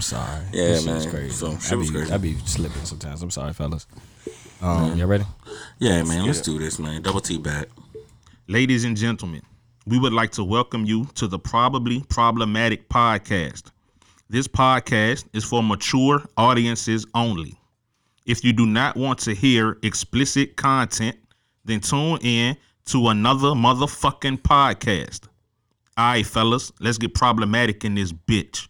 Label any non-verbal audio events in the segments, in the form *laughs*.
I'm sorry. Yeah, This shit man. crazy. So, shit I was be, crazy. I be slipping sometimes. I'm sorry, fellas. Um, y'all ready? Yeah, man. Let's do this, man. Double T back. Ladies and gentlemen, we would like to welcome you to the Probably Problematik podcast. This podcast is for mature audiences only. If you do not want to hear explicit content, then tune in to another motherfucking podcast. All right, fellas, let's get problematic in this bitch.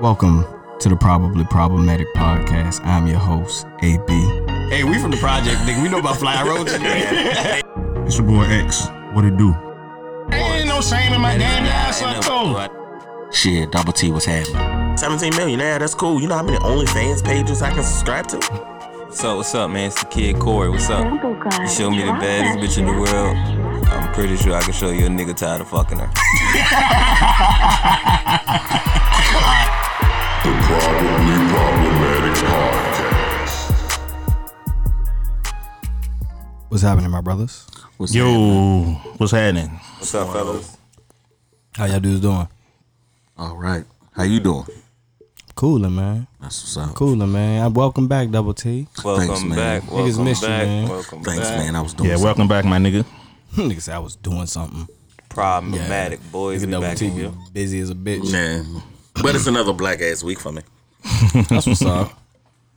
Welcome to the Probably Problematik Podcast. I'm your host, AB. Hey, we from the project, nigga. We know about fly roads. *laughs* It's your boy X. What it do? Ain't no shame in my damn ass, I told. Shit, Double T was happening. 17 million, yeah, that's cool. You know how many OnlyFans pages I can subscribe to? What's up? What's up, man? It's the kid Corey. What's up? You show me the baddest bitch in the world. I'm pretty sure I can show you a nigga tired of fucking her. *laughs* *laughs* Probably Problematik Podcast. What's happening, my brothers? What's Yo, happening? what's happening? What's up, fellas? How y'all dudes doing? All right. How you doing? Cooling, man. That's what's up. Cooling, man. I welcome back, Double T. Welcome Thanks, man. back. Niggas Welcome missed you, man. Welcome Thanks, back. man. I was doing Yeah, something. welcome back, my nigga. *laughs* Nigga said I was doing something. Problematic boys. Nigga We Double back T here. busy as a bitch. Yeah. But it's another black ass week for me. That's what's up.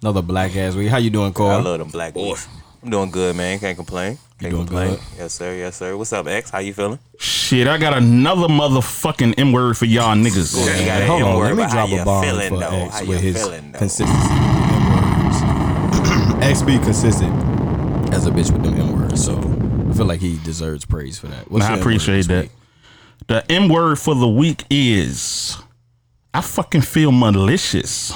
Another black ass week. How you doing, Cole? I love them black boys. I'm doing good, man. Can't complain. Can't doing complain. good? Yes, sir. Yes, sir. What's up, X? How you feeling? Shit, I got another motherfucking M word for y'all niggas. Yeah, you got hold on, let me drop a you bomb feeling, for though. X How with his feeling, consistency with them. X be consistent as a bitch with them M words, so I feel like he deserves praise for that. What's I your M word appreciate that. week? The M word for the week is I fucking feel malicious.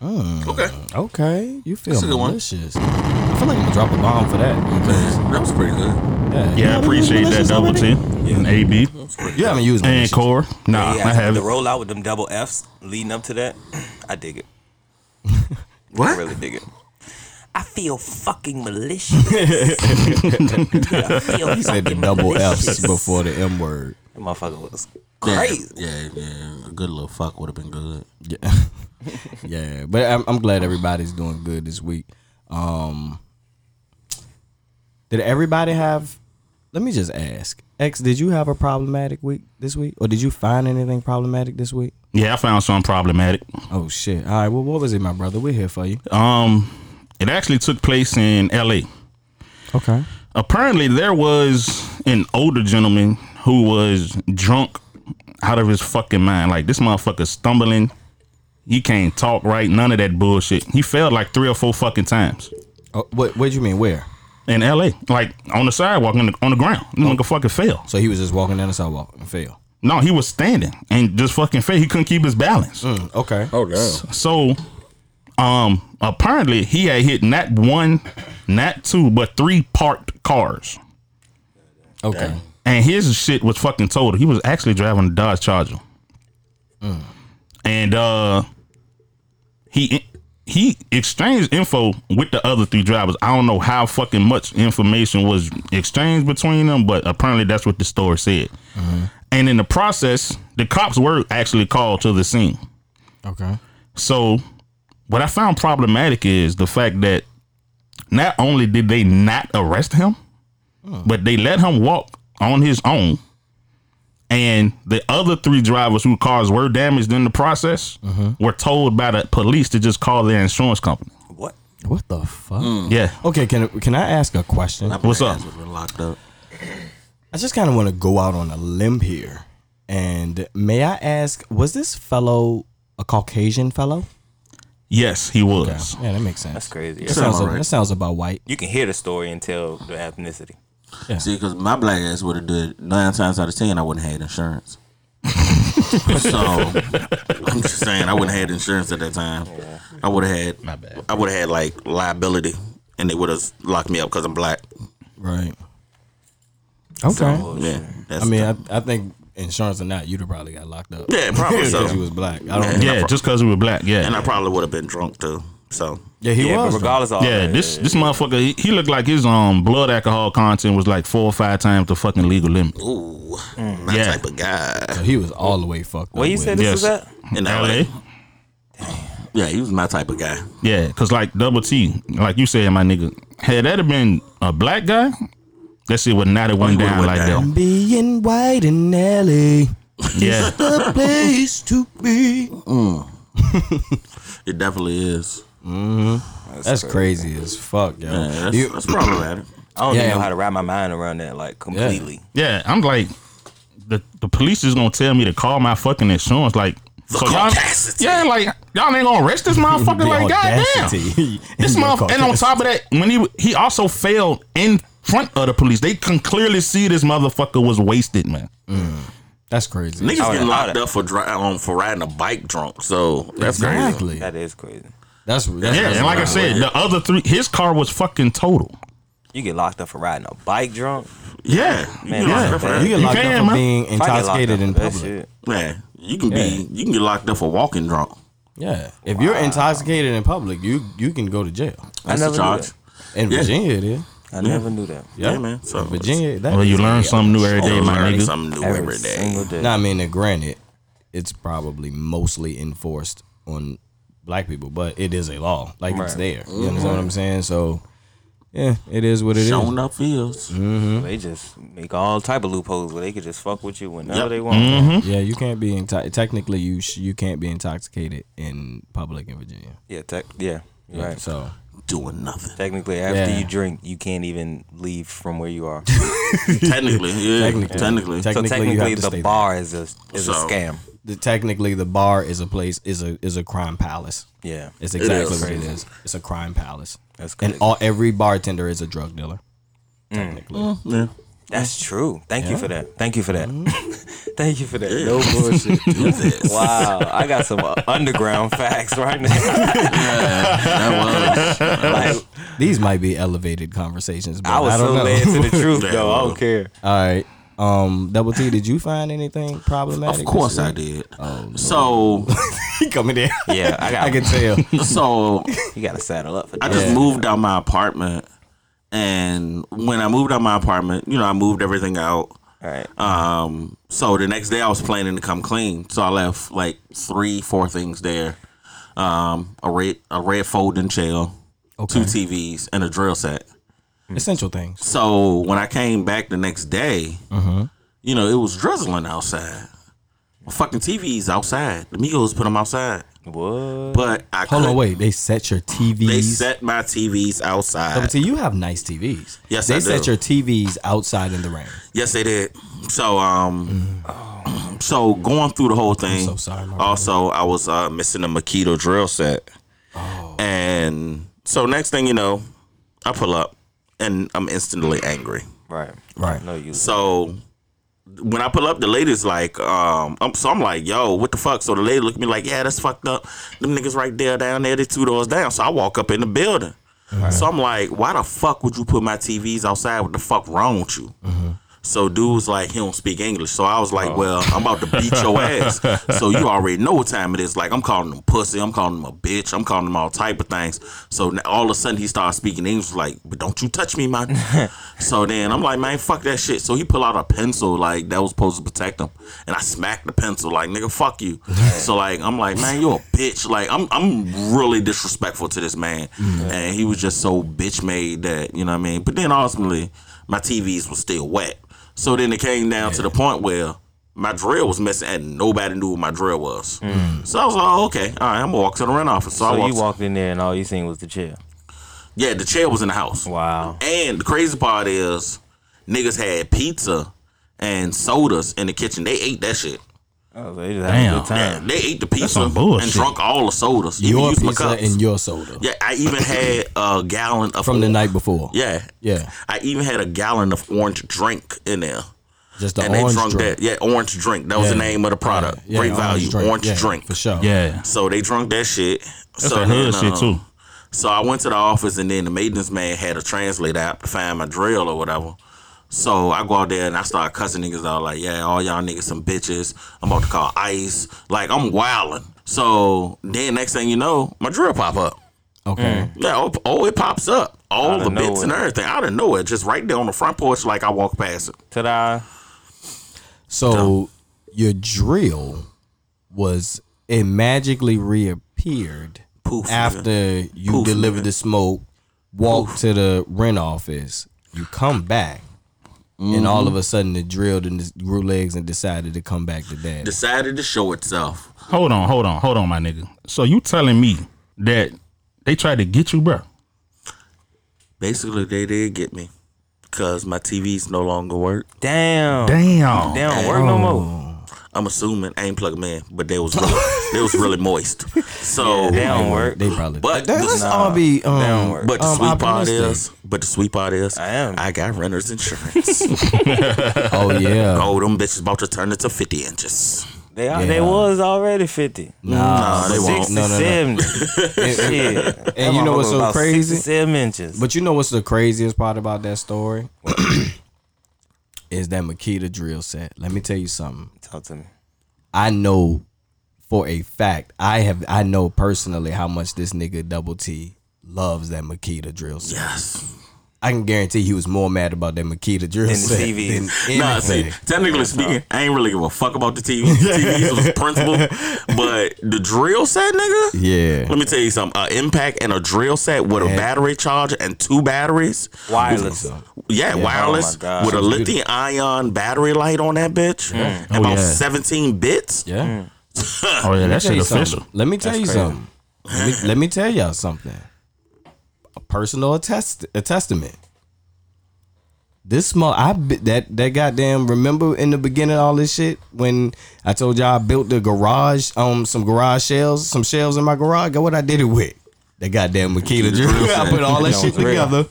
Hmm. Okay. Okay, you feel That's one. malicious. I feel like I'm gonna drop a bomb for that because That was pretty good. yeah, Yeah, I appreciate that double T and AB You haven't used and malicious. Core. Nah, yeah, I haven't. The rollout with them double Fs leading up to that. *clears throat* I dig it. *laughs* What? I really dig it. I feel fucking malicious. yeah, *laughs* I feel He said the fucking double F's before the M word. That motherfucker was Yeah, crazy. Yeah, yeah. A good little fuck would have been good. *laughs* Yeah, yeah. But I'm, I'm glad everybody's doing good this week. Um, did everybody have? Let me just ask. X, did you have a problematic week this week, or did you find anything problematic this week? Yeah, I found something problematic. Oh shit! All right. Well, what was it, my brother? We're here for you. Um, it actually took place in L.A. Okay. Apparently, there was an older gentleman who was drunk out of his fucking mind. Like this motherfucker stumbling. He can't talk right. None of that bullshit. He fell like three or four fucking times Oh, what? What do you mean? Where? in L.A. Like on the sidewalk, on the, on the ground. This nigga fucking fell. So he was just walking down the sidewalk and fell. No, he was standing and just fucking fell. He couldn't keep his balance. Okay. Oh, damn. So, um, apparently he had hit not one, not two, but three parked cars, Okay. And his shit was fucking total. He was actually driving a Dodge Charger, mm. and uh, he he exchanged info with the other three drivers. I don't know how fucking much information was exchanged between them, but apparently that's what the story said. Mm-hmm. And in the process, the cops were actually called to the scene. Okay. So, what I found problematic is the fact that not only did they not arrest him, mm. but they let him walk on his own. And the other three drivers whose cars were damaged in the process were told by the police to just call their insurance company. What? What the fuck? Mm. Yeah. Okay. Can can I ask a question? What's up? ass would've been locked up. I just kind of want to go out on a limb here. And may I ask, was this fellow a Caucasian fellow? Yes, he was. Yeah, that makes sense. That's crazy. That sounds, alright. that sounds about white. You can hear the story and tell the ethnicity. See, because my black ass would have did nine times out of ten, I wouldn't have had insurance. *laughs* so I'm just saying, I wouldn't have had insurance at that time. Oh, I would have had, My bad. I would have had like liability, and they would have locked me up because I'm black. Right. Okay. Yeah, that's I mean, I, I think insurance or not, you'd have probably got locked up. yeah, probably *laughs* so. Because you was black. I don't Yeah. know. Yeah, just because we were black. Yeah. and I probably would have been drunk too. So Yeah, he yeah, was. but regardless of all Yeah, that, this this motherfucker, he, he looked like his um blood alcohol content was like four or five times the fucking legal limit. ooh, Mm. that Yeah. type of guy. though. he was all the way fucked up. Where you with said this Yes. was at? in LA. LA. Yeah, he was my type of guy. Yeah, cause like double T, like you said, my nigga, had that have been a black guy, that shit would not have went down went like down. that. Being white in LA, Yeah, the place to be. *laughs* It definitely is. That's crazy as fuck, yo. Yeah, that's, You- that's problematic. I don't Yeah. even know how to wrap my mind around that like completely. yeah. I'm like, the the police is gonna tell me to call my fucking insurance. Like, so y'all, yeah, like y'all ain't gonna arrest this motherfucker. *laughs* the like, goddamn, audacity. *laughs* this in motherfucker. And on top of that, when he he also failed in front of the police, they can clearly see this motherfucker was wasted, man. That's crazy. Niggas Oh, getting yeah. locked up for dri- um, for riding a bike drunk. So that's crazy. That is crazy. That's that's Yeah, and like I said, the other three, his car was fucking total. You get locked up for riding a bike drunk. Yeah, Man, get locked yeah. You get locked can, up for man. being If I intoxicated in public. shit, Yeah, you can Yeah. be you can get locked up for walking drunk. Yeah, if you're intoxicated in public, you you can go to jail. That's never the charge. In Yeah. Virginia, it is. I never knew that. Yeah, man. So In Virginia, that Well, you learn a- something new every day, you my nigga. something new Every every day. single day. Now, I mean, granted, it's probably mostly enforced on black people, but it is a law. Like it's there. You understand what I'm saying? So, yeah, it is what it is. Showing up fields. They just make all type of loopholes where they could just fuck with you whenever Yep. they want. Mm-hmm. Yeah, you can't be into- technically you sh- you can't be intoxicated in public in Virginia. Yeah, tech, yeah, you're right. So Doing nothing. Technically, after Yeah. you drink, you can't even leave from where you are. *laughs* Technically, yeah. Technically. Technically. Tec- so Technically, you have technically, to the stay bar is a is a scam. The, technically, the bar is a place is a is a crime palace. Yeah, It's exactly is. what it is. It's a crime palace. That's and all every bartender is a drug dealer. Mm. Technically, mm, Yeah. That's true. Thank you for that. Thank you for that. Mm-hmm. *laughs* Thank you for that. Yeah. No bullshit. *laughs* Do this. wow, I got some uh, underground *laughs* facts right now. That was. like, these might be elevated conversations, but I I, was don't so know. led to the truth, though. I don't care. all right, um, Double T, did you find anything problematic? Of course this I week? did. So *laughs* He coming in. Yeah, I got. I can tell. so You got to saddle up for I just Yeah. moved out my apartment, and when I moved out my apartment, you know, I moved everything out. All right. Um, so the next day I was planning to come clean, so I left like three, four things there. Um, a red, a red folding chair, Okay. two TVs, and a drill set. Essential things. So when I came back the next day, Mm-hmm. you know, it was drizzling outside. My fucking TVs outside. The Migos put them outside, What? but I Hold couldn't- on, wait. They set your TVs. They set my TVs Double outside. T, you have nice TVs. Yes, they I set do. your TVs outside in the rain. Yes, they did. So um, so going through the whole thing. so sorry, my also, I was uh, missing a Makita drill set, Oh. and so next thing you know, I pull up and I'm instantly angry. right. Right. No, you. So when I pull up, the lady's like, um, I'm, so I'm like, yo, what the fuck? So the lady looked at me like, yeah, that's fucked up. Them niggas right there, down there, they two doors down. So I walk up in the building. So I'm like, why the fuck would you put my TVs outside? What the fuck wrong with you? So dude was like, he don't speak English. So I was like, oh. well, I'm about to beat your *laughs* ass. So you already know what time it is. Like I'm calling him pussy. I'm calling him a bitch. I'm calling him all type of things. So all of a sudden he started speaking English. Like, but don't you touch me, man. *laughs* so then I'm like, man, fuck that shit. So he pull out a pencil like that was supposed to protect him, and I smacked the pencil like, nigga, fuck you. so like I'm like, man, you're a bitch. Like I'm I'm really disrespectful to this man, and he was just so bitch made that you know what I mean. But then ultimately, my TVs was still wet. So then it came down to the point where my drill was missing and nobody knew what my drill was. Mm. So I was like, oh, okay, all right, I'm gonna walk to the rent office. So, I So walked. you walked in there and all you seen was the chair. yeah, the chair was in the house. Wow. And the crazy part is, niggas had pizza and sodas in the kitchen. They ate that shit. Oh, they just having a Damn. good Yeah, they ate the pizza some and drunk all the sodas. Even Your used my pizza cups. and your soda yeah, I even had a gallon of from the night before. Yeah, Yeah. I even had a gallon of orange drink in there. Just the and they orange drunk drink. that. Yeah, orange drink. That was the name of the product. Yeah, Great orange value. drink. Orange Yeah, drink. for sure. Yeah, So they drunk that shit. that's so that hood then, shit uh, too. So I went to the office and then the maintenance man had a translate app to find my drill or whatever. So I go out there and I start cussing niggas out like, yeah, all y'all niggas some bitches. I'm about to call ICE. Like I'm wilding. So then next thing you know, my drill pop up. Okay. Mm. Yeah, oh, oh, it pops up. All the of bits and everything. I didn't know it. just right there on the front porch like I walk past it. Ta-da. So your drill was it magically reappeared Poof, after you Poof, deliver nigga. the smoke, walk to the rent office, you come back, and all Mm-hmm. of a sudden it drilled and grew legs and decided to come back to dad. Decided to show itself. Hold on, hold on, hold on, my nigga. So you telling me that they tried to get you, bro? Basically, they did get me because my TVs no longer work. Damn. Damn. They don't work no more. I'm assuming I ain't plug man, but they was really, they was really moist. *laughs* So, They don't work. They probably. But That- let's the- all be. Um, don't work. but the um, sweet part is, but the sweet part is, I am. I got renter's insurance. *laughs* Oh yeah. oh, them bitches about to turn into 50 inches. They are, Yeah. they was already 50. Nah, they won't. 60, No, no, no. 70. *laughs* Shit. And you know what's so About crazy? 67 inches. But you know what's the craziest part about that story? *clears throat* *clears throat* is that Makita drill set. Let me tell you something. Talk to me. I know for a fact, I have I know personally how much this nigga Double T loves that Makita drill set. Yes. I can guarantee he was more mad about that Makita drill Than the set TVs. *laughs* than Nah, see, anything. technically speaking, I ain't really give a fuck about the TV. The TVs was *laughs* principal, but the drill set, nigga. Yeah. Let me tell you something. An impact and a drill set with a battery charger and two batteries. Wireless. Yeah, wireless Oh with a lithium ion battery light on that bitch. And Oh, about yeah. 17 bits. Yeah. Mm. *laughs* Oh yeah, that Let me tell shit you official. something. Let me tell you something. Let me, let me tell y'all something. A personal attest a testament. This small, I that that goddamn. Remember in the beginning, all this shit when I told y'all I built the garage, um, some garage shells, some shelves in my garage. Got what I did it with? That goddamn Makita *laughs* drill. I put all that That shit together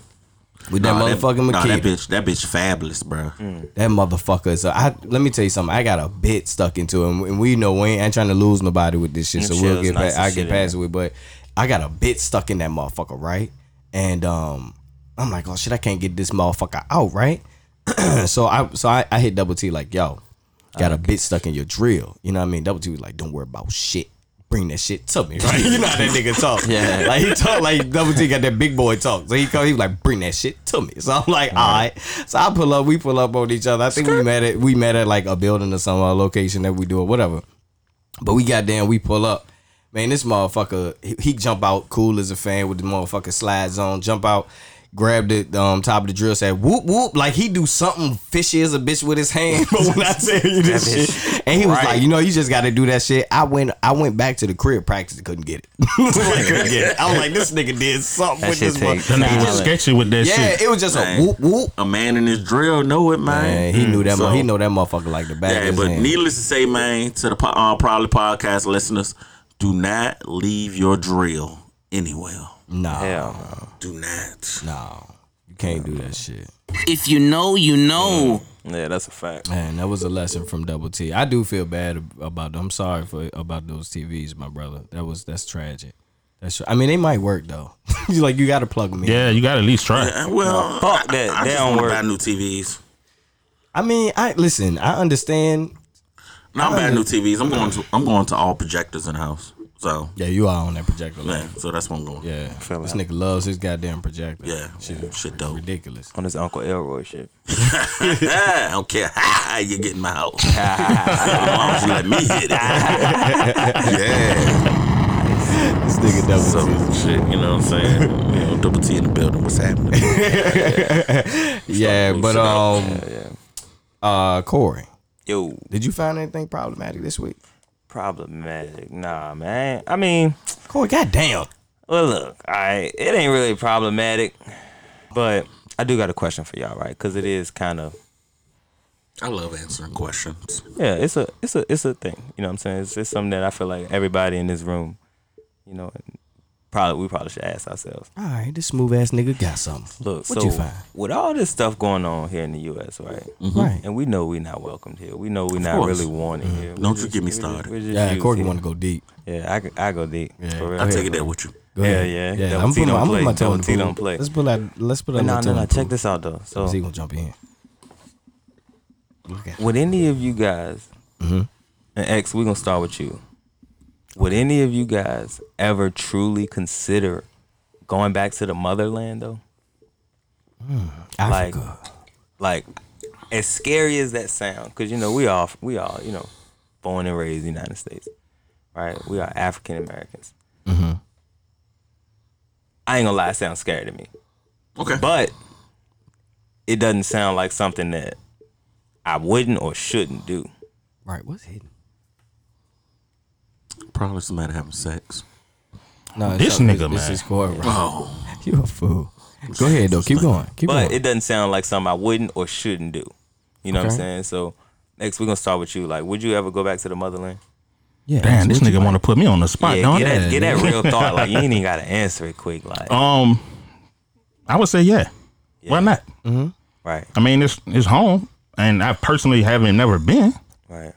with that Nah, motherfucking nah, Makita. that bitch, that bitch fabulous, bro. That motherfucker. So I let me tell you something. I got a bit stuck into him, and we know we ain't, ain't trying to lose nobody with this shit. Mm, So we'll get nice as I get past it, but I got a bit stuck in that motherfucker, right? And um, I'm like, oh shit, I can't get this motherfucker out, right? *clears throat* so I so I, I hit Double T like, yo, got a bit stuck in your drill. You know what I mean? Double T was like, don't worry about shit. Bring that shit to me, right? *laughs* you know how that nigga talk. *laughs* Yeah. Like he talk like Double T got that big boy talk. So he come, he was like, bring that shit to me. So I'm like, all right. So I pull up, we pull up on each other. I think we met at we met at like a building or some uh, location that we do or whatever. But we got down, we pull up. Man, this motherfucker, he, he jump out cool as a fan with the motherfucking slides on, jump out, grab the um, top of the drill, said whoop whoop, like he do something fishy as a bitch with his hand. *laughs* But when I tell you this That shit, and he was right. like, you know, you just got to do that shit. I went, I went back to the crib, practice, couldn't get it. *laughs* I couldn't get it. I was like, this nigga did something That with this take motherfucker. That nigga was sketchy with that Yeah, shit. it was just a Man. whoop whoop. A man in his drill know it, man. Man, he knew that. mo- So- he know that motherfucker like the back Yeah, of his but hand. needless to say, man, to the po- uh, Probably Podcast listeners, do not leave your drill anywhere. Nah, Hell no. Do not. No. you can't do that shit. If you know, you know. Yeah, that's a fact. Man, that was a lesson from Double T. I do feel bad ab- about. I'm sorry for about those TVs, my brother. That was that's tragic. That's. I mean, they might work though. you *laughs* like you got to plug them in. Yeah, you gotta at least try. Uh, Well, Fuck that. I, I They just don't want to work. buy new TVs. I mean, I listen. I understand. No, I'm buying new TVs. I'm going to I'm going to all projectors in the house. So Yeah, you are on that projector. yeah, Yeah, so that's what I'm going. yeah. Feel This that. nigga loves his goddamn projector. Yeah, shit, shit dope. ridiculous. On this Uncle Elroy shit. *laughs* I don't care how you get in my house. *laughs* as long as you let me hit it. *laughs* yeah. This nigga Double So T. shit, you know what I'm saying? You know, double T in the building. What's happening? Yeah, but Shut up. um, Yeah. uh, Corey, Yo, did you find anything problematic this week? Problematic. Nah, man. I mean, Corey, goddamn. well, look, I it ain't really problematic, but I do got a question for y'all, right? Because it is kind of I love answering questions. yeah, it's a it's a it's a thing. You know what I'm saying? It's, it's something that I feel like everybody in this room, you know, probably we probably should ask ourselves. All right, this smooth ass nigga got something. Look, What so you find? with all this stuff going on here in the U.S., right? Right. And we know we're not welcomed here. We know we're not course. really wanted here. Don't We're you get me we're started. we're just Yeah, used Corey here. want to go deep. Yeah, I, go- I go deep. Yeah. For real. I'll take it there with you. Go Yeah, ahead. yeah. yeah. Double I'm T putting, my- don't I'm my play. toe in Double the T pool. don't play. Let's put that. Let's put a But no, no, no. the Check this out though. So, He gonna jump in. Look at would any of you guys, Mm-hmm. and X, we're gonna start with you. Would any of you guys ever truly consider going back to the motherland though? Like, Africa. like, as scary as that sound, because you know we all we all you know born and raised in the United States. right? We are African Americans. Mm-hmm. I ain't gonna lie, it sounds scary to me, Okay. but it doesn't sound like something that I wouldn't or shouldn't do. Right. What's hidden? Probably somebody having sex. No, This it's- nigga, This man. is Corey. Right? Oh. *laughs* You a fool. Go ahead though. Keep going. Keep But going. it doesn't sound like something I wouldn't or shouldn't do. You know what I'm saying? So next we're gonna start with you. Like, would you ever go back to the motherland? yeah. Damn, this what you nigga want to put me on the spot, yeah, don't get he? that, get that real thought. Like you ain't even *laughs* gotta answer it quick. Like, Um, I would say yeah. Why not? right, I mean, it's it's home, and I personally haven't never been, right,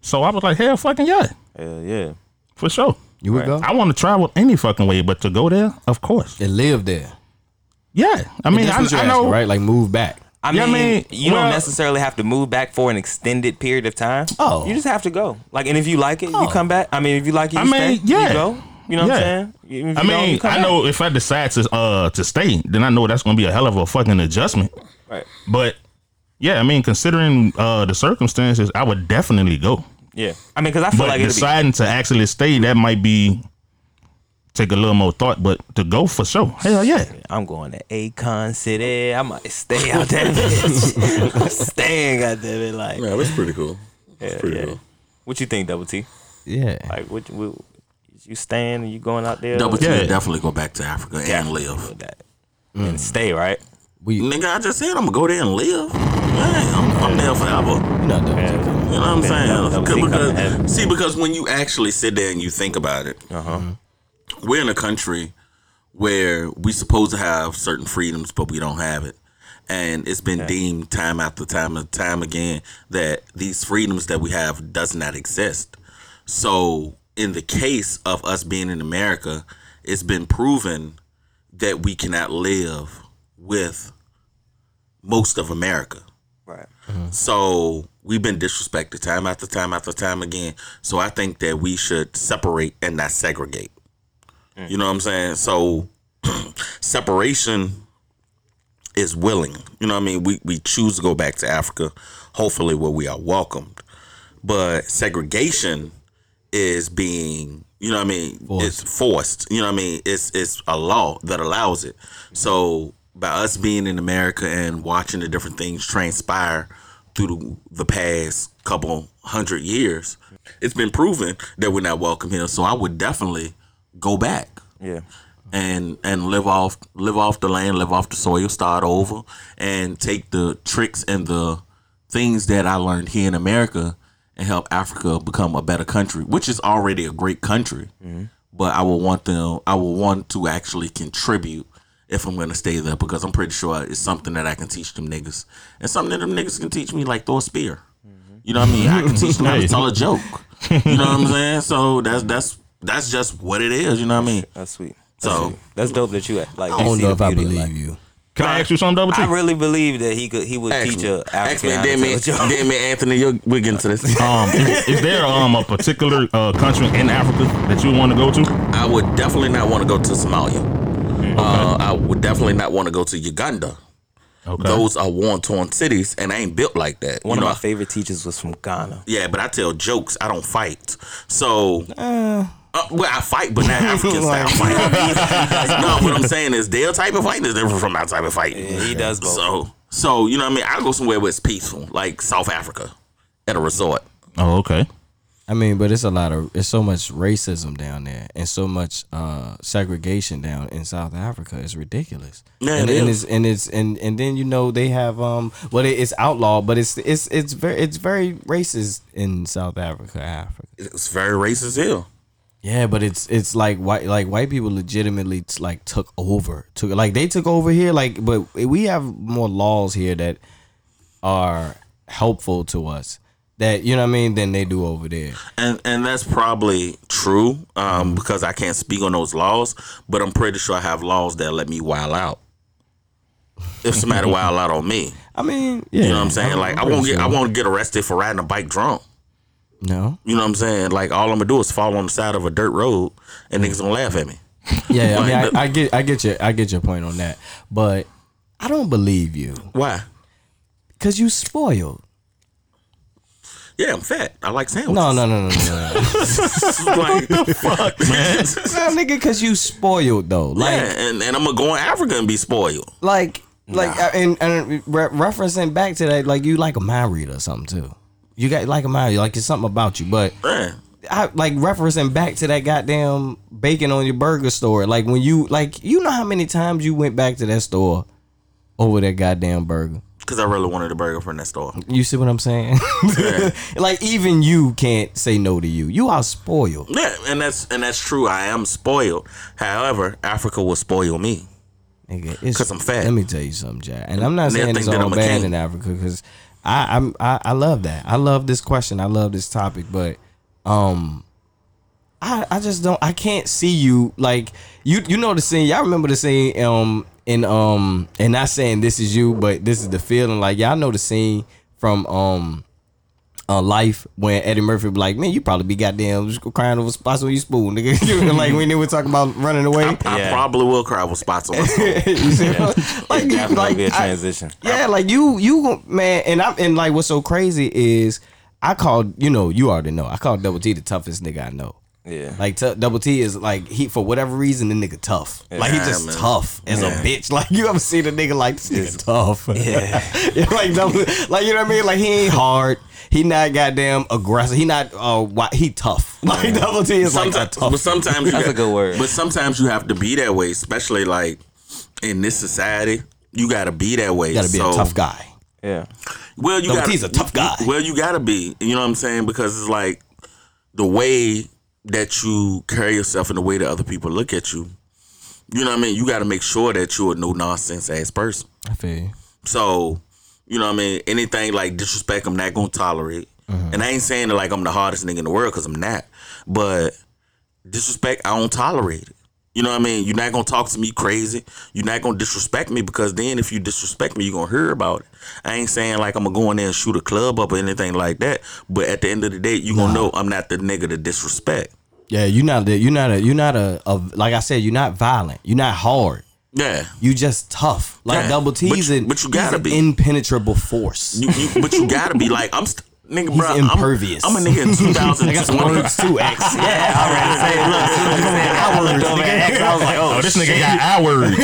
so I was like, hell, fucking yeah, hell yeah. for sure. You would go I want to travel any fucking way, but to go there, of course, and live there. yeah. I mean, That's I, what you're I know, right? Like move back. I Yeah, I mean, mean, you well- don't necessarily have to move back for an extended period of time. Oh. you just have to go. Like, and if you like it, Oh. you come back. I mean, if you like it, you I mean, stay, yeah. you go. You know what Yeah. I'm saying? I mean, come I back. know if I decide to uh to stay, then I know that's gonna be a hell of a fucking adjustment. Right. But yeah, I mean, considering uh the circumstances, I would definitely go. Yeah. I mean, because I feel But like it'd be, deciding to actually stay, that might be take a little more thought. But to go for sure, hell yeah. I'm going to Akon City. I might stay out there. *laughs* I'm staying out there. bitch, Like, Yeah, that's pretty cool. That's yeah, pretty yeah. cool. What you think, Double T? Yeah. Like, what, what you staying and you going out there? Double T Yeah. definitely go back to Africa and live. with that and mm. stay right. We Nigga, I just said I'm gonna go there and live. Yeah, I'm, I'm there forever. know double Yeah. T coming. You know what I'm saying? double- double T coming because, see, because when you actually sit there and you think about it, Uh huh. we're in a country where we supposed to have certain freedoms, but we don't have it. And it's been deemed time after time and time again that these freedoms that we have does not exist. So in the case of us being in America, it's been proven that we cannot live with most of America. Right. So we've been disrespected time after time after time again. So I think that we should separate and not segregate. You know what I'm saying? So *clears throat* separation is willing. You know what I mean? We we choose to go back to Africa, hopefully where we are welcomed. But segregation is being, you know what I mean, it's forced. You know what I mean? It's it's a law that allows it. So by us being in America and watching the different things transpire through the, the past couple hundred years, it's been proven that we're not welcome here. So I would definitely go back Yeah. and and live off live off the land, live off the soil, start over, and take the tricks and the things that I learned here in America and help Africa become a better country, which is already a great country. Mm-hmm. But I will want them. I will want to actually contribute if I'm going to stay there because I'm pretty sure it's something that I can teach them niggas and something that them niggas can teach me, like throw a spear. You know what I mean? I can teach them how to *laughs* tell a joke. You know what I'm saying? So that's that's that's just what it is. You know what I mean? That's sweet. That's So- sweet. that's dope that you like. I don't see know if I believe like- you. Can I ask you something, Double T? I really believe that he could. He would teach a African how to Damn tell a it, joke. *laughs* damn it, Anthony, you're, we're getting to this. *laughs* um, is, is there um a particular uh, country in Africa that you want to go to? I would definitely not want to go to Somalia. Uh, I would definitely not want to go to Uganda. Okay. Those are war torn cities, and I ain't built like that. One you know? of my favorite teachers was from Ghana. Yeah, but I tell jokes. I don't fight. So, uh, well, I fight, but not *laughs* African style fight. *laughs* *laughs* no, what I'm saying is their type of fighting is different from our type of fighting. Yeah, he does both. So, so you know what I mean? I go somewhere where it's peaceful, like South Africa, at a resort. oh, okay. I mean, but it's a lot of it's so much racism down there and so much uh, segregation down in South Africa. It's ridiculous. Yeah, and, it and it's and it's and and then you know they have um well it, it's outlawed, but it's it's it's very it's very racist in South Africa, Africa. It's very racist here. Yeah, but it's it's like white like white people legitimately t- like took over took like they took over here like but we have more laws here that are helpful to us that you know what I mean than they do over there. and and that's probably true um, because I can't speak on those laws, but I'm pretty sure I have laws that let me wild out. If somebody *laughs* wild out on me, I mean, yeah, you know what I'm saying? Like I won't get I won't. won't get arrested for riding a bike drunk. No. You know what I'm saying? Like all I'm gonna do is fall on the side of a dirt road, and niggas gonna laugh at me. *laughs* Yeah, I mean, I, I get, I get your, I get your point on that, but I don't believe you Why? because you spoiled. Yeah, I'm fat. I like sandwiches. No, no, no, no, no. no. *laughs* like, the fuck, man. Nah, nigga, cause you spoiled though. Like, yeah, and, and I'm gonna go in Africa and be spoiled. like, like, uh, and, and re- referencing back to that, like, you like a mind reader or something too. You got like a mind, like it's something about you. But Yeah. I like referencing back to that goddamn bacon on your burger store. Like when you, like, you know how many times you went back to that store over that goddamn burger. Cause I really wanted a burger from that store. You see what I'm saying? *laughs* like even you can't say no to you. You are spoiled. Yeah, and that's and that's true. I am spoiled. However, Africa will spoil me. Nigga, it's, 'Cause I'm fat. Let me tell you something, Jack. And I'm not saying it's that all I'm bad in Africa because I, I'm I, I love that. I love this question. I love this topic, but um, I I just don't. I can't see you like you. You know the scene. Y'all remember the scene um in um and not saying this is you, but this is the feeling. Like y'all know the scene from um. Uh, life when Eddie Murphy be like, man, you probably be goddamn just crying over spots on your spoon, nigga. *laughs* like when they were talking about running away. I Yeah. probably will cry with spots on my phone. *laughs* you see, like, It's definitely like, be a I- transition. yeah, like you, you man, and I'm and like what's so crazy is I called, you know, you already know, I called Double T the toughest nigga I know. Yeah. Like t- Double T is like he for whatever reason the nigga tough. Like he just man. tough as a bitch. *laughs* Like you ever seen a nigga like this nigga tough? *laughs* Yeah. *laughs* Yeah, like double, like you know what I mean? Like he ain't hard. He not goddamn aggressive. He not uh why, he tough. Like Double T is like a Sometimes, tough. but sometimes you That's a got- good word. But sometimes you have to be that way, especially like in this society. You got to be that way. You gotta be So- a tough guy. Yeah. Well, you Double got T's a tough guy. Well, you got to be. You know what I'm saying? Because it's like the way that you carry yourself in the way that other people look at you. You know what I mean? You got to make sure that you're a no nonsense ass person. I feel you. So, you know what I mean? Anything like disrespect, I'm not gonna tolerate. Mm-hmm. And I ain't saying that like I'm the hardest nigga in the world because I'm not. But disrespect, I don't tolerate it. You know what I mean? You're not gonna talk to me crazy. You're not gonna disrespect me because then if you disrespect me, you're gonna hear about it. I ain't saying like I'm gonna go in there and shoot a club up or anything like that. But at the end of the day, you're gonna know I'm not the nigga to disrespect. Yeah, you're not the, you're not a you're not a, a like I said, you're not violent. You're not hard. Yeah. You just tough. Like Yeah, double T's but you- and but you gotta be. impenetrable force. You, you but you gotta be like I'm st- nigga, He's bro. impervious. I'm, I'm a nigga in *laughs* 2020. I got some words too, X. Yeah, I already say, look, said I looked over at X, I was like, oh, Oh, this nigga got hours.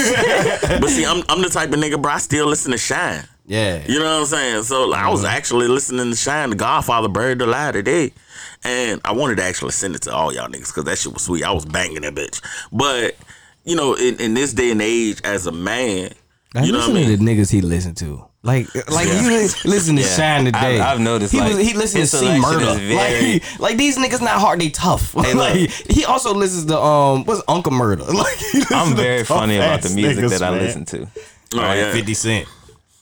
*laughs* But see, I'm I'm the type of nigga, bro. I still listen to Shyne. Yeah. You know what I'm saying? So like, I was uh-huh. actually listening to Shyne, The Godfather, Buried Alive today, and I wanted to actually send it to all y'all niggas because that shit was sweet. I was banging that bitch. But you know, in, in this day and age, as a man, Like, you know what I listen mean? to the niggas he listened to. Like, like Yeah. you listen to *laughs* Yeah. Shyne today. I've- I've noticed, he like, was, he listened to his see murder. very- Like, like these niggas not hard, they tough. *laughs* look. like he also listens to um, what's Uncle Murda? *laughs* Like I'm very funny about the music niggas, that I man. listen to. Oh, yeah. Fifty Cent.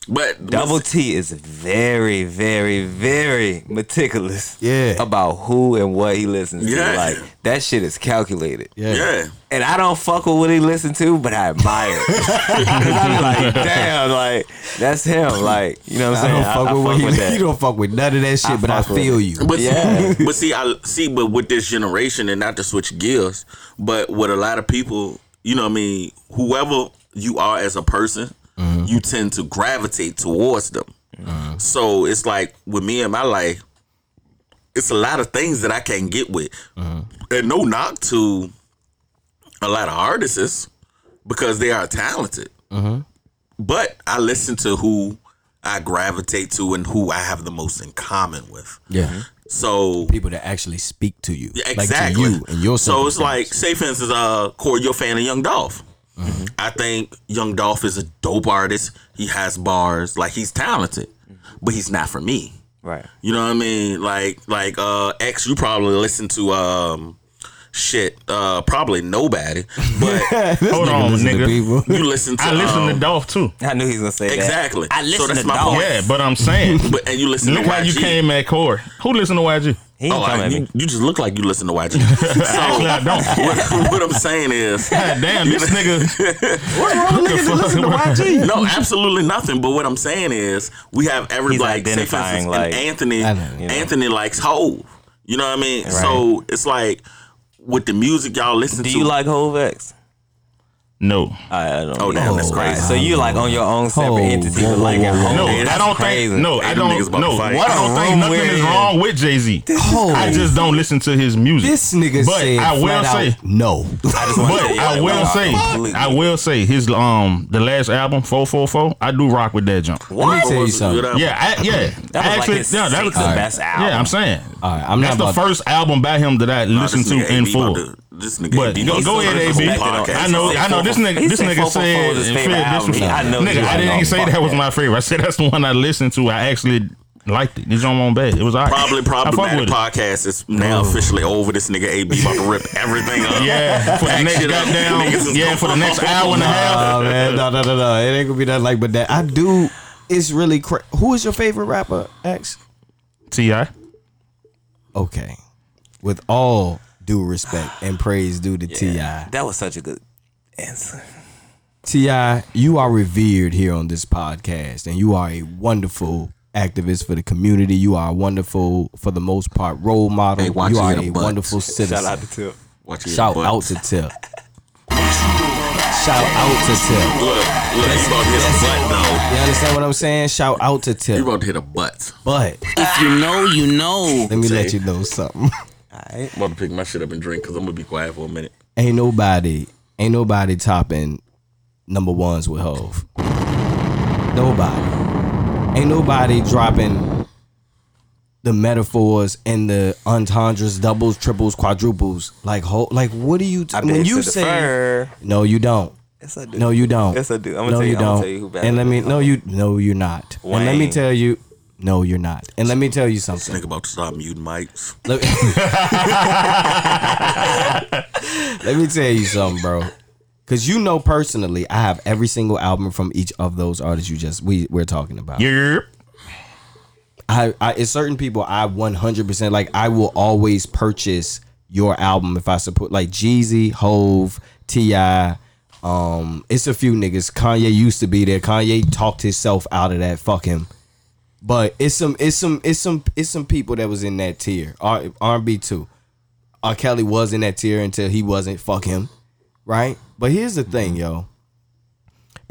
But Double T is very, very, very meticulous. Yeah. About who and what he listens Yeah. to. Like that shit is calculated. Yeah. yeah. And I don't fuck with what he listens to, but I admire it. 'Cause I be like, damn, like that's him. Like, you know what I'm I saying? don't fuck with what he, that. *laughs* you don't fuck with none of that shit, I but I feel you. But Yeah. see, *laughs* but see, I see, but with this generation, and not to switch gears, but with a lot of people, you know, what I mean, whoever you are as a person, Mm-hmm. you tend to gravitate towards them. Mm-hmm. So it's like with me in my life, it's a lot of things that I can't get with, mm-hmm. and no knock to a lot of artists because they are talented. But I listen to who I gravitate to and who I have the most in common with. Yeah. So People that actually speak to you, yeah, like to exactly. you and your. so it's like, say for instance, uh, Corey, you're a fan of Young Dolph. Mm-hmm. I think Young Dolph is a dope artist. He has bars, like he's talented, but he's not for me. Right. You know what I mean? Like, like uh, X, you probably listen to um, shit, uh, probably nobody, but *laughs* Hold on, nigga. *laughs* you listen to. I listen to um, Dolph too. I knew he was gonna say that. Exactly. I listen so that's to my Dolph. point. Yeah, but I'm saying, *laughs* But and you listen look to how YG. you came at Core. Who listen to YG? He ain't Oh, come I, at you, me. you just look like you listen to YG. *laughs* Actually, So I don't. *laughs* what, what I'm saying is, *laughs* God damn, this nigga. What's wrong with niggas that listen to YG? no, absolutely nothing. But what I'm saying is, we have every He's like, say identifying, instance, like, and Anthony. You know. Anthony likes Hove. You know what I mean? So it's like with the music y'all listen Do to. you like Hove X? No. I, I don't. Oh, damn, that's know. crazy. So you like on your own separate Oh, entity, whoa, but whoa, like whoa, at whoa. home. No, Yeah, I don't crazy. think. No, I Ain't them niggas don't. about to No, fight. I don't think nothing is in. wrong with Jay Z. Oh. I just don't listen to his music. This nigga But said I will flat out, say- no. *laughs* I just want to But tell I will say, completely. I will say, his um the last album, four four four. I do rock with that jump. Let me tell you Was a good something. Yeah, I, yeah. That was like Actually, his yeah, that was sixth best album. Yeah, I'm saying. All right, I'm That's not the first album by him that I listened to nigga in AB full. About to- This nigga But AB go, go ahead, AB. I know, I know. This nigga, this nigga 444 said was his it favorite feel album. disrespectful. I know Nigga, I didn't say that was my favorite. I said that's the one I listened to. I actually liked it. This joint won't bad. It was alright. Probably problematic with it. podcast is now oh. officially over. This nigga AB about to rip everything up. Yeah, for the next shit up. goddamn, Niggas yeah, for the next hour and a half. Oh man, no, no, no, no. It ain't gonna be nothing like but that. I do. It's really cra- who is your favorite rapper? X. Ti. Okay, with all due respect and praise due to Ti. That was such a good answer. T.I., you are revered here on this podcast, and you are a wonderful activist for the community. You are a wonderful, for the most part, role model. Hey, you are a butts. wonderful citizen. Shout out to Tip. Watch Shout out to Tip. *laughs* Shout out to Tip. Look, look, you about to hit a butt. You understand what I'm saying? Shout out to Tip. You about to hit a butt. But If you know, you know. let me let you know something. *laughs* I'm about to pick my shit up and drink because I'm gonna be quiet for a minute. ain't nobody, ain't nobody topping number ones with Hove. Nobody. Ain't nobody dropping the metaphors and the entendres, doubles, triples, quadruples. Like Hove. Like what do you? T- I when you to say defer. no, you don't. Yes, I do. No, you don't. Yes, I do. I'm gonna no, tell you. you I'm don't. gonna tell you who better and let me. him. No, you. No, you're not. And let me tell you. No, you're not. And let me tell you something. Nigga about to start muting mics. Let *laughs* Let me tell you something, bro. Cause you know personally, I have every single album from each of those artists you just we we're talking about. Yep. I, I it's certain people I 100% like I will always purchase your album if I support like Jeezy, Hove, Ti. Um, it's a few niggas. Kanye used to be there. Kanye talked himself out of that. Fuck him. But it's some it's some it's some it's some people that was in that tier. R and B too. R. Kelly was in that tier until he wasn't. Fuck him. Right? But here's the thing, yo.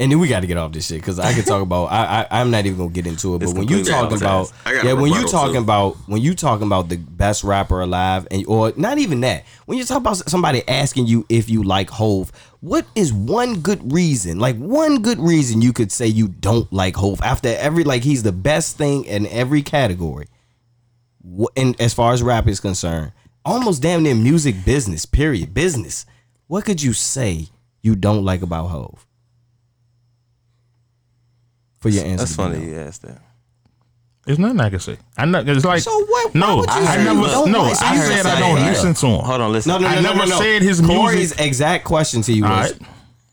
And then we got to get off this shit because I could talk about. I, I I'm not even gonna get into it. But It's when you talking about, I got a yeah, when you talking too. about when you talking about the best rapper alive, and or not even that. When you talk about somebody asking you if you like Hove, what is one good reason? Like one good reason you could say you don't like Hove after every like he's the best thing in every category. And as far as rap is concerned, almost damn near music business. Period. Business. What could you say you don't like about Hove? For your answer. That's funny you asked that. There's nothing I can say. I know. It's like So what- why No, would you I, say never. you No, like- so I said just I don't that. listen to him. Hold on, listen. No, no, no, I no, never no, no. said his music. Corey's music- exact question to you was, Alright.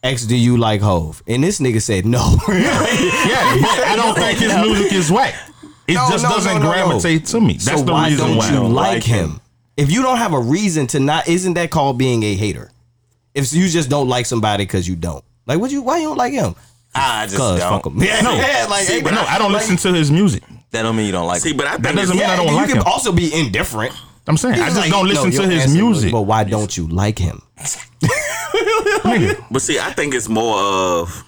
X, do you like Hove? And this nigga said no. *laughs* *laughs* Yeah, but I don't think his music is whack. It No, just no, no, doesn't no, no. gravitate to me. That's so the why reason don't why. you like like him? him. If you don't have a reason to not, isn't that called being a hater? If you just don't like somebody because you don't like, what you? Why you don't like him? I *laughs* just Cause don't. fuck him. Yeah, No. yeah, like, See, hey, but no, I don't like- listen to his music. That don't mean you don't like. See, him. but I That doesn't mean I don't you like can him. also be indifferent. I'm saying I just like, don't listen your to his music. But why don't you like him? *laughs* But see, I think it's more of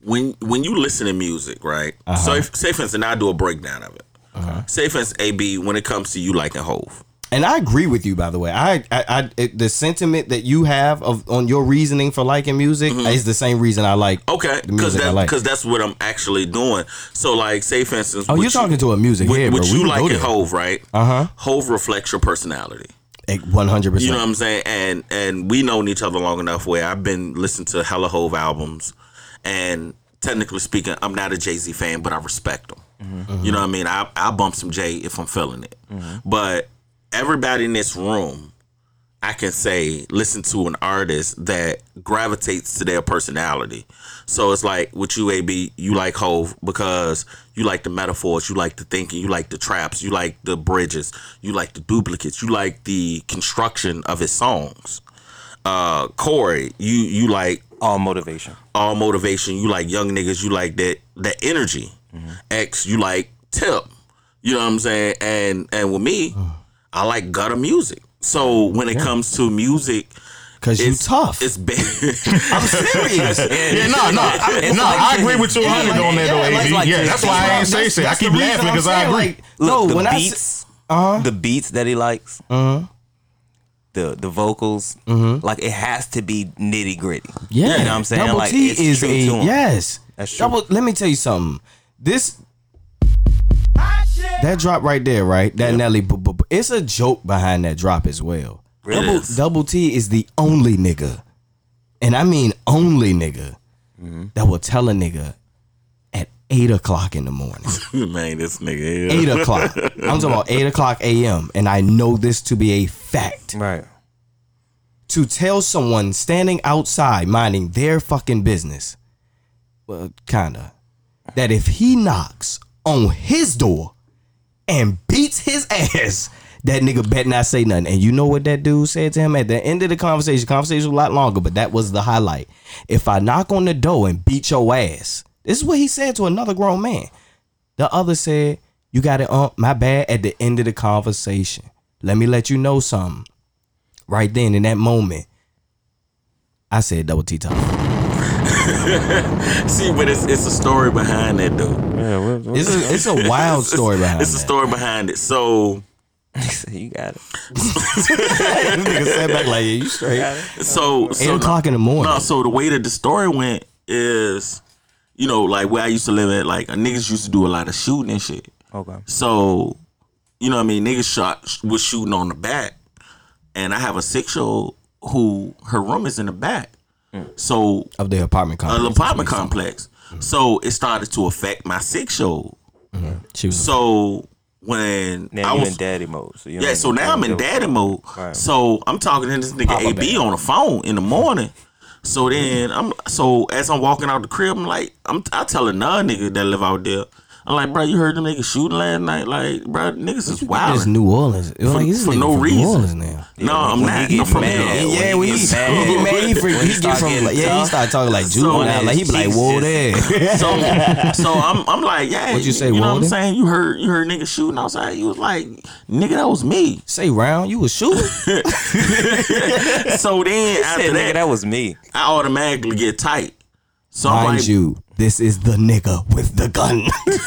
when when you listen to music, right? Uh-huh. So, if, say for instance, and I do a breakdown of it. Say for instance, AB, when it comes to you liking Hove, And I agree with you, by the way. I, I, I it, the sentiment that you have of on your reasoning for liking music is the same reason I like. Mm-hmm. okay, because that, like. that's what I'm actually doing. So, like, say for instance, Oh, you're talking you, to a music with, head. We you liking there. Hove, right? Uh huh. Hove reflects your personality. One hundred percent. You know what. I'm saying? And and we known each other long enough where I've been listening to hella Hove albums, and technically speaking, I'm not a Jay Z fan, but I respect him. You know what I mean? I I bump some Jay if I'm feeling it. But everybody in this room, I can say listen to an artist that gravitates to their personality. So it's like with you, AB, you like Hove because you like the metaphors, you like the thinking, you like the traps, you like the bridges, you like the duplicates, you like the construction of his songs. Uh, Corey, you you like all motivation. all motivation. You like young niggas. You like that that energy. X, you like tip. You know what I'm saying? And and with me, I like gutter music. So when it comes to music, Cause you it's tough. It's bad. *laughs* I'm serious. *laughs* Yeah, no, no, I, no. I agree with you 100 on that though, AB. like- yeah, that's why I ain't say shit. I keep laughing because I agree. like, Look, no, the when I say, beats, uh-huh. the beats that he likes, uh-huh. the the vocals, mm-hmm. like it has to be nitty gritty. yeah, you know what I'm saying. Double like T it's is true a to him. yes. That's true. Double. Let me tell you something. This that drop right there, right? That Nelly. It's a joke behind that drop as well. Double. Double T is the only nigga, and I mean only nigga, Mm-hmm. that will tell a nigga at eight o'clock in the morning. *laughs* Man, this nigga. eight o'clock. I'm talking about eight o'clock a.m. And I know this to be a fact. Right. To tell someone standing outside minding their fucking business, well, kinda, that if he knocks on his door and beats his ass, that nigga bet not say nothing. And you know what that dude said to him at the end of the conversation? Conversation was a lot longer, but that was the highlight. If I knock on the door and beat your ass, this is what he said to another grown man. The other said, You got it, um, my bad, at the end of the conversation. Let me let you know something. Right then, in that moment, I said double T top. *laughs* See, but it's it's a story behind that though. Yeah. What, what, It's a, it's a *laughs* wild story behind it. It's a story behind it. So *laughs* you got it. Nigga sat back like, yeah, you straight. so Eight so o'clock in the morning. No, so the way that the story went is, you know, like where I used to live at, like uh, niggas used to do a lot of shooting and shit. Okay. So, you know what I mean? Niggas shot was shooting on the back. And I have a six year old who her room is in the back. So Of the apartment an complex. apartment complex. So it started to affect my six year old. She was So when Now I was in daddy mode. So yeah, so now I'm in daddy fuck. mode. Right. So I'm talking to this nigga Papa AB bear. on the phone in the morning. So then I'm so as I'm walking out the crib, I'm like, I'm I tell another nigga that live out there. I'm like, bro, you heard them niggas shooting last night? Like, bro, niggas is wild. It's. New Orleans. It was For- like, this for no from reason. New Orleans now. No, I'm not. I'm from mad, here. Yeah, when when he he, get he mad, mad, he, freak, he he get from getting like, yeah, he tough. start talking like So juvenile. that Like he be like, whoa just- there. *laughs* So, so I'm, I'm like, yeah. What'd you say, You know what I'm saying? You heard, you heard niggas shooting outside. You was like, nigga, that was me. Say round, you was shooting. *laughs* *laughs* So then after Said, nigga, that, that was me. I automatically get tight. So I'm Mind like, you, this is the nigga with the gun. *laughs*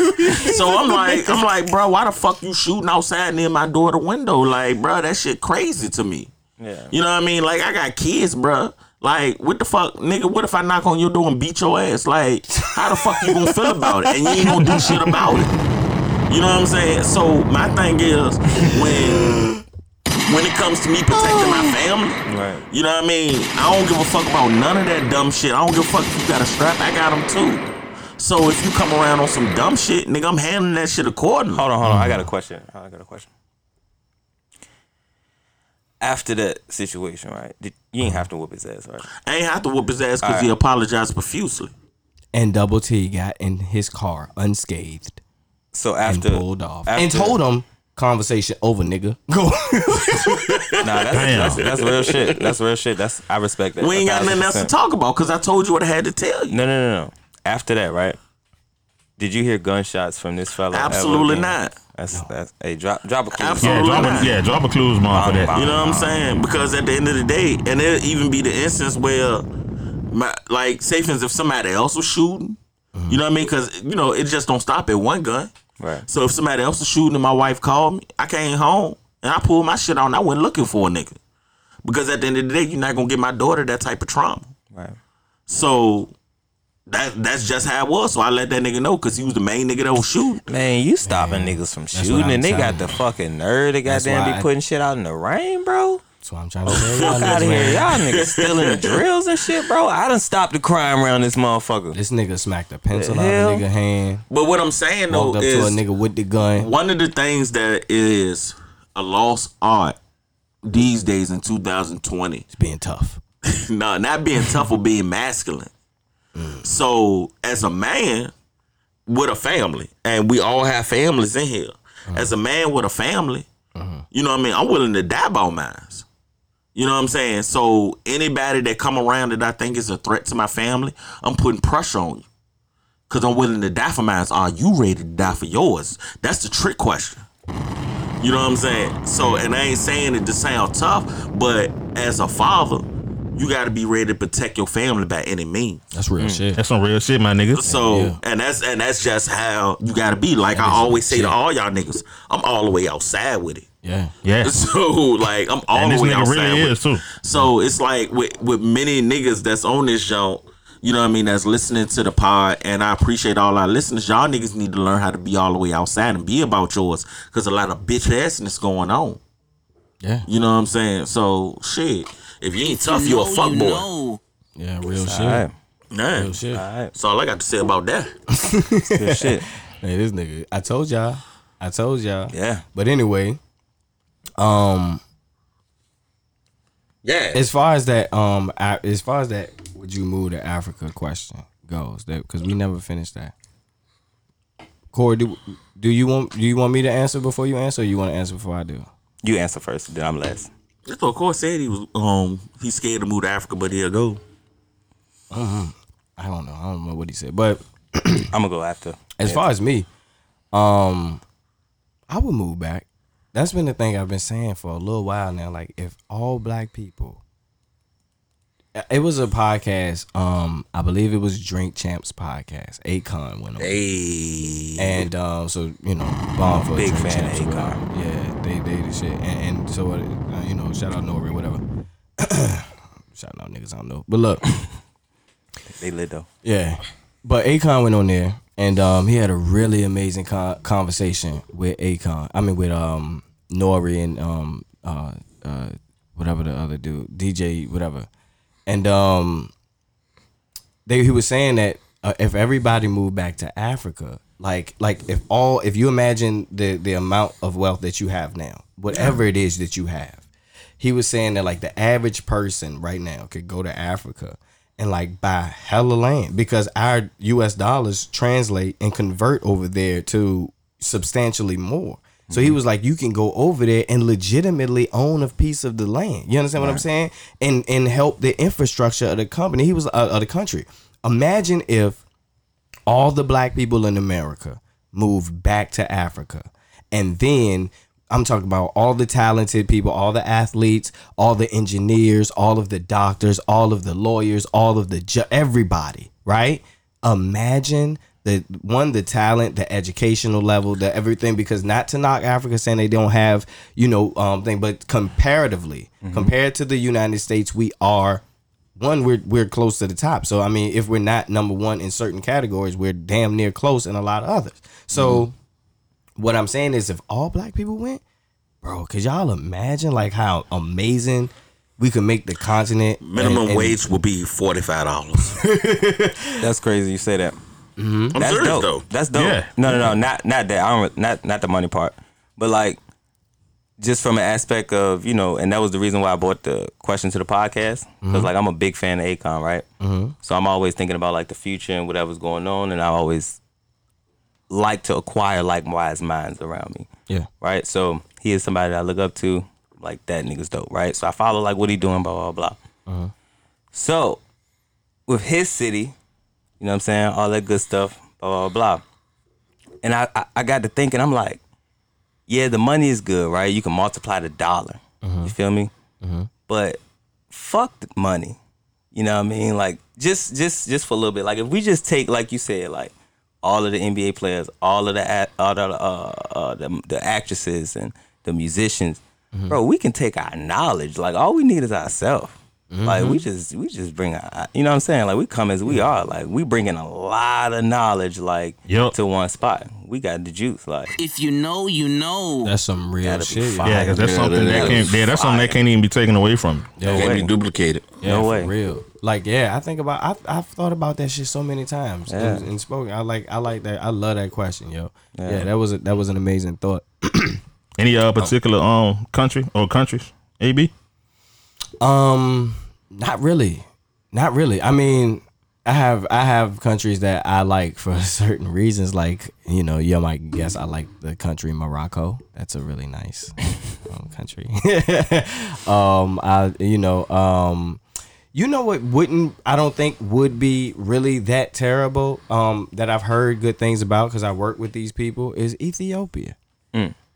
So I'm like, I'm *laughs* like, bro, why the fuck you shooting outside near my door the window? Like, bro, that shit crazy to me. Yeah. You know what I mean? Like, I got kids, bro. Like, what the fuck, nigga? What if I knock on your door and beat your ass? Like, how the fuck you gonna feel about it? And you ain't gonna do shit about it. You know what I'm saying? So my thing is when when it comes to me protecting my oh. family, Right. you know what I mean? I don't give a fuck about none of that dumb shit. I don't give a fuck if you got a strap. I got them too. So if you come around on some dumb shit, nigga, I'm handling that shit accordingly. Hold on, hold on. I got a mm-hmm. question. I got a question. After that situation, right? Did, you ain't have to whoop his ass, right? I ain't have to whoop his ass because he apologized profusely. and Double T got in his car unscathed So and after pulled off after, and told him conversation over, nigga. Go. *laughs* Nah, that's, Damn. that's that's real shit. That's real shit. That's I respect that. We ain't got nothing else to talk about because I told you what I had to tell you. No, no, no, no. After that, right? Did you hear gunshots from this fellow? ever Absolutely again? not. That's that's. Hey, drop drop a clue. Yeah, Absolutely. drop not. a, yeah, drop a clues mom for that. You know what I'm saying? Because at the end of the day, and there'll even be the instance where, my, like, say for instance, if somebody else was shooting, you know what I mean? Because you know it just don't stop at one gun. Right. So if somebody else was shooting and my wife called me, I came home and I pulled my shit out and I went looking for a nigga. Because at the end of the day, you're not gonna get my daughter that type of trauma. Right. So that that's just how it was. So I let that nigga know because he was the main nigga that was shooting. Man, you stopping niggas from what shooting, and they got telling the fucking nerve to That's goddamn why be I- putting shit out in the rain, bro. That's what I'm trying to tell y'all Fuck out of here, y'all niggas stealing the drills and shit, bro. I done stopped the crime around this motherfucker. This nigga smacked a pencil The out of a nigga hand. But what I'm saying though up is to a nigga with the gun. one of the things that is a lost art these days in 2020 It's being tough. *laughs* no, not being tough or being masculine. Mm. So, as a man with a family, and we all have families in here, uh-huh. as a man with a family, uh-huh. you know what I mean? I'm willing to die by mine. You know what I'm saying? So, anybody that come around that I think is a threat to my family, I'm putting pressure on you. Because I'm willing to die for mine. Are you ready to die for yours? That's the trick question. You know what I'm saying? So, and I ain't saying it to sound tough, but as a father, you got to be ready to protect your family by any means. That's real mm. shit. That's some real shit, my nigga. So Yeah. and that's and that's just how you gotta be. Like I always say to all y'all niggas, I'm all the way outside with it. Yeah. Yeah. *laughs* So like I'm all And the way nigga outside really with is too. So it's like with with many niggas that's on this show, you know what I mean, that's listening to the pod, and I appreciate all our listeners. Y'all niggas need to learn how to be all the way outside and be about yours, cause a lot of bitch assness going on. Yeah. You know what I'm saying? So shit, if you ain't tough, you a know, fuck you boy. know. Yeah. Real shit. All right. Nah, Real shit. that's all I got to say about that. *laughs* Good shit. Hey, this nigga. I told y'all. I told y'all. Yeah. But anyway, um, Yeah, as far as that, um, as far as that, would you move to Africa question goes? That because we never finished that. Corey, do do you want do you want me to answer before you answer? or You want to answer before I do? You answer first, then I'm last. that's what Corey said. He was um he's scared to move to Africa, but he'll go. I don't know. I don't know what he said, but I'm gonna go after. as far as me, um, I would move back. That's been the thing I've been saying for a little while now. Like, if all black people, it was a podcast. Um, I believe it was Drink Champs podcast. Akon went on, Hey, and um, so you know, bomb for Big Drink fan Champs or Akon. Yeah, they they the shit, and, and so uh, you know, shout out Nori, whatever. *coughs* shout out niggas I don't know, but look. They lit though. Yeah, but Akon went on there, and um, he had a really amazing con- conversation with Akon. I mean, with um Nori and um uh uh whatever the other dude, DJ whatever, and um they he was saying that uh, if everybody moved back to Africa, like like if all if you imagine the the amount of wealth that you have now, whatever it is that you have, he was saying that like the average person right now could go to Africa and like buy hella land because our US dollars translate and convert over there to substantially more. So he was like, you can go over there and legitimately own a piece of the land. You understand what I'm saying? And and help the infrastructure of the company. He was uh, of the country. Imagine if all the black people in America moved back to Africa. And then I'm talking about all the talented people, all the athletes, all the engineers, all of the doctors, all of the lawyers, all of the ju- everybody, right? Imagine the one the talent, the educational level, the everything because not to knock Africa saying they don't have, you know, um thing, but comparatively, compared to the United States, we are one we're we're close to the top. So I mean, if we're not number one in certain categories, we're damn near close in a lot of others. So what I'm saying is, if all black people went, bro, could y'all imagine like how amazing we could make the continent minimum and- and- wage will be forty five dollars. *laughs* That's crazy. You say that. Mm-hmm. I'm That's serious dope. though. That's dope. Yeah. No, no, no, not not that. I don't. Not not the money part, but like just from an aspect of you know, and that was the reason why I brought the question to the podcast because mm-hmm. like I'm a big fan of Akon, right? Mm-hmm. So I'm always thinking about like the future and whatever's going on, and I always like to acquire like wise minds around me, Yeah, right? So he is somebody that I look up to, like that nigga's dope, right? So I follow like what he doing, blah blah blah. Uh-huh. So with his city, you know what I'm saying? All that good stuff, blah, blah, blah. And I, I, I got to thinking, I'm like, yeah, the money is good, right? You can multiply the dollar. Uh-huh. You feel me? Uh-huh. But fuck the money. You know what I mean? Like just just just for a little bit. Like if we just take, like you said, like all of the NBA players, all of the all the uh, uh the, the actresses and the musicians, bro, we can take our knowledge. Like all we need is ourselves. Like we just we just bring our, you know what I'm saying? Like we come as we are. Like we bring in a lot of knowledge like Yup. to one spot. We got the juice. Like If you know, you know. that's some real shit. fire. Yeah, because that's Yeah, something that that is can't. Yeah, that's something that can't even be taken away from you. Yeah, Can't way. be duplicated. Yeah, No for way. real. Like, yeah, I think about. I've, I've thought about that shit so many times Yeah. and, and spoken. I like. I like that. I love that question, yo. Yeah, Yeah. that was a, that was an amazing thought. *clears throat* Any uh particular um country or countries? AB. Um, not really, not really. I mean, I have I have countries that I like for *laughs* certain reasons. Like you know, you might guess I like the country Morocco. That's a really nice um, country. *laughs* um, I you know um. You know what wouldn't I don't think would be really that terrible um that I've heard good things about because I work with these people is Ethiopia.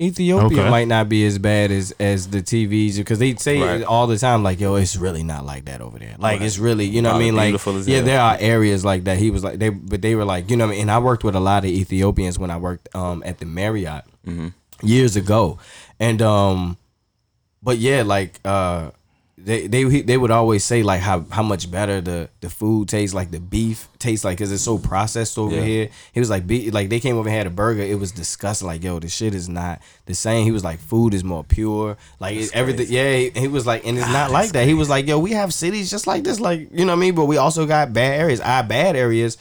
Ethiopia Okay. might not be as bad as as the TVs because they say Right. it all the time like yo it's really not like that over there like it's really you know what I mean like yeah there are areas like that he was like they but they were like you know what I mean and I worked with a lot of Ethiopians when I worked um at the Marriott Mm-hmm. years ago and um but yeah like uh they they they would always say like how how much better the the food tastes like the beef tastes like because it's so processed over Yeah. here. He was like be, like they came over and had a burger. It was disgusting. Like yo this shit is not the same. He was like food is more pure. Like it, everything yeah he, he was like and it's not like that. He was like yo we have cities just like this like you know what I mean? But we also got bad areas. Our bad areas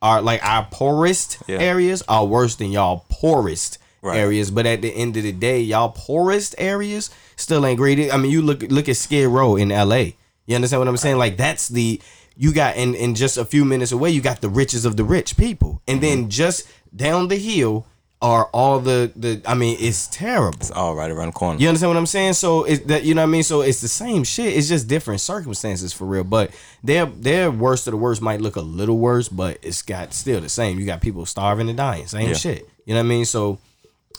are like our poorest Yeah. areas are worse than y'all poorest Right. areas. But at the end of the day, y'all poorest areas still ain't great. I mean, you look look at Skid Row in L.A. You understand what I'm saying? Like that's the you got in in just a few minutes away. You got the riches of the rich people, and Mm-hmm. then just down the hill are all the the. I mean, it's terrible. It's all right around the corner. You understand what I'm saying? So it's that you know what I mean. So it's the same shit. It's just different circumstances for real. But their their worst of the worst might look a little worse, but it's got still the same. You got people starving and dying. Same Yeah. shit. You know what I mean? So,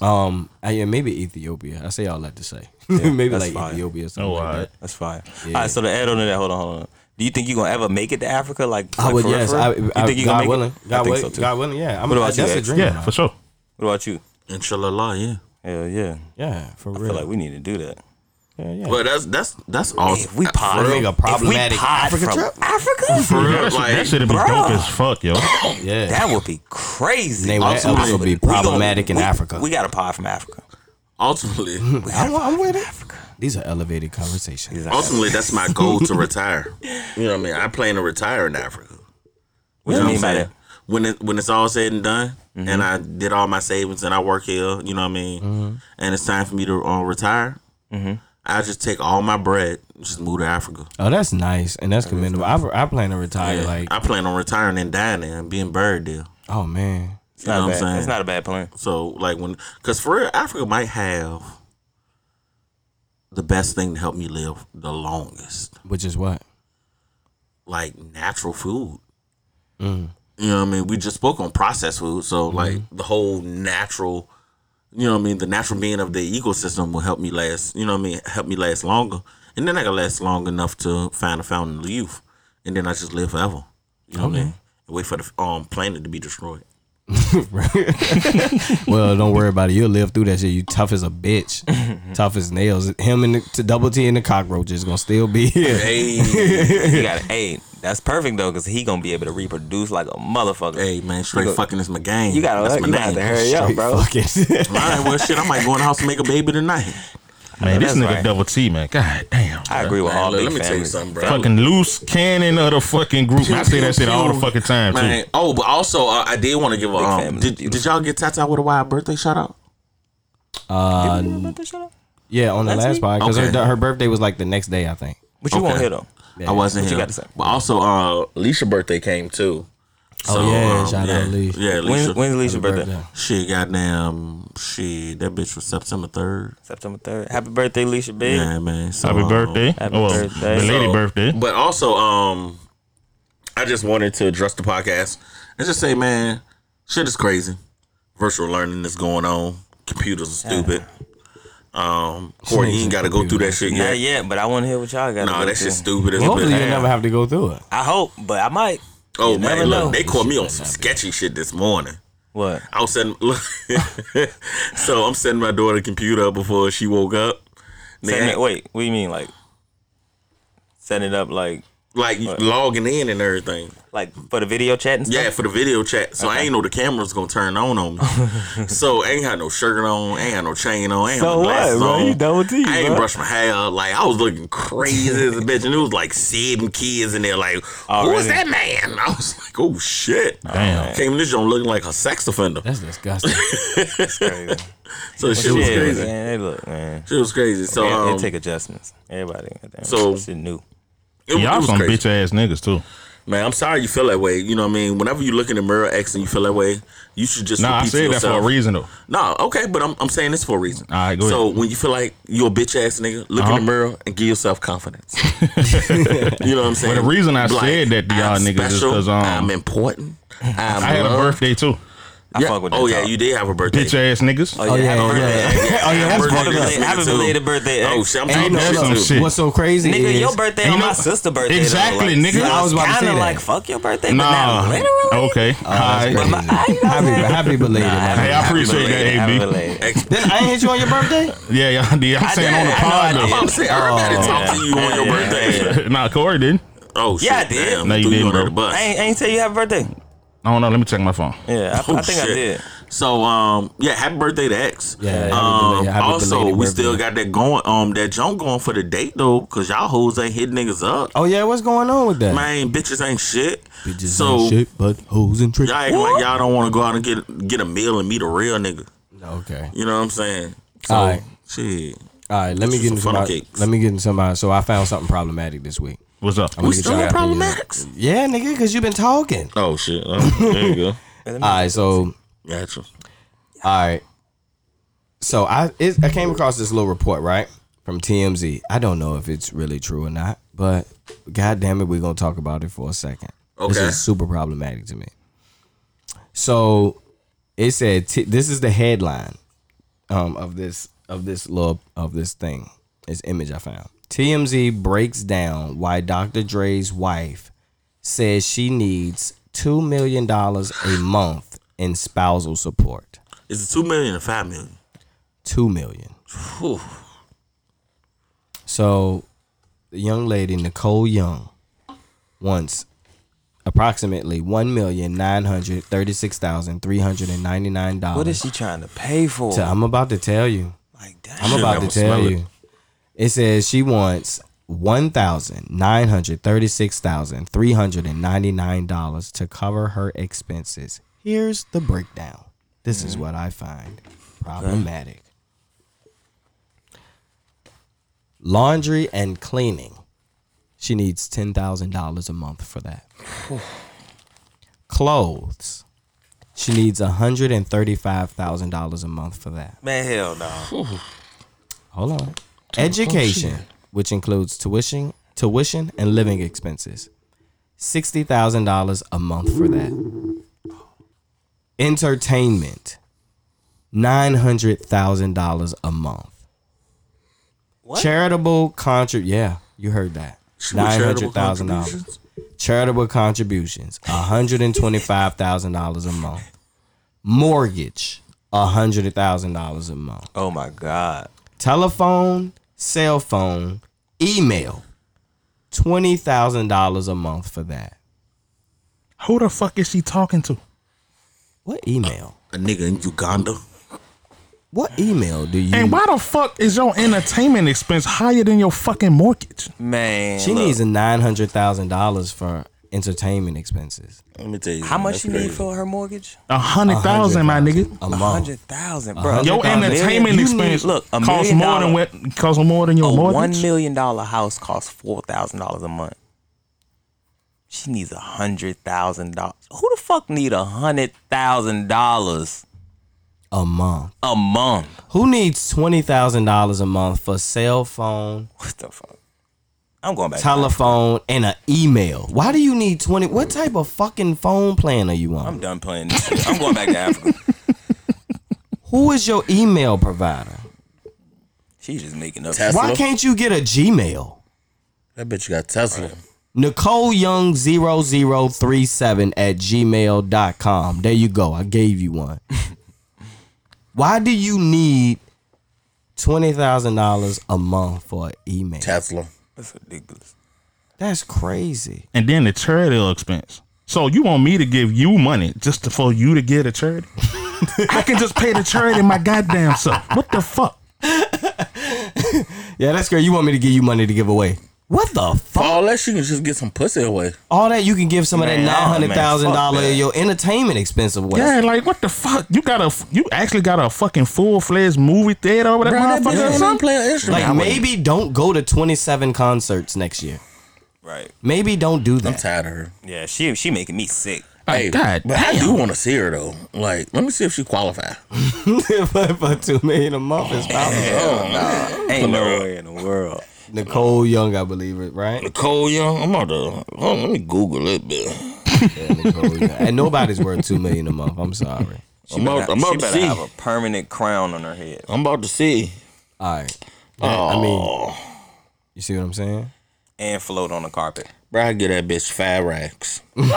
um, I, yeah, maybe Ethiopia. I say all that to say *laughs* maybe like fine. Ethiopia or something Oh, like alright. that. That's fine. All right, so to add on to that, hold on, hold on. Do you think you're gonna ever make it to Africa? Like, I like, would for yes. for real? I, you think you're God gonna make willing. it? God, I think wait, so. God willing. Yeah. I'm, What about you, that's a X? dream. Yeah, now. for sure. What about you? Inshallah, yeah. Hell yeah. Yeah, for I real. I feel like we need to do that. Yeah, yeah. But that's that's that's all. If we for pod, real. a problematic if we pod Africa from trip? Africa, For real, *laughs* That, shit- like, that shit'd be bruh. dope as fuck, yo. *laughs* yeah. that would be crazy. Name that Ultimately, episode would be We gonna- problematic in we- Africa. We got a pod from Africa. ultimately, I'm, I'm with it. These are elevated conversations. He's like, ultimately, that's my goal to retire. You know what I mean? I plan to retire in Africa. what do you mean by that? When it, when it's all said and done, mm-hmm. and I did all my savings and I work here, you know what I mean, mm-hmm. and it's time for me to uh, retire, mm-hmm. I just take all my bread, just move to Africa. Oh, that's nice and that's commendable. I, I plan to retire. Yeah. Like, I plan on retiring and dying there and being buried there. oh man, It's not know a what I'm saying? It's not a bad plan. So like when, cause for real, Africa might have the best thing to help me live the longest, which is what? like natural food. Mm. You know what I mean? We just spoke on processed food, so like mm-hmm. the whole natural, you know what I mean? The natural being of the ecosystem will help me last. You know what I mean? Help me last longer, and then I can last long enough to find a fountain of youth, and then I just live forever. You know what I mean? And wait for the um planet to be destroyed. *laughs* Well, don't worry about it. You'll live through that shit. You tough as a bitch, *laughs* tough as nails. Him and the, to double T and the cockroaches gonna still be here. Hey, You got to Hey, that's perfect though, because he gonna be able to reproduce like a motherfucker. hey, man, straight go- fucking is my game. you gotta, That's you my gotta have name. hurry *laughs* up, bro. Fuck it. *laughs* All right, well, shit, I might go in the house and make a baby tonight. Man, this nigga right. double T, man. God damn. I agree with Man, all look, big let me tell you something, bro. Fucking loose cannon of the fucking group. I say that shit all the fucking time, too. Man, oh, but also uh, I did want to give a. Um, did, did y'all get Tata with a wild birthday shout out? Uh, yeah, on the Last last week? part because Okay. her, her birthday was like the next day, I think. But you Okay. won't hit hear though. I wasn't What you here. gotta say? But also, uh, Leisha birthday came too. Oh, yeah, shout yeah, out Leisha. Yeah, When, Leisha. when's Alicia's birthday? birthday. She goddamn. She that bitch was September third. September third. Happy birthday, Alicia Big. Yeah, man. So, Happy um, birthday. Happy well, birthday. The lady So- birthday. But also, um, I just wanted to address the podcast and just say, man, shit is crazy. Virtual learning is going on. Computers are stupid. Um, Corey, you ain't got to go through that shit yet. Not yet. yet, but I want to hear what y'all got. Nah, to that shit's stupid as a Hopefully, you'll never have to go through it. I hope, but I might. Oh You never man, know. look, they called me on some sketchy shit this morning. What? I was setting, *laughs* look, so I'm setting my daughter computer up before she woke up. Setting it, wait, what do you mean? Like setting it up like like logging in and everything. like for the video chat and stuff? Yeah, for the video chat. So I ain't know the camera's gonna turn on on me. *laughs* so I ain't had no shirt on, I ain't had no chain on, ain't So had no what, glasses bro? on. You double T, I ain't bro. brushed my hair. Like I was looking crazy as a bitch, and it was like seven kids in there. Like, who was Already? that man? *laughs* I was like, oh shit. Damn. Came in this joint looking like a sex offender. That's disgusting. That's Crazy. *laughs* So the shit was crazy. Man, they look, man. Shit was crazy. So it, um, it take adjustments. Everybody, goddamn, So- shit new. It, Y'all was some crazy. bitch ass niggas, too. Man, I'm sorry you feel that way. You know what I mean? Whenever you look in the mirror X and you feel that way, you should just Nah, I said that for a reason, though. No, okay, but I'm, I'm saying this for a reason. All right, go so ahead. when you feel like you're a bitch ass nigga, look Uh-huh. in the mirror and give yourself confidence. *laughs* you know what I'm saying? Well, the reason I said that to y'all I'm niggas is because um, I'm important. *laughs* I'm I had a birthday, too. I Yeah. fuck with that. Oh yeah, talk. you did have a birthday. Bitch ass niggas. Oh yeah, oh, yeah, happy yeah. *laughs* birthday. Oh, yeah, that's Birthday Happy to belated- nigga, happy belated birthday. Oh shit, I'm And you talking about some shit shit. What's so crazy Nigga, is your birthday You on know- my sister's birthday. Exactly, though. Like, nigga. so I was about to kinda say that. like fuck your birthday, Nah. but not literally. Okay. Oh, that's But my- you know happy, I'm saying? happy belated. Nah, man. Hey, I appreciate that, Happy AB. belated. Then I ain't hit you on your birthday. Yeah, yeah, yeah. I'm saying on the did, I know I pod did. I'm about to everybody Oh. talk to you on your *laughs* birthday. nah, Corey didn't. Oh shit, Yeah, I did. Damn, No, you threw didn't, under bro. I ain't, I ain't tell you happy birthday. I don't know. Let me check my phone. Yeah, I, Oh, I think I did. So um yeah, happy birthday to X. Yeah, happy Um, belated- also, we birthday. still got that going um that junk going for the date though, cause y'all hoes ain't hitting niggas up. Oh yeah, what's going on with that? Man, bitches ain't shit. Bitches so ain't shit but hoes and tricks. y'all acting like y'all don't want to go out and get get a meal and meet a real nigga. Okay. You know what I'm saying? So Alright. shit. All right, let me get some into funnel my, cakes. let me get into somebody. So I found something problematic this week. What's up? I'm We still y'all in opinion. problematics. Yeah, nigga, because you've been talking. Oh shit. Oh, there you go. *laughs* All right, so Gotcha. all right, so I it, I came across this little report right from TMZ. I don't know if it's really true or not, but god damn it, we're gonna talk about it for a second. This Okay. is super problematic to me. So it said t- this is the headline um, of this of this little of this thing, this image I found. TMZ breaks down why Dr. Dre's wife says she needs two million dollars a month in spousal support. Is it two million or five million? Two million. Whew. So the young lady Nicole Young wants approximately one million nine hundred thirty six thousand three hundred and ninety nine dollars. What is she trying to pay for? I'm about to tell you. like, damn. I'm about I'ma tell you. it. It says she wants one thousand nine hundred thirty-six thousand three hundred and ninety-nine dollars to cover her expenses. Here's the breakdown. This is mm-hmm. what I find problematic. Laundry and cleaning. She needs ten thousand dollars a month for that. *sighs* Clothes. She needs hundred and thirty-five thousand dollars a month for that. Man, hell no. Hold on. Education, which includes tuition, tuition and living expenses. Sixty thousand dollars a month for that. Entertainment. Nine hundred thousand dollars a month. What? Charitable contrib yeah, you heard that. With Nine charitable hundred thousand dollars. Charitable contributions, hundred and twenty-five thousand dollars a month. Mortgage, hundred thousand dollars a month Oh my god. telephone, cell phone, email. Twenty thousand dollars a month for that. Who the fuck is she talking to? What email? A nigga in Uganda. What email do you? And why the fuck is your entertainment expense higher than your fucking mortgage? Man. she look, needs a nine hundred thousand dollars for entertainment expenses Let me tell you. How much that's she need for her mortgage? A hundred thousand, my nigga. a A hundred thousand, bro. Your $100,000. entertainment You expense need- look, a costs million more than dollar- what costs more than your A mortgage. one million dollar house costs four thousand dollars a month. She needs a hundred thousand dollars. Who the fuck need a hundred thousand dollars A month. a month? Who needs twenty thousand dollars a month for cell phone, What the fuck? I'm going back. To A. Telephone, and an email? Why do you need twenty? What type of fucking phone plan are you on? I'm done playing this *laughs* shit. I'm going back to Africa. *laughs* Who is your email provider? She's just making up. Tesla. Why can't you get a Gmail? That bitch got Tesla. Nicole Young 0037 at gmail.com. There you go. I gave you one. *laughs* Why do you need $20,000 a month for an email? Tesla. That's ridiculous. That's crazy. and then the charity expense. So you want me to give you money just to, for you to get a charity? *laughs* I can just pay the charity my goddamn self. What the fuck? *laughs* Yeah, that's great. You want me to give you money to give away. What the For fuck? all that, she can just get some pussy away. All that you can give some Man, of that $900,000 of your entertainment expense away. Yeah, like what the fuck? You got a you actually got a fucking full fledged movie theater over that Bro, that bitch motherfucker? or don't even something? play an instrument. Like I wouldn't- maybe don't go to 27 concerts next year. Right. Maybe don't do that. I'm that. tired of her. Yeah, she she making me sick. Like, Hey, God but I do want to see her though. Like, let me see if she qualify. for, for two million a month is probably oh, Ain't no way in the world. Nicole Young, I believe it, right? Nicole Young, I'm about to. Hold on, let me Google it, bit. Yeah, Nicole Young. And nobody's worth two million a month. I'm sorry. She I'm about, better, I'm she to better see. have a permanent crown on her head. I'm about to see. All right. That- I mean, you see what I'm saying? and float on the carpet. Bro, I get that bitch five racks. *laughs* Oh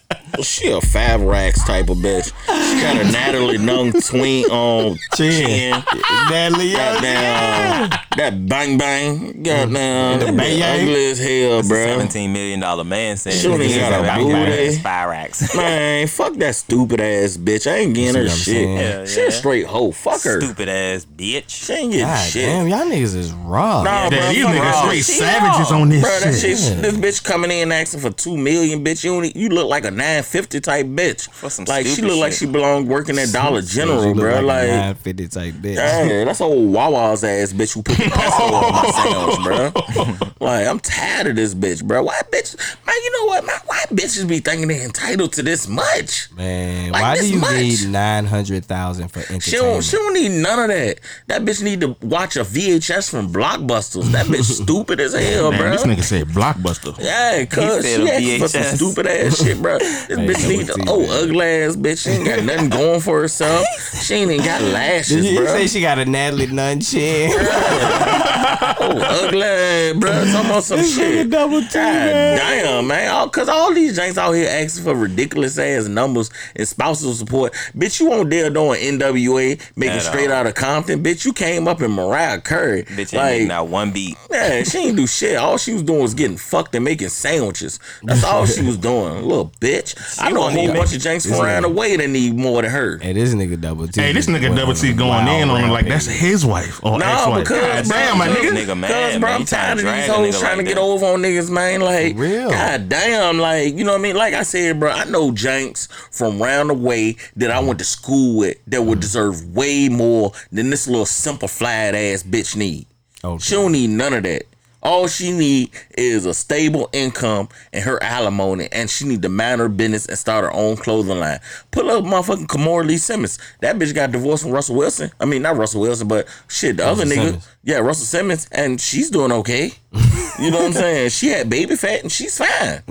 *laughs* she a five racks type of bitch. She got a Natalie Nunn tween on chin. Natalie, Goddamn, that bang bang. Goddamn, that bang bitch yang. ugly as hell, bro. Seventeen million dollar man saying She don't even he's got a about booty. Spirax. *laughs* Man, fuck that stupid ass bitch. I ain't getting see her shit. saying? Yeah, She a straight hoe. Fuck her. Stupid ass bitch. She ain't getting God shit. damn, y'all niggas is raw. Nah, bro, That these fuck niggas her. straight She savages on this Bro, that shit. shit, this bitch coming in asking for two million, bitch. You only, you look like a nine fifty type bitch. For some like she stupid look like she belong working at Dollar She General, look bro. like, Like, 950 type bitch. yeah, that's old Wawa's ass bitch who put the pesto on my *laughs* sandwich, bro. Like, I'm tired of this bitch, bro. Why bitch? Man, you know what? Man, why bitches be thinking they entitled to this much? Man, Like why do you much? need 900,000 for She don't, she don't need none of that. That bitch need to watch a VHS from Blockbusters. That bitch *laughs* stupid as hell, Man, bro. this nigga said blockbuster. Yeah, cuz said she a asking for some stupid ass shit, bro. *laughs* This bitch double need oh, ugly ass bitch. She ain't got nothing going for herself. She ain't even got Did lashes, you bro. say she got a Natalie Nunn chin? *laughs* Oh, ugly ass, bro. Talking about some shit. double T, God damn, man. All, Cause all these janks out here asking for ridiculous ass numbers and spousal support. Bitch, you won't dare doing NWA making At straight all. out of Compton. Bitch, you came up in Mariah Curry. Bitch ain't like, not one beat. Yeah, she ain't do shit. All she was doing was getting fucked and making sandwiches. That's all she was doing. Little bitch. I know a won't whole even- bunch of janks from around the way that need more than her. Hey, this nigga double T. Hey, this nigga double T going in on him like that's his wife or No, ex-wife. because God bro, damn, my cause- nigga. Nigga mad, Cause, bro. I'm tired of these drag hoes trying to get over on niggas, man. Like, real. god damn, like, you know what I mean? Like I said, bro, I know janks from round the way that I went to school with that would deserve way more than this little simple flat ass bitch need. Okay. She don't need none of that. All she need is a stable income and her alimony, and she need to mind her business and start her own clothing line. Put up motherfucking Kimora Lee Simmons. That bitch got divorced from Russell Wilson. I mean, not Russell Wilson, but shit, the other nigga. Simmons. Yeah, Russell Simmons, and she's doing okay. *laughs* you know what I'm saying? She had baby fat and she's fine.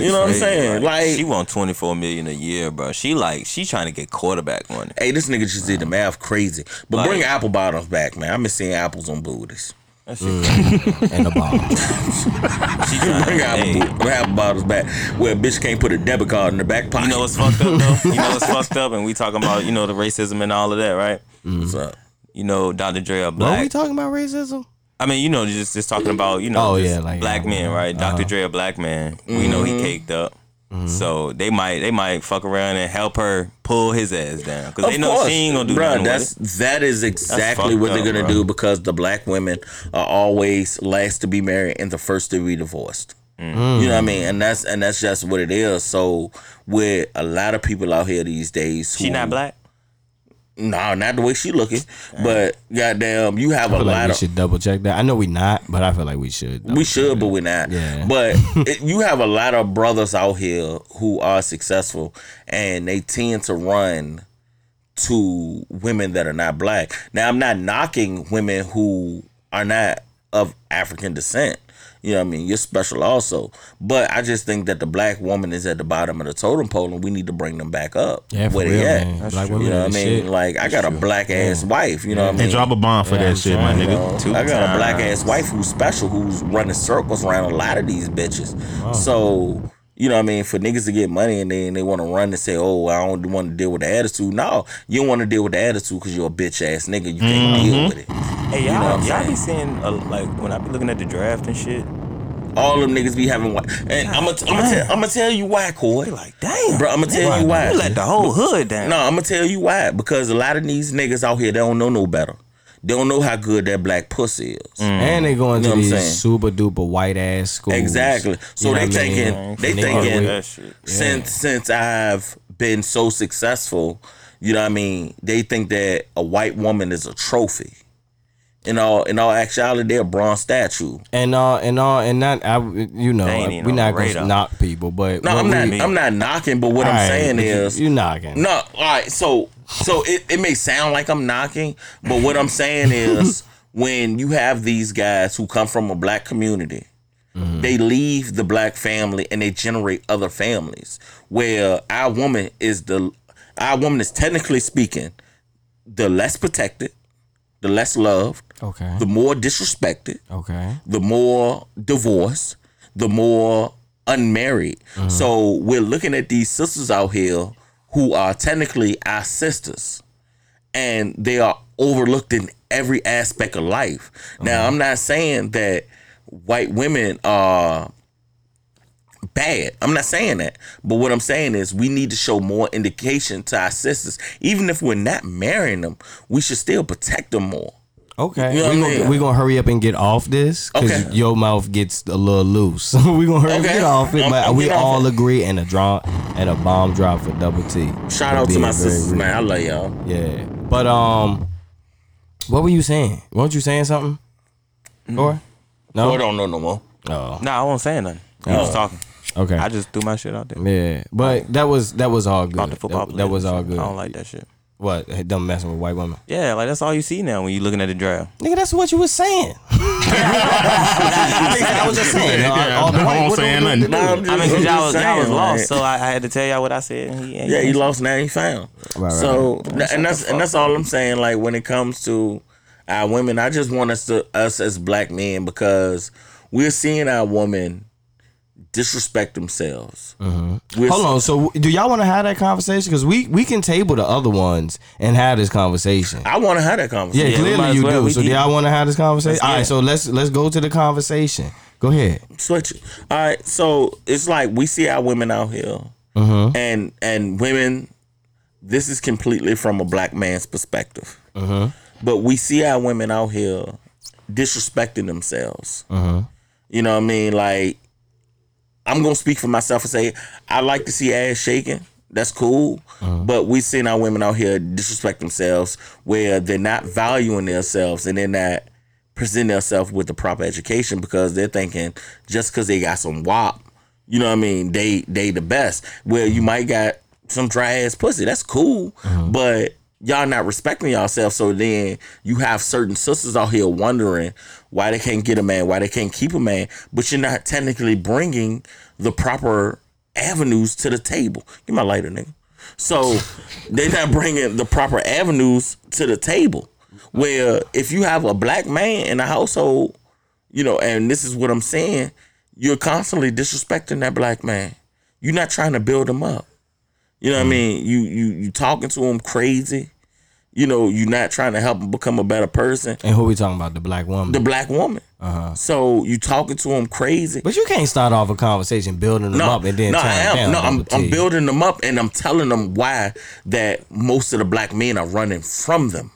you know what I'm saying? Like, she want twenty four million a year, bro. She like she trying to get quarterback money. hey, this nigga just did the math crazy. But Like- bring apple bottoms back, man. I'm seeing apples on booties. That shit mm, and the ball. *laughs* She trying Bring to, hey, bo- bottles back where a bitch can't put a debit card in her back pocket. you know what's fucked up though? You know what's *laughs* fucked up, and we talking about you know the racism and all of that, right? Mm-hmm. What's up? You know, Dr. Dre a What are we talking about racism? I mean, you know, just just talking about you know, Oh, yeah, like, black yeah, men, right? uh-huh. Dr. Dre a black man. We know he mm-hmm. caked up. So they might they might fuck around and help her pull his ass down because they know course, she ain't gonna do nothing That's with it. that is exactly what they're gonna bro. do because the black women are always last to be married and the first to be divorced. Mm. You know what I mean? And that's and that's just what it is. So with a lot of people out here these days, She not black. No, not the way she looking. But goddamn, you have I a feel like lot we of. should double check that. I know we not, but I feel like we should. We should, but we're not. Yeah. But *laughs* it, you have a lot of brothers out here who are successful, and they tend to run to women that are not black. Now, I'm not knocking women who are not of African descent. You know what I mean? You're special also. But I just think that the black woman is at the bottom of the totem pole, and we need to bring them back up. Yeah, for where real, they at. man. That's Black true. You know what I mean? shit. Like I got a black ass wife. You know what I mean? And mean? drop a bomb for Yeah, that I'm shit, trying, my You nigga. know, Two I got a black ass wife who's special, who's running circles around a lot of these bitches. So, you know what I mean? For niggas to get money and then they want to run and say, oh, I don't want to deal with the attitude. No, you don't want to deal with the attitude because you're a bitch ass nigga. You can't deal with it. Hey, y'all, what I'm y'all be seeing uh, like when I be looking at the draft and shit. All them niggas be having white. And I'm going to tell, I'm gonna tell you why, Coy. Like, damn, Bro, I'm going to tell you why. you let the whole hood down. No, I'm gonna tell you why. Because a lot of these niggas out here, they don't know no better. They don't know how good that black pussy is. Mm. And they going You know to what I'm these saying? super duper white ass schools. Exactly. So You know they what mean? thinking, they Niggas thinking with- that since since I've been so successful, you know what I mean. They think that a white woman is a trophy. In all in all actuality, they're a bronze statue. And uh and all and not I you know They uh, ain't even we're on not the gonna radar. knock people, but No, I'm not. we- I'm not knocking, but what I'm Alright, saying but you- is, you knocking. No, all right. So, so it, it may sound like I'm knocking, but what I'm saying is *laughs* when you have these guys who come from a black community mm-hmm. they leave the black family and they generate other families where our woman is the our woman is technically speaking the less protected, the less loved, Okay. the more disrespected, Okay. the more divorced, the more unmarried. Mm-hmm. So we're looking at these sisters out here who are technically our sisters and they are overlooked in every aspect of life. Now, uh-huh. I'm not saying that white women are bad. I'm not saying that. But what I'm saying is we need to show more indication to our sisters. Even if we're not marrying them, we should still protect them more. Okay. You know we I mean? gonna, we gonna hurry up and get off this because Okay. your mouth gets a little loose. *laughs* we're gonna hurry up and Okay. get off it, but we all it. agree and a draw and a bomb drop for double T. Shout out to my very sisters, real. man. I love y'all. Yeah, but um, what were you saying? Weren't you saying something? Or no? Oh, I don't know no more. Oh, Nah, I wasn't saying nothing. You was talking. okay. I just threw my shit out there. yeah, but that was that was all good. About the football that, that was all good. I don't like that shit. What? Them messing with white women? Yeah, like that's all you see now when you looking at the draft. Nigga, that's what you was saying. *laughs* I was just saying. all- Yeah, all the I white- won't what- say what- nothing. Nah, I'm I mean, cause y'all just was, y'all was lost, like- so I, I had to tell y'all what I said. He, Yeah, he lost now he found. Right, right, so th- and that's and that's all I'm saying. Like when it comes to our women, I just want us to us as black men because we're seeing our women disrespect themselves. Mm-hmm. Hold on. So, do y'all want to have that conversation? Because we we can table the other ones and have this conversation. I want to have that conversation. Yeah, might clearly you well. do. We So, do y'all want to have this conversation? Let's All get right. it. So let's let's go to the conversation. Go ahead. switch it. All right, so it's like we see our women out here, Mm-hmm. and and women. This is completely from a black man's perspective, Mm-hmm. but we see our women out here disrespecting themselves. Mm-hmm. You know what I mean? Like, I'm gonna speak for myself and say I like to see ass shaking. That's cool, Mm-hmm. but we seeing our women out here disrespect themselves, where they're not valuing themselves and they're not presenting themselves with the proper education because they're thinking just because they got some wop, you know what I mean, they they the best. Where you might got some dry ass pussy, that's cool, but y'all not respecting yourself. So then you have certain sisters out here wondering why they can't get a man, why they can't keep a man, but you're not technically bringing the proper avenues to the table. Give my lighter, nigga. So *laughs* they're not bringing the proper avenues to the table. Where if you have a black man in a household, you know, and this is what I'm saying, you're constantly disrespecting that black man. You're not trying to build him up. You know what I mm. mean? You you you talking to him crazy. You know, you're not trying to help him become a better person. And who we talking about? The black woman. The black woman. Uh-huh. So you talking to him crazy. but you can't start off a conversation building them up and then no, I am. down. No, I'm, I'm building them up and I'm telling them why that most of the black men are running from them.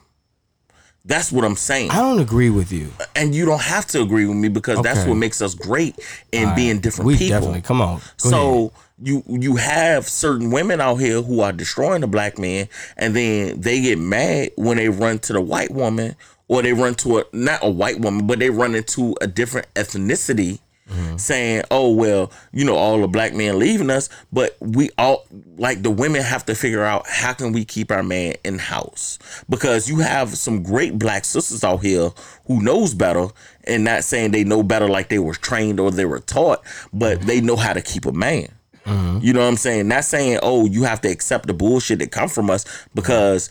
That's what I'm saying. I don't agree with you. And you don't have to agree with me because that's what makes us great in being different We people. definitely come on. Go so ahead. You you have certain women out here who are destroying the black man, and then they get mad when they run to the white woman, or they run to a not a white woman, but they run into a different ethnicity, mm-hmm. saying, "Oh well, you know, all the black men leaving us, but we all like the women have to figure out how can we keep our man in house because you have some great black sisters out here who knows better." And not saying they know better like they were trained or they were taught, but mm-hmm. they know how to keep a man. You know what I'm saying? Not saying, oh, you have to accept the bullshit that come from us because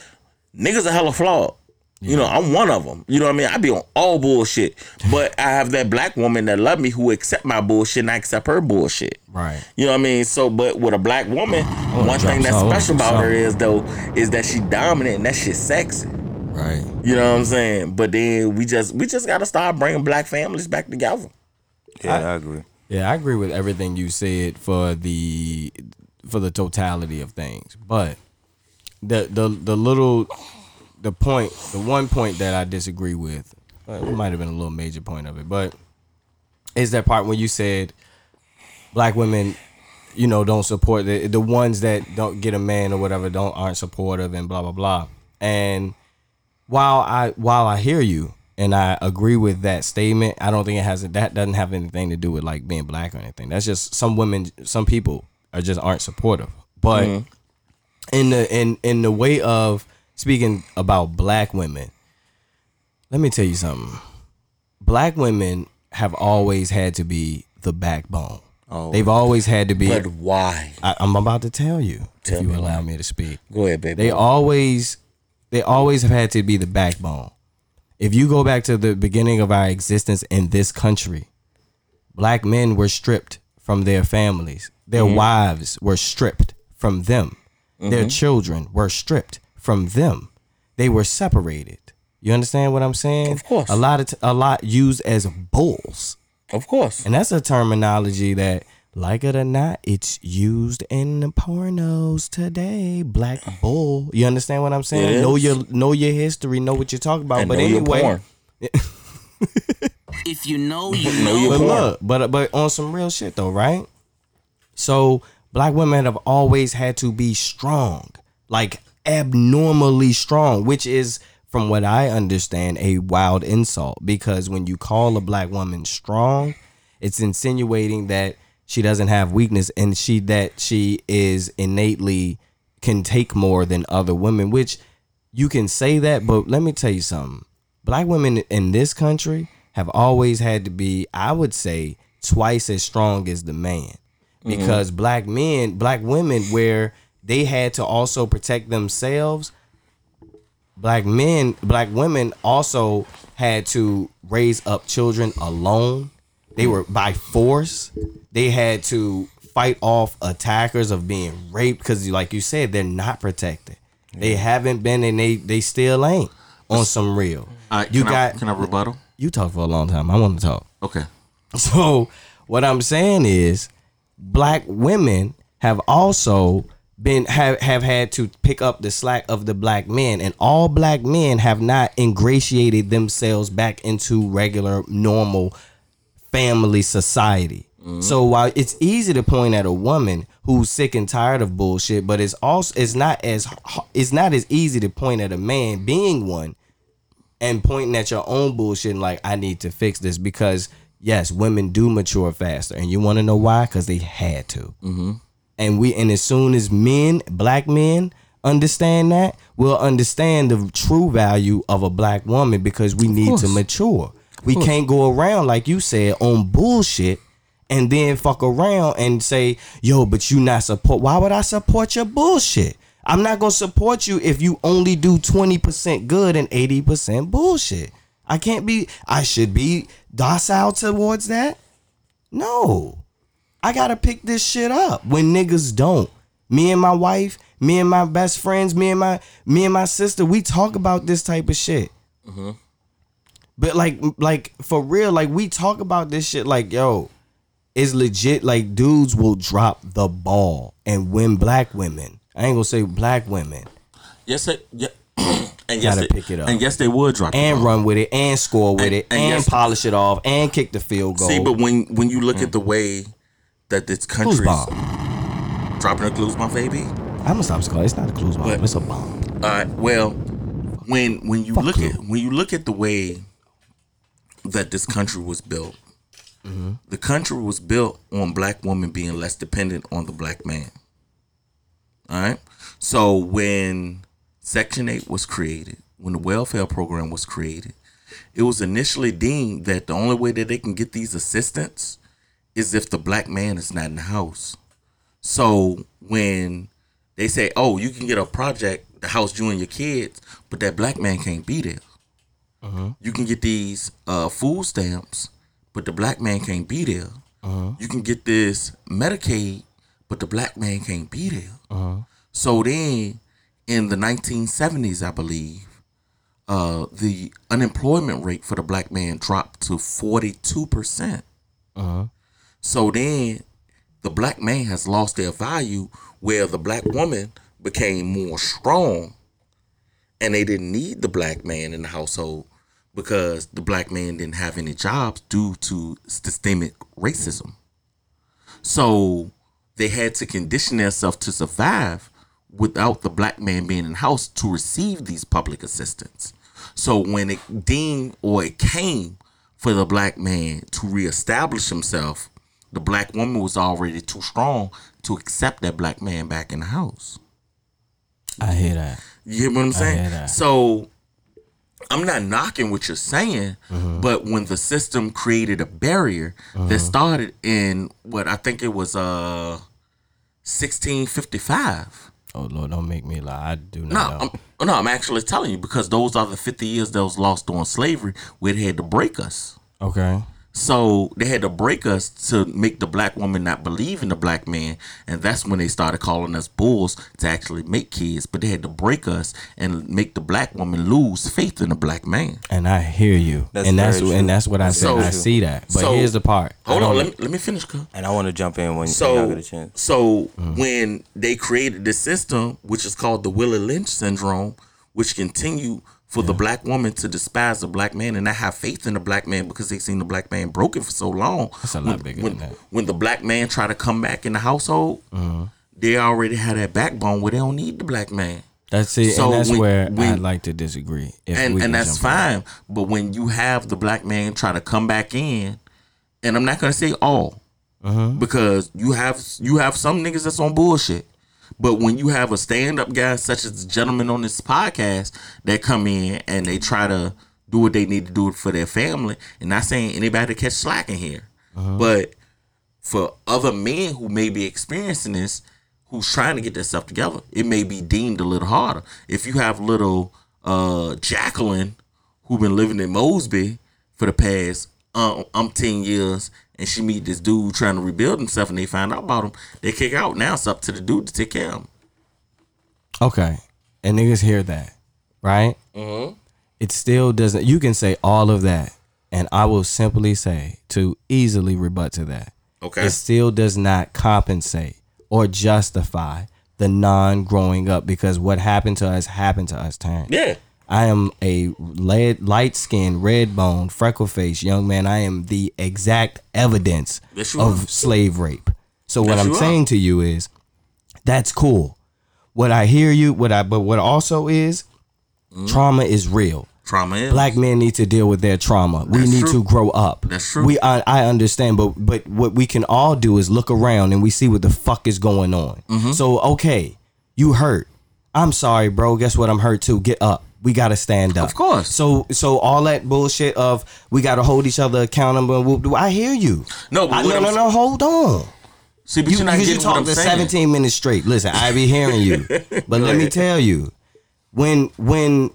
niggas are hella flawed. You know, I'm one of them. You know what I mean? I be on all bullshit, *laughs* but I have that black woman that love me who accept my bullshit and I accept her bullshit. Right. You know what I mean? So, but with a black woman, one drop thing that's some- special about her is though is that she dominant and that shit sexy. Right. You know what I'm saying? But then we just we just gotta start bringing black families back together. Yeah, I, agree. Yeah, I agree with everything you said for the for the totality of things. But the the the little the point the one point that I disagree with, it might have been a little major point of it, but is that part when you said black women, you know, don't support the the ones that don't get a man or whatever don't aren't supportive and blah blah blah. And while I while I hear you and I agree with that statement, I don't think it has that doesn't have anything to do with like being black or anything. That's just some women, some people are just aren't supportive. But mm-hmm. in the in in the way of speaking about black women, let me tell you something. Black women have always had to be the backbone. Oh. They've always had to be. But why? I, I'm about to tell you Tell if you me allow why. me to speak. Go ahead, baby. They always, they always have had to be the backbone. If you go back to the beginning of our existence in this country, black men were stripped from their families. Their Mm-hmm. wives were stripped from them. Their children were stripped from them. They were separated. You understand what I'm saying? Of course. A lot of t- a lot used as bulls. of course. And that's a terminology that, like it or not, it's used in the pornos today. Black *sighs* bull. You understand what I'm saying? It Know your know your history, know what you're talking about. And but know your anyway, porn. *laughs* If you know, you Know your but porn. look, but but on some real shit though, right? So black women have always had to be strong, like abnormally strong, which is from what I understand a wild insult because when you call a black woman strong, it's insinuating that she doesn't have weakness and she that she is innately can take more than other women, which you can say that, but let me tell you something. Black women in this country have always had to be, I would say, twice as strong as the man. Mm-hmm. Because black men, black women, where they had to also protect themselves, black men, black women also had to raise up children alone. They hmm. were by force. They had to fight off attackers of being raped because, like you said, they're not protected. They haven't been, and they they still ain't on some real. You can got I, can I rebuttal? you talk for a long time. I want to talk. Okay. *laughs* So what I'm saying is black women have also been have, have had to pick up the slack of the black men and all black men have not ingratiated themselves back into regular normal family society. So while it's easy to point at a woman who's sick and tired of bullshit, but it's also it's not as it's not as easy to point at a man being one and pointing at your own bullshit and like I need to fix this because yes, women do mature faster, and you want to know why? Because they had to. Mm-hmm. And we and as soon as men, black men, understand that, we'll understand the true value of a black woman because we need to mature. We can't go around like you said on bullshit. And then fuck around and say, yo, but you not support. Why would I support your bullshit? I'm not gonna support you if you only do 20% good and 80% bullshit. I can't be I should be docile towards that. No. I gotta pick this shit up when niggas don't. Me and my wife, me and my best friends, me and my me and my sister, we talk about this type of shit. Mm-hmm. But like like for real, like we talk about this shit like, yo, it's legit like dudes will drop the ball and win black women. I ain't gonna say black women. Yes, they, yeah. *clears throat* and yes, Gotta they, pick it up. And yes, they would drop and run with it and score with And- it and and, yes- polish it off and kick the field goal. See, but when when you look at mm. the way that this country bomb. dropping a clues bomb, baby. I'm gonna stop calling. It's not a clues bomb. But- It's a bomb. All right. Well, when when you Fuck look you. at when you look at the way that this country was built, mm-hmm. the country was built on black women being less dependent on the black man. All right. So when Section Eight was created, when the welfare program was created, it was initially deemed that the only way that they can get these assistance is if the black man is not in the house. So when they say, "Oh, you can get a project the house you and your kids," but that black man can't be there. You can get these uh, food stamps, but the black man can't be there. You can get this Medicaid, but the black man can't be there. So then, in the 1970s, I believe, uh, the unemployment rate for the black man dropped to 42 percent. So then the black man has lost their value where the black woman became more strong and they didn't need the black man in the household because the black man didn't have any jobs due to systemic racism. So they had to condition themselves to survive without the black man being in the house to receive these public assistance. So when it deemed or it came for the black man to reestablish himself, the black woman was already too strong to accept that black man back in the house. I hear that. You hear what I'm saying? hear that. So I'm not knocking what you're saying, but when the system created a barrier that started in what I think it was uh 1655. Oh Lord, don't make me lie. I do No, not know. I'm, no, I'm actually telling you because those are the 50 years that was lost during slavery where they had to break us. okay. So they had to break us to make the black woman not believe in the black man, and that's when they started calling us bulls to actually make kids. But they had to break us and make the black woman lose faith in the black man. And I hear you. That's and that's true. and that's what I said. So- I see that. But so- here's the part. Hold on, let me let me finish. Cuz. And I want to jump in when y'all So, get a chance. so mm. when they created this system, which is called the Willie Lynch syndrome, which continue for the black woman to despise the black man and not have faith in the black man because they seen the black man broken for so long. That's a lot when, bigger when, than that. When the black man try to come back in the household, Mm-hmm. they already have that backbone where they don't need the black man. That's it. So and that's when- where when- I'd like to disagree. If and we and that's fine. But when you have the black man try to come back in, and I'm not gonna say all, Uh-huh. because you have you have some niggas that's on bullshit. But when you have a stand up guy such as the gentleman on this podcast that come in and they try to do what they need to do for their family, and not saying anybody to catch slack in here, Uh-huh. but for other men who may be experiencing this, who's trying to get their stuff together, it may be deemed a little harder. If you have little uh, Jacqueline who been living in Mosby for the past um, umpteen years, and she meet this dude trying to rebuild himself, and they find out about him, they kick out. Now it's up to the dude to take care of him. Okay. And niggas hear that, right? Mm-hmm. It still doesn't. You can say all of that, and I will simply say to easily rebut to that. Okay. It still does not compensate or justify the non growing up because what happened to us happened to us, Terrence. Yeah. I am a lead, light skinned, red bone, freckle faced young man. I am the exact evidence Yes, of are. slave rape. So what I'm you are. saying to you is that's cool. What I hear you, what I but what also is Mm-hmm. trauma is real. Trauma is. Black men need to deal with their trauma. We need true. to grow up. That's true. We I, I understand, but but what we can all do is look around and we see what the fuck is going on. Mm-hmm. So okay, you hurt. I'm sorry, bro. Guess what? I'm hurt too. Get up. We gotta stand up. Of course. So so all that bullshit of we gotta hold each other accountable. whoop, do I hear you. No, but I, no, no, no. Hold on. See, but You, you, are not because you getting what I'm talked to saying. 17 minutes straight. Listen, I be hearing you. *laughs* But let me tell you, when when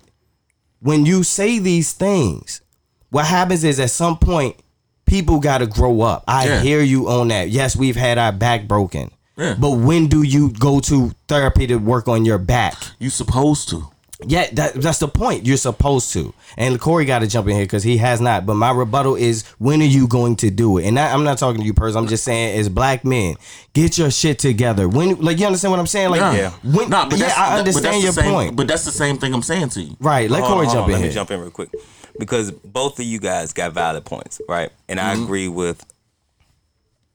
when you say these things, what happens is at some point people got to grow up. I Yeah. hear you on that. Yes, we've had our back broken. Yeah. But when do you go to therapy to work on your back? You supposed to. Yeah, that, that's the point. You're supposed to. And Corey got to jump in here because he has not. But my rebuttal is, when are you going to do it? And I, I'm not talking to you, person. I'm just saying, as black men, get your shit together. When, like, you understand what I'm saying? Like, Yeah. When, Nah, but yeah, that's- I understand your the same, point. But that's the same thing I'm saying to you. right. Let Hold Corey hold jump on, in Let here. me jump in real quick because both of you guys got valid points, right? And Mm-hmm. I agree with,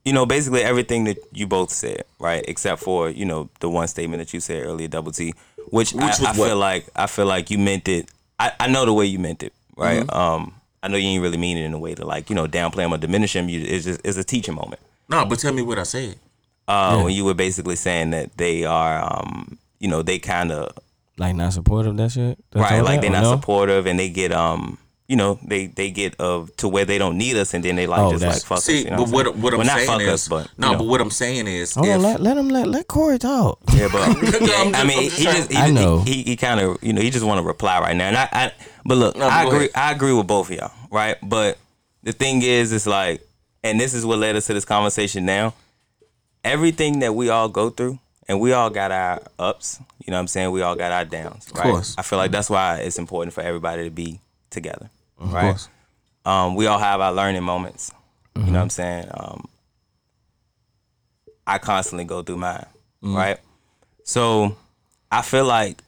you know, basically everything that you both said, right? Except for you know the one statement that you said earlier, double T, which, Which I, I feel like I feel like you meant it. I, I know the way you meant it, right? Mm-hmm. Um, I know you ain't really mean it in a way to like you know downplay him or diminish him. You, it's just it's a teaching moment. No, but tell me what I said. Uh, when you were basically saying that they are, um, you know, they kind of Like, not supportive of that shit? That's right, like that, they're not no? supportive and they get um you know they they get of to where they don't need us and then they like Oh, just like fuck See, us. You know but what I'm saying? what I'm well, not saying fuck is us, but no, know. but what I'm saying is Hold if, let, let him let, let Corey talk. yeah, but *laughs* *laughs* I'm yeah, I mean, I'm he just just he, I know. he, he kind of you know he just want to reply right now, and I, I but look, No, I agree, ahead. I agree with both of y'all, right? But the thing is, it's like, and this is what led us to this conversation now. Everything that we all go through, and we all got our ups. You know what I'm saying? We all got our downs, right? course. I feel like that's why it's important for everybody to be together, right? course. Um, we all have our learning moments. You know mm-hmm. what I'm saying? Um, I constantly go through mine, mm. right? So I feel like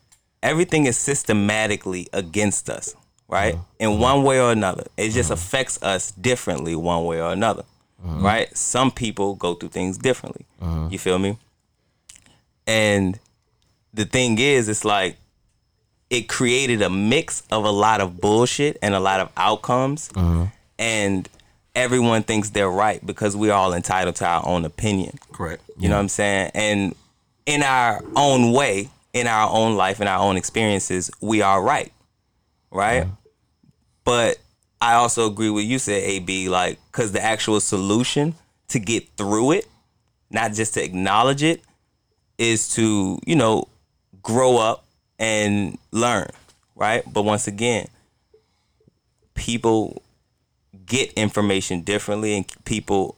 everything is systematically against us, right? In mm-hmm. one way or another. It just mm-hmm. affects us differently one way or another, right? Some people go through things differently. You feel me? And the thing is, it's like it created a mix of a lot of bullshit and a lot of outcomes. Uh-huh. And everyone thinks they're right because we're all entitled to our own opinion. correct. You know what I'm saying? And in our own way, in our own life, in our own experiences, we are right. Right? Uh-huh. But I also agree with you said, AB, like, because the actual solution to get through it, not just to acknowledge it, is to, you know, grow up and learn, right? But once again, people get information differently and people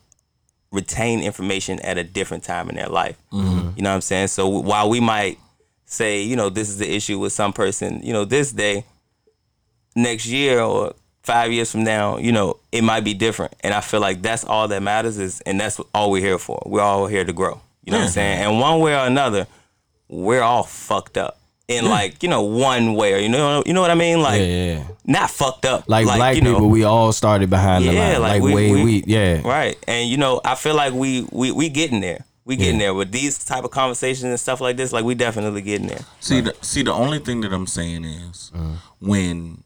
retain information at a different time in their life. Mm-hmm. You know what I'm saying? So while we might say, you know, this is the issue with some person, you know, this day, next year or five years from now, you know, it might be different. And I feel like that's all that matters is, and that's all we're here for. We're all here to grow. You know what I'm saying? And one way or another, we're all fucked up in like, you know, one way or, you know, you know what I mean? Like, Yeah, yeah. not fucked up. Like, black you know, people, we all started behind the line. like Like, we- way we- we, yeah. Right. And you know, I feel like we we we getting there. We getting Yeah. there with these type of conversations and stuff like this. Like we definitely getting there. See, the, see, the only thing that I'm saying is uh-huh. when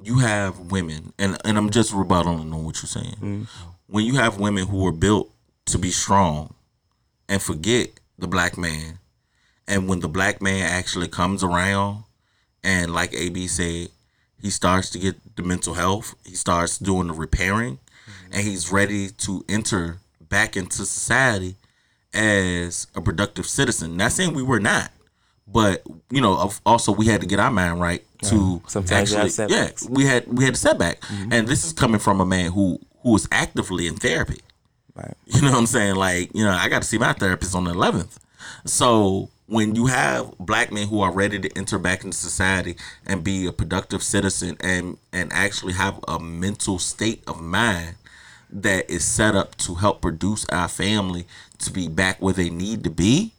you have women, and and I'm just rebuttaling on what you're saying. Mm-hmm. When you have women who are built to be strong, and forget the black man, and when the black man actually comes around, and like AB said, he starts to get the mental health, he starts doing the repairing, and he's ready to enter back into society as a productive citizen. Not saying we were not, but you know, also we had to get our mind right to Sometimes actually, yeah, we had we had a setback, and this is coming from a man who who is actively in therapy. Right. You know what I'm saying? Like, you know, I got to see my therapist on the 11th. So when you have black men who are ready to enter back into society and be a productive citizen and and actually have a mental state of mind that is set up to help produce our family to be back where they need to be,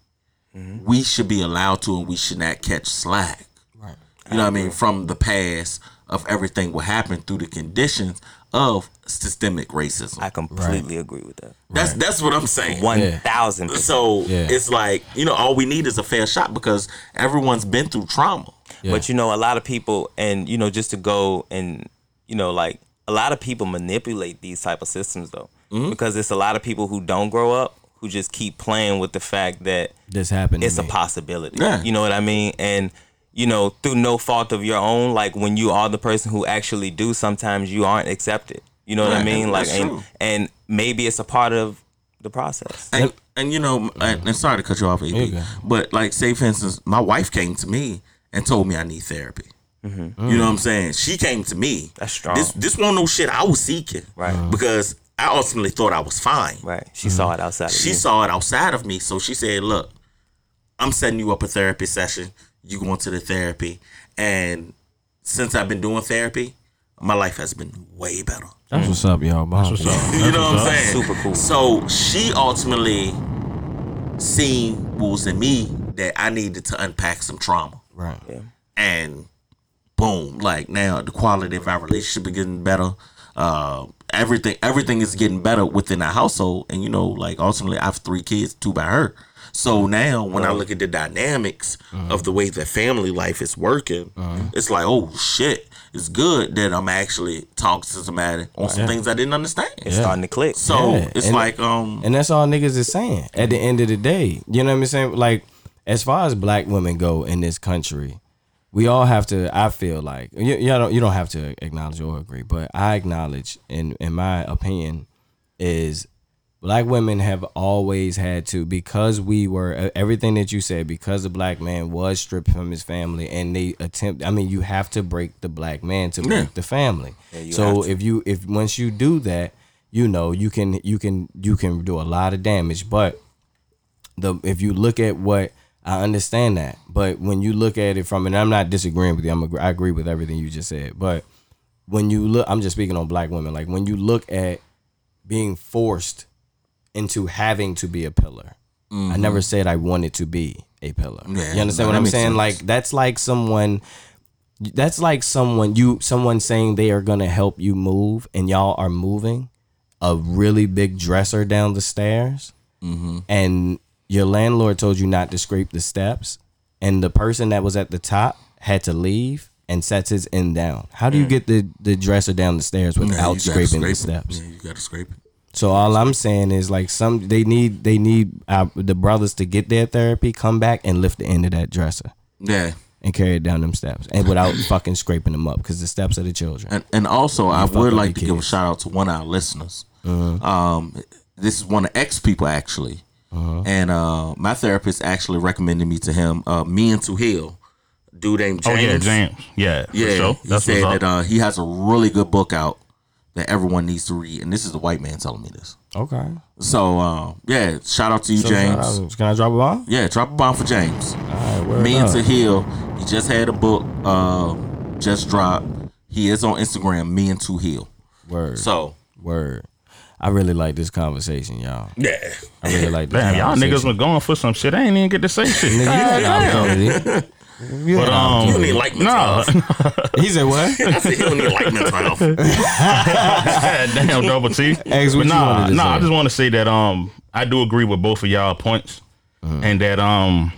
mm-hmm. we should be allowed to and we should not catch slack. Right. You know what I mean? From the past of everything what happened through the conditions of systemic racism. I completely agree with that. That's that's what I'm saying. One Yeah. thousand. So Yeah. it's like you know all we need is a fair shot because everyone's been through trauma. Yeah. But you know, a lot of people, and you know, just to go and you know, like a lot of people manipulate these type of systems though, Mm-hmm. because it's a lot of people who don't grow up who just keep playing with the fact that This happened. to it's a possibility. Yeah. You know what I mean? And you know, through no fault of your own, like when you are the person who actually do, sometimes you aren't accepted. You know what I mean? Like, and and maybe it's a part of the process. And, and you know, and, and sorry to cut you off, you AB, go. but like say for instance, my wife came to me and told me I need therapy. Mm-hmm. You know what I'm saying? She came to me. That's strong. This this wasn't no shit I was seeking, Right. Mhm. Because I ultimately thought I was fine. Right? She saw it outside. Of She you. saw it outside of me, so she said, "Look, I'm setting you up a therapy session. You going to the therapy, and since I've been doing therapy, my life has been way better. That's what's up, y'all. That's what's up. You know what I'm saying? Super cool. So she ultimately seen what was in me that I needed to unpack some trauma, Right. and boom, like now the quality of our relationship is getting better. Uh, everything everything is getting better within our household, and you know, like ultimately, I have three kids, two by her. So now, when I uh-huh. look at the dynamics uh-huh. of the way that family life is working, uh-huh. it's like, oh shit, it's good that I'm actually talking to somebody on some things I didn't understand. It's starting to click. So Yeah, it's and- like, um, And that's all niggas is saying at the end of the day. You know what I'm saying? Like, as far as black women go in this country, we all have to. I feel like you, you don't you don't have to acknowledge or agree, but I acknowledge, in in my opinion, is black women have always had to because we were everything that you said because the black man was stripped from his family and they attempt. I mean, you have to break the black man to break Yeah. the family. you so if you if once you do that, you know you can you can you can do a lot of damage. But the if you look at what I understand that, but when you look at it from and I'm not disagreeing with you, I'm I agree with everything you just said. But when you look, I'm just speaking on black women. Like when you look at being forced into having to be a pillar. I mm-hmm. never said I wanted to be a pillar. Yeah, you understand no, what I'm saying? sense. Like that's like someone that's like someone you someone saying they are gonna help you move and y'all are moving a really big dresser down the stairs mm-hmm. and your landlord told you not to scrape the steps and the person that was at the top had to leave and sets his end down. How do you mm. get the, the dresser down the stairs without gotta scraping the scrape it. steps? Yeah, you got to scrape it. So all I'm saying is like some they need they need uh, the brothers to get their therapy, come back and lift the end of that dresser. Yeah, and carry it down them steps, and without *laughs* fucking scraping them up, because the steps are the children. And, and also, I would like your to give a shout out to one of our listeners. Um, this is one of X people actually, and uh, my therapist actually recommended me to him. Uh, me and to Hill, dude named James. Oh James. yeah, James. Yeah, for Yeah, sure. he That's said that uh, he has a really good book out that everyone needs to read, and this is a white man telling me this. Okay, So uh, yeah, shout out to you, So, James. out- Can I drop a bomb? Yeah, drop a bomb for James. All right, word Me and up. Hill, he just had a book uh, just dropped. He is on Instagram, me and Two Hill. Word. So Word. I really like this conversation, y'all. yeah, I really like this Damn, y'all niggas been going for some shit. I ain't even get to say *laughs* shit. Nigga, you had *laughs* the opportunity. You But um, he don't need like mental nah, health. He said what? *laughs* I said he don't need like mental health. damn double T. Eggs, what but you nah, wanted to nah. I just want to say that um, I do agree with both of y'all points, Uh-huh. and that um,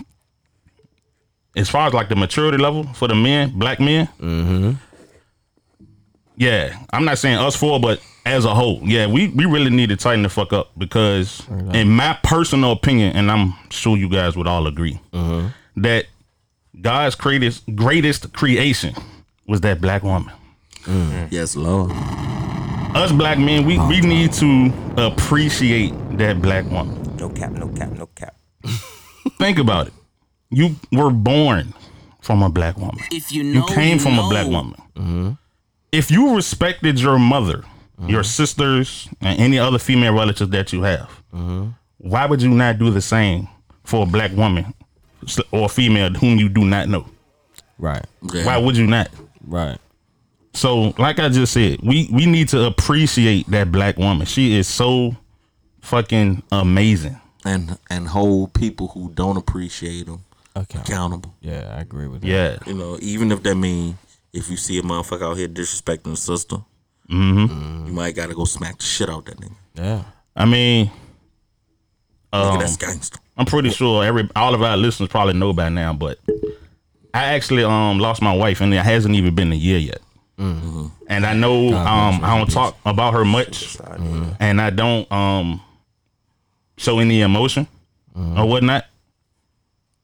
as far as like the maturity level for the men, black men, Mm-hmm. yeah, I'm not saying us four, but as a whole, yeah, we we really need to tighten the fuck up because, in my personal opinion, and I'm sure you guys would all agree, Uh-huh. that God's greatest greatest creation was that black woman. Mm. yes, Lord. Us black men, we, we need to appreciate that black woman. No cap, no cap, no cap. *laughs* Think about it. You were born from a black woman. If you know, You know, came from a black know. woman. Mm-hmm. If you respected your mother, your mm-hmm. sisters, and any other female relatives that you have, mm-hmm. why would you not do the same for a black woman or a female whom you do not know? Right. Yeah. Why would you not? Right. So, like I just said, we we need to appreciate that black woman. She is so fucking amazing. and and hold people who don't appreciate them Okay. accountable. Yeah, I agree with that. Yeah. You know, even if that mean if you see a motherfucker out here disrespecting a sister, Mm-hmm. you might gotta go smack the shit out that nigga. Yeah. I mean, Nigga, um, that's gangster. I'm pretty sure every all of our listeners probably know by now, but I actually um lost my wife, and it hasn't even been a year yet. And I know um I don't talk about her much, and I don't um show any emotion or whatnot.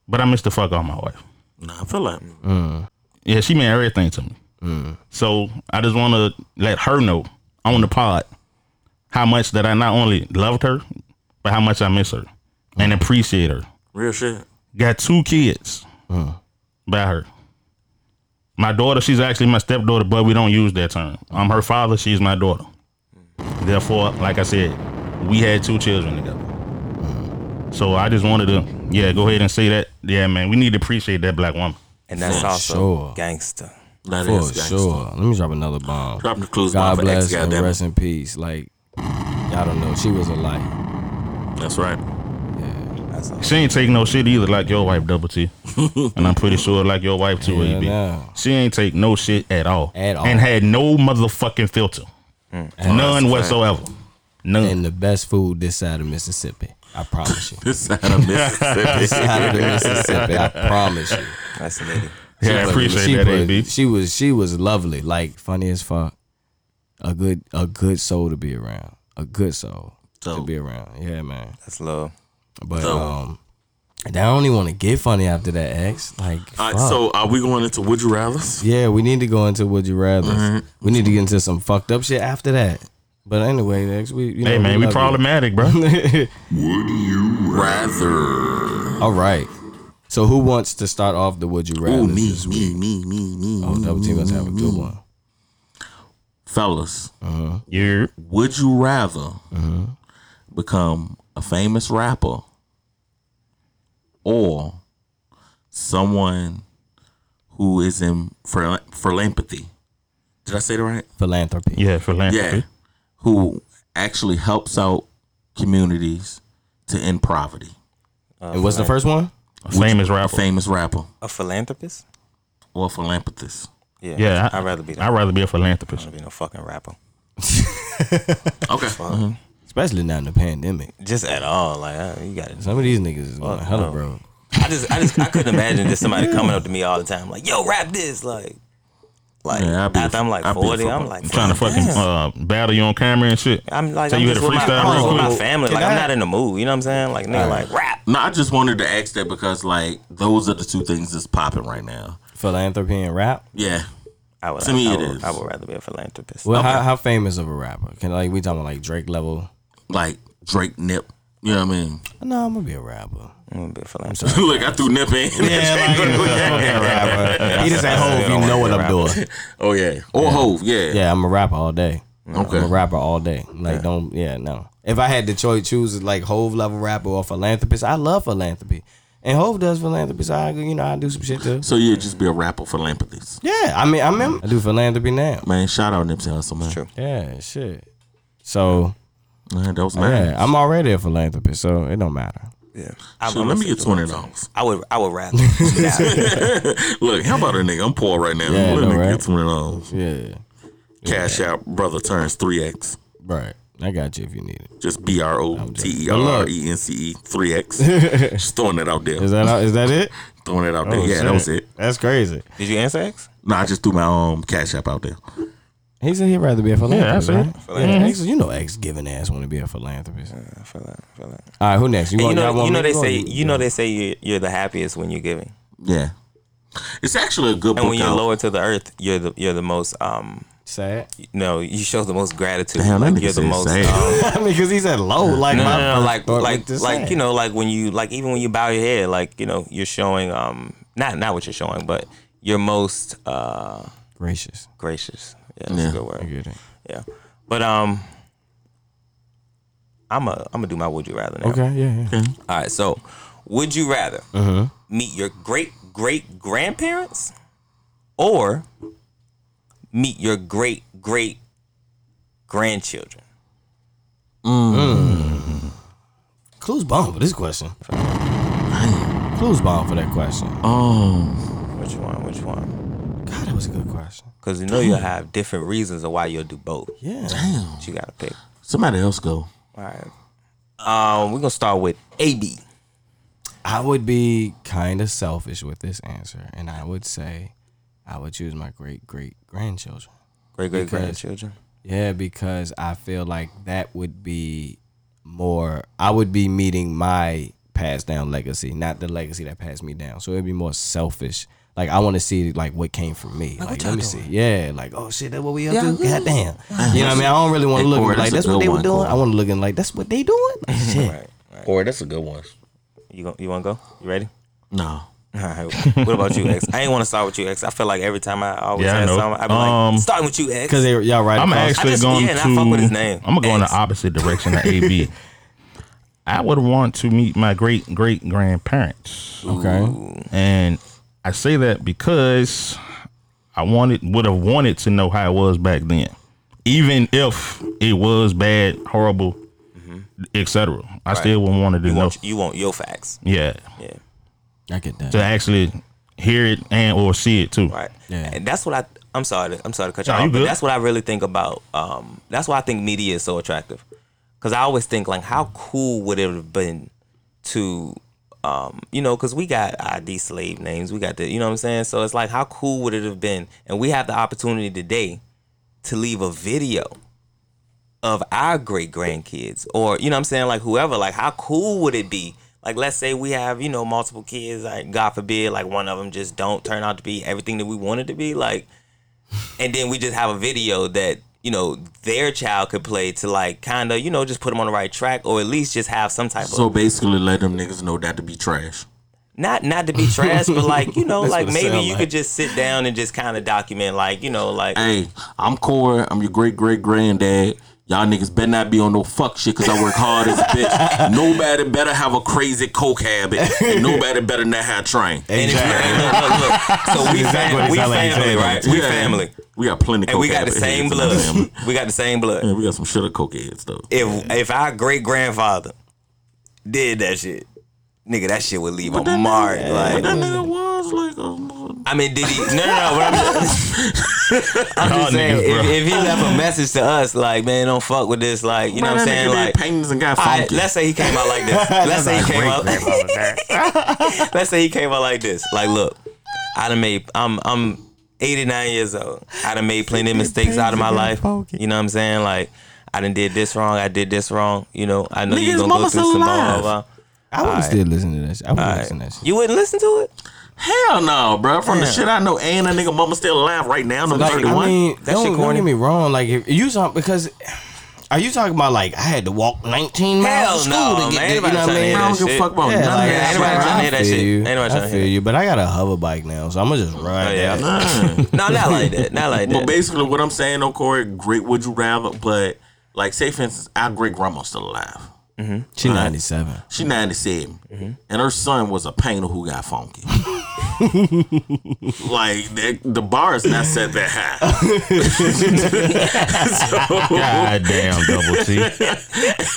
But I miss the fuck out of my wife. Nah, I feel like Yeah, she meant everything to me. So I just want to let her know on the pod how much that I not only loved her, but how much I miss her and appreciate her. real shit. Got two kids hmm. by her. My daughter, she's actually my stepdaughter, but we don't use that term. I'm her father, she's my daughter. Therefore, like I said, we had two children together. Hmm. So I just wanted to, yeah, go ahead and say that. Yeah, man, we need to appreciate that black woman. And that's For also sure. gangster. That For is gangster. sure. Let me drop another bomb. Drop the clues. God bomb for X, bless and goddamn rest in peace. Like, y'all don't know. She was a light. That's right. That's all. She ain't take no shit either, like your wife, Double T. *laughs* and I'm pretty sure like your wife too, Yeah, AB. no. She ain't take no shit at all. At all. And had no motherfucking filter. Mm. None whatsoever. None. And the best food this side of Mississippi. I promise you. *laughs* This side of Mississippi. *laughs* This side of the Mississippi. I promise you. That's the lady. yeah, I She appreciate put- that, AB. She was she was lovely, like funny as fuck. A good a good soul to be around. A good soul to be around. Yeah, man. That's love. But Dope. um, I don't even want to get funny after that X. Like, All right, fuck. so are we going into Would You Rather's? yeah, we need to go into Would You Rather. Mm-hmm. We need to get into some fucked up shit after that. But anyway, X, we you know, Hey man, we love you. problematic, bro. *laughs* Would you Rather. All right. So who wants to start off the Would You Rather? Ooh, me, me, me, me, me. Oh, double team must have a good one. Fellas, uh-huh. You're would you rather uh-huh. become a famous rapper or someone who is in phil- philanthropy? Did I say that right? Philanthropy. yeah, philanthropy. Yeah. Who actually helps out communities to end poverty. and what's the first one? A famous A rapper. famous rapper A philanthropist? or a philanthropist. Yeah. Yeah, I- I'd rather be that. I'd rather be a philanthropist. I'd be no fucking rapper. *laughs* Okay. Mhm. Especially now in the pandemic. Just at all. Like uh, you got it. Some of these niggas is going Fuck hella no. bro. I just, I just, I couldn't imagine just somebody *laughs* coming up to me all the time, like, "Yo, rap this," like, like Yeah, I'd be a- after I'm like I'd be a forty, I'm football- like Trying to fucking uh, battle you on camera and shit. I'm like, So I'm you just had a with my, freestyle real with my quick? family. Like, I- I'm not in the mood. You know what I'm saying? Like, nigga, like rap. No, I just wanted to ask that because like those are the two things that's popping right now. Philanthropy and rap. Yeah. I would, To me, I, it would, is. I would rather be a philanthropist. Well, how, how famous of a rapper? Can like we talking like Drake level? Like Drake Nip. You know what I mean? No, I'm gonna be a rapper. I'm gonna be a philanthropist. Look, I threw Nip in. Yeah, yeah, rapper. He just said, "Hove, you know what I'm doing." *laughs* oh yeah. Or Hove, yeah. Yeah, I'm a rapper all day. Okay. I'm a rapper all day. Like, don't, yeah, no. If I had to choice, choose like Hove level rapper or philanthropist, I love philanthropy. And Hove does philanthropy, so I, you know, I do some shit too. So you just be a rapper philanthropist. Yeah, I mean, I mean, I do philanthropy now. Man, shout out Nipsey Hussle, man. True. Yeah, shit. So, Man, that was nice. yeah, I'm already a philanthropist, so it don't matter. Yeah. I'm, So I'm let me get twenty twenty one. dollars. I would. I would rather. *laughs* Look, how about a nigga? I'm poor right now. Yeah, let know, me right? get twenty dollars. Yeah, Cash out, brother turns three X. right. I got you if you need it. Just B R O T E R E N C E three X. *laughs* Just throwing it out there. Is that is that it? *laughs* Throwing it out there. Oh, yeah, shit. that was it. That's crazy. Did you answer X? No, I just threw my um cash app out there. He said he'd rather be a philanthropist. that's right? Philanthropist. Yeah, X- you know, ex giving ass want to be a philanthropist. I feel that. I feel that. All right, who next? You, want- y'all know, want you know they say you know they say you're, you're the happiest when you're giving, Yeah. It's actually a good and book when you're out. lower to the earth, you're the you're the most um. sad. No, you show the most gratitude. Damn, that like nigga you're the most. sad. Um, *laughs* I mean, because he said low, like no, my no, no, first like like like say. you know like when you like even when you bow your head like you know you're showing um not not what you're showing but you're most uh gracious. gracious yeah that's Yeah. a good I word get it. yeah but um I'm a I'm gonna do my would you rather now Okay, yeah, yeah. all right so would you rather Uh-huh. meet your great great grandparents or meet your great great grandchildren Clues bomb for this question. Clues bomb for that question. Oh, which one which one God, that was a good question. Because you know you'll have different reasons of why you'll do both Yeah. but you gotta pick somebody else go. All right. Um, we're gonna start with AB. I would be kind of selfish with this answer, and I would say I would choose my great great grandchildren. Great great grandchildren. Yeah, because I feel like that would be more. I would be meeting my passed down legacy, not the legacy that passed me down. So it'd be more selfish. Like I want to see like what came from me. Like, let me see. Yeah, like oh shit, that's what we up to. God damn. You know what I mean? I don't really want to look Corey, like that's that's what good they were doing. Corey. I want to look in like that's what they doing. Like, *laughs* shit. Right. Right. Or that's a good one. You go, you wanna go? You ready? No. All right. What about you, X? I ain't want to start with you, X. I feel like every time I always Yeah, I have know. something, I be Um, starting with you, X. Because they y'all right. I'm across- actually just- going yeah, and I to. fuck with his name. I'm gonna go in the opposite direction of AB. *laughs* I would want to meet my great great grandparents, Okay. and I say that because I wanted would have wanted to know how it was back then, even if it was bad, horrible, etc. I still would wanted to you know. want you want your facts. Yeah, Yeah. I get that. to actually hear it and or see it too. Right. Yeah. And that's what I. I'm sorry. To, I'm sorry to cut you Nah, off, you but good. that's what I really think about. Um, that's why I think media is so attractive, because I always think like, how cool would it have been to, um, you know, because we got ID slave names, we got the, you know what I'm saying. So it's like, how cool would it have been, and we have the opportunity today to leave a video of our great grandkids or you know what I'm saying? Like whoever like how cool would it be? Like let's say we have you know multiple kids like god forbid like one of them just don't turn out to be everything that we wanted to be like and then we just have a video that you know their child could play to like kind of you know just put them on the right track or at least just have some type So of So basically, let them niggas know that to be trash. not not to be trash but like you know *laughs* like maybe you like. could just sit down and just kind of document like you know like Hey, I'm Corey. I'm your great great granddad. Y'all niggas better not be on no fuck shit because I work hard as a bitch. *laughs* Nobody better have a crazy coke habit. And nobody better not have train. and if you, hey, look, look, look. so we, exactly fam- we sound like family right we Yeah. family We got plenty of and we got the same heads in our family. blood. *laughs* we got the same blood. Yeah, we got some shit of coke heads though. If if our great grandfather did that shit, nigga, that shit would leave a mark. But Like, that nigga was like, um, I mean, did he? No, no, no. I'm, *laughs* I'm just saying, niggas, if, if he left a message to us, like, man, don't fuck with this, like, you know what I'm saying, like. paintings and got all right, funky. let's say he came out like this. *laughs* Let's say he came out. *laughs* let's say he came out like this. Like, look, I done made. I'm I'm 89 years old. I done made plenty of mistakes out of my life. You know what I'm saying? Like, I done did this wrong. I did this wrong. You know, I know you're gonna go mama through some blah blah blah. I would Alright. still listen to that shit. I would All listen to right. that shit. You wouldn't listen to it? Hell no, bro. From the shit I know, and a nigga mama still alive right now. I'm Like, 31. I mean, That don't, shit don't get me wrong. Like, if you talk because. Are you talking about like I had to walk 19 miles Hell to school no, to man. get Ain't the, you know nobody what I to mean? I don't give a fuck about yeah, none like, of that. Anybody trying to hear that shit. you. Ain't nobody trying I to hear you, but I got a hover bike now, so I'm gonna just oh, ride Oh, yeah. that. No, *laughs* not like that. Not like that. But basically, what I'm saying, though, Corey, great would you rather, but like, say for instance, our great grandma's still alive. Mm-hmm. She 97. She 97, mm-hmm. and her son was a painter who got funky. *laughs* like the, the bar is not set that high. *laughs* *laughs* God damn, double T.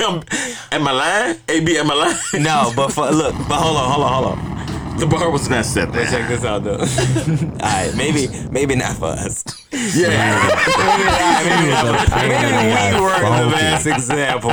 am, am I lying? AB, am I lying? No, but for, look, but hold on, hold on, hold on. The bar was not set that Let's check this out though. *laughs* All right, maybe maybe not for us. Yeah. Maybe we were the best example,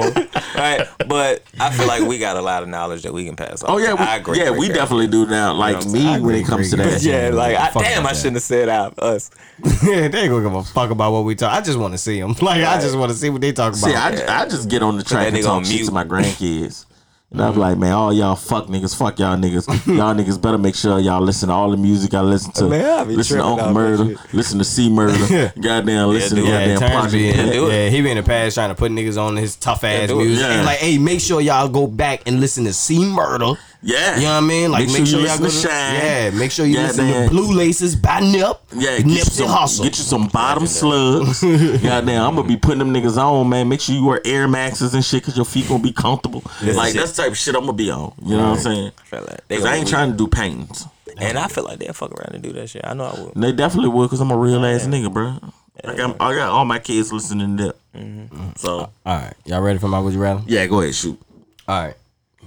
right? But I feel like we got a lot of knowledge that we can pass on. Oh yeah, we, I agree. yeah, we definitely do now. Like know me, saying? when it comes to that, Yeah, like I, damn, I shouldn't have said out us. *laughs* yeah, they ain't gonna give a fuck about what we talk. I just want to see them. *laughs* Like I just want to see what they talk about. See, I, I just get on the track and talk shit to my grandkids. And I'm mm-hmm. like, man, all y'all fuck niggas, fuck y'all niggas. *laughs* y'all niggas better make sure y'all listen to all the music I listen to. Man, I listen to Uncle out Murda, listen to C Murder, *laughs* goddamn, listen to dude. yeah, goddamn Terrence Project in, Pat. do it. yeah, he be in the past trying to put niggas on his tough ass do music. Yeah. And like, hey, make sure y'all go back and listen to C Murder. Yeah. You know what I mean? Like, make, sure, you y'all listen go to Shyne. Yeah, make sure you listen to Blue Laces by Nip. Yeah, get you, Nipsey some, Hussle. get you some bottom slugs. *laughs* Goddamn, I'm gonna be putting them niggas on, man. Make sure you wear Air Maxes and shit, cause your feet gonna be comfortable. like shit. that's the type of shit I'm gonna be on. You know what I'm saying? I feel like Cause I ain't trying to do paintings. and I feel like they'll fuck around and do that shit. I know I would. They definitely would, cause I'm a real ass nigga, bro. I got, I got all my kids listening to that. Mm-hmm. So All right, y'all ready for my would you rather? yeah, go ahead, shoot. All right.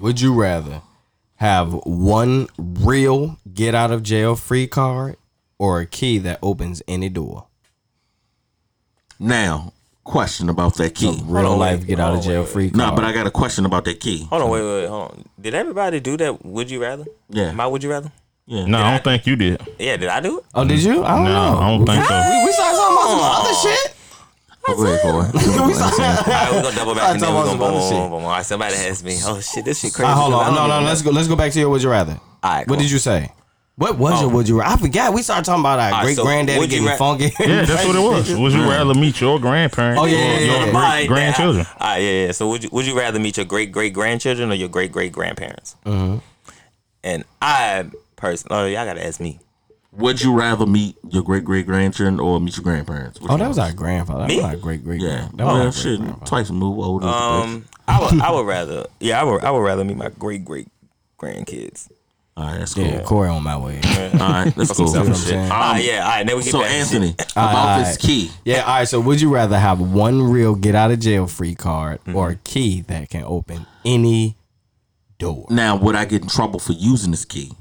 Would you rather have one real get out of jail free card or a key that opens any door? Now, question about that key. Real on, life wait, get out of jail wait, free card. No, but I got a question about that key. Hold on, wait, wait, wait, hold on. Did everybody do that? Would you rather? Yeah. My would you rather? Yeah. No, I don't think you did. Yeah, did I do it? Oh, did you? I don't No, know. I don't think so. We, we started talking about some other shit. Oh, go ahead, Corey. we started, All right, we're gonna double back and then we're gonna boom, some boom, other boom, boom. All right, somebody has me. Oh shit, this shit crazy. Ah, hold on. don't No, no, let's go. Let's go back to your would you rather. All right, What cool. did you say? What was your would you rather? I forgot. We started talking about our right, great so granddaddy getting ra- funky. Yeah, that's what it was. *laughs* Would you rather meet your grandparents Oh, yeah, or yeah, your yeah. great All right, grandchildren? All right, yeah, yeah. So would you would you rather meet your great great grandchildren or your great great grandparents? Mm-hmm. And I personally, oh, y'all gotta ask me. Would you rather meet your great great grandchildren or meet your grandparents? Which Oh, that was our grandfather. That Me? was our great great Yeah. grand. That Oh, was well, our shit. great-grandfather. Twice move older. Um, I would I would rather yeah I would I would rather meet my great great grandkids. all right, that's cool. Yeah, Corey on my way. All right, that's cool. selfish shit. Um, Ah, yeah, all right. Then we get so back to Anthony, shit. about All this key. Yeah, all right. So, would you rather have one real get out of jail free card or a key that can open any door? Now, would I get in trouble for using this key?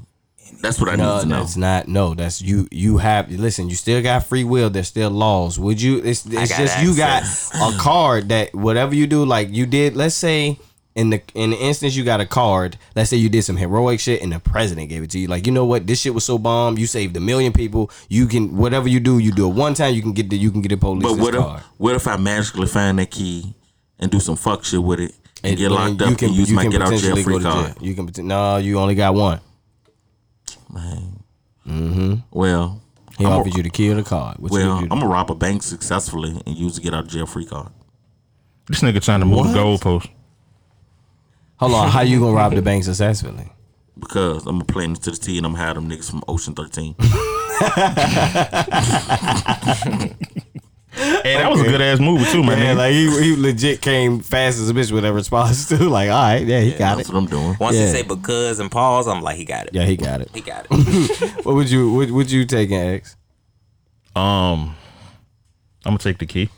That's what I No, need to know. that's not. No, that's you. You have listen. You still got free will. There's still laws. Would you? It's, it's just you got a card that whatever you do, like you did. Let's say in the in the instance you got a card. Let's say you did some heroic shit and the president gave it to you. Like you know what? This shit was so bomb. You saved a million people. You can whatever you do, you do it one time. You can get the you can get the police But what if, card. what if I magically find that key and do some fuck shit with it and, get then locked up you can, and use my get out of jail free card? You can no, you only got one. Mm-hmm. Well, He I'm a- offered you the key or the card. What well, you I'm gonna rob a bank successfully and use to get out of jail free card. This nigga trying to move the goalpost. Hold on, how you gonna rob the *laughs* bank successfully? Because I'm gonna play into the T and I'm gonna have them niggas from Ocean 13. *laughs* *laughs* Hey, that was a good ass movie too, man. Yeah, like he, he legit came fast as a bitch with a response *laughs* too. Like, all right, yeah, he got That's it. what I'm doing. Once Yeah. he say because and pause, I'm like he got it. Yeah, he got it. He got *laughs* it. What would you what would you take in X? um, I'm gonna take the key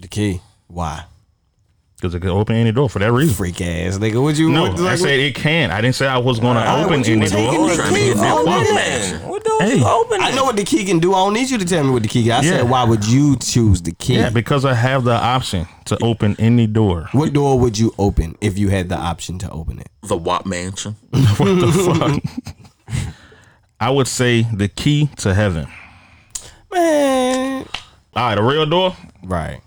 The key. Why? Because it could open any door for that reason. Freak ass nigga. Would you? No, what, I like, said it can. I didn't say I was gonna Alright, open any taking door. the Trying to key get that for, walk nigga? action. What doors Hey. is open? I know what the key can do. I don't need you to tell me what the key can. I Yeah. said, why would you choose the key? Yeah, because I have the option to open any door. what door would you open if you had the option to open it? The Watt Mansion. *laughs* what the fuck? I would say the key to heaven. Man, All right, a real door. right.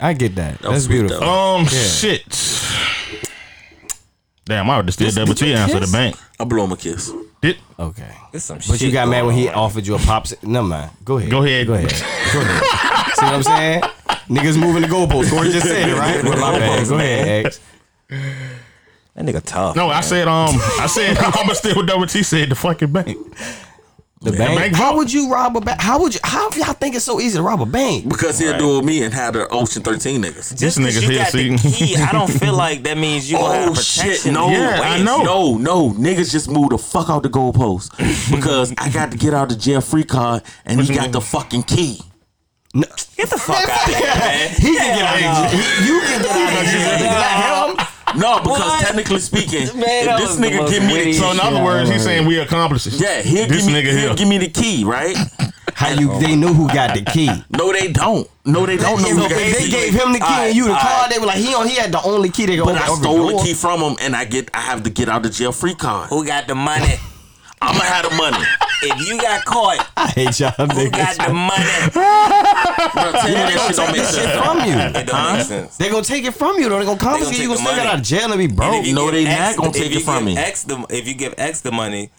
I get that. was That's sweet, beautiful. though. Um, shit. Damn, I would have still double did you T answer the bank. I blow him a kiss. Did, Okay. There's some But you got mad going when he on. offered you a pop. Never mind. Go ahead. Go ahead. Go ahead. Go ahead. *laughs* See what I'm saying? Niggas moving the goalposts. Corey just said it, right? *laughs* Moving the My bad. Go ahead. X. That nigga tough. no, I said um, I said *laughs* I'ma still double T said the fucking bank. The bank. bank How would you rob a bank? How would you? How y'all think it's so easy to rob a bank? Because he'll do it me and have the Ocean 13 niggas. Just This 'cause nigga you here, got the see? key, I don't feel like that means you gonna Oh have shit! No, Yeah, I know. No, no, niggas just moved the fuck out the goalpost *laughs* because I got to get out the jail free card and he got the fucking key. No. Get the fuck *laughs* out of here, man. He can get out of jail. You can get out of jail. Not him. No, because What? technically speaking, Man, if this nigga give me the key, So in other words, he's saying we accomplices. yeah, he'll this give me nigga he'll here. give me the key, right? *laughs* How you? They knew who got the key. No, they don't. No, they don't know. So who if got the they key. gave him the key and you the card, they were like, he on. He had the only key they could But I stole door. the key from him, and I get I have to get out of jail free card. Who got the money? I'ma have the money. If you got caught, *laughs* I hate y'all who got the money? Bro, tell me that shit don't make Shit sense. from you. It don't make sense. They gonna take it from you though. They gonna confiscate take you. Gonna the still money. out of jail and be And broke. if you No, give they X not gonna take if it you from give me. X the, if you give X the money,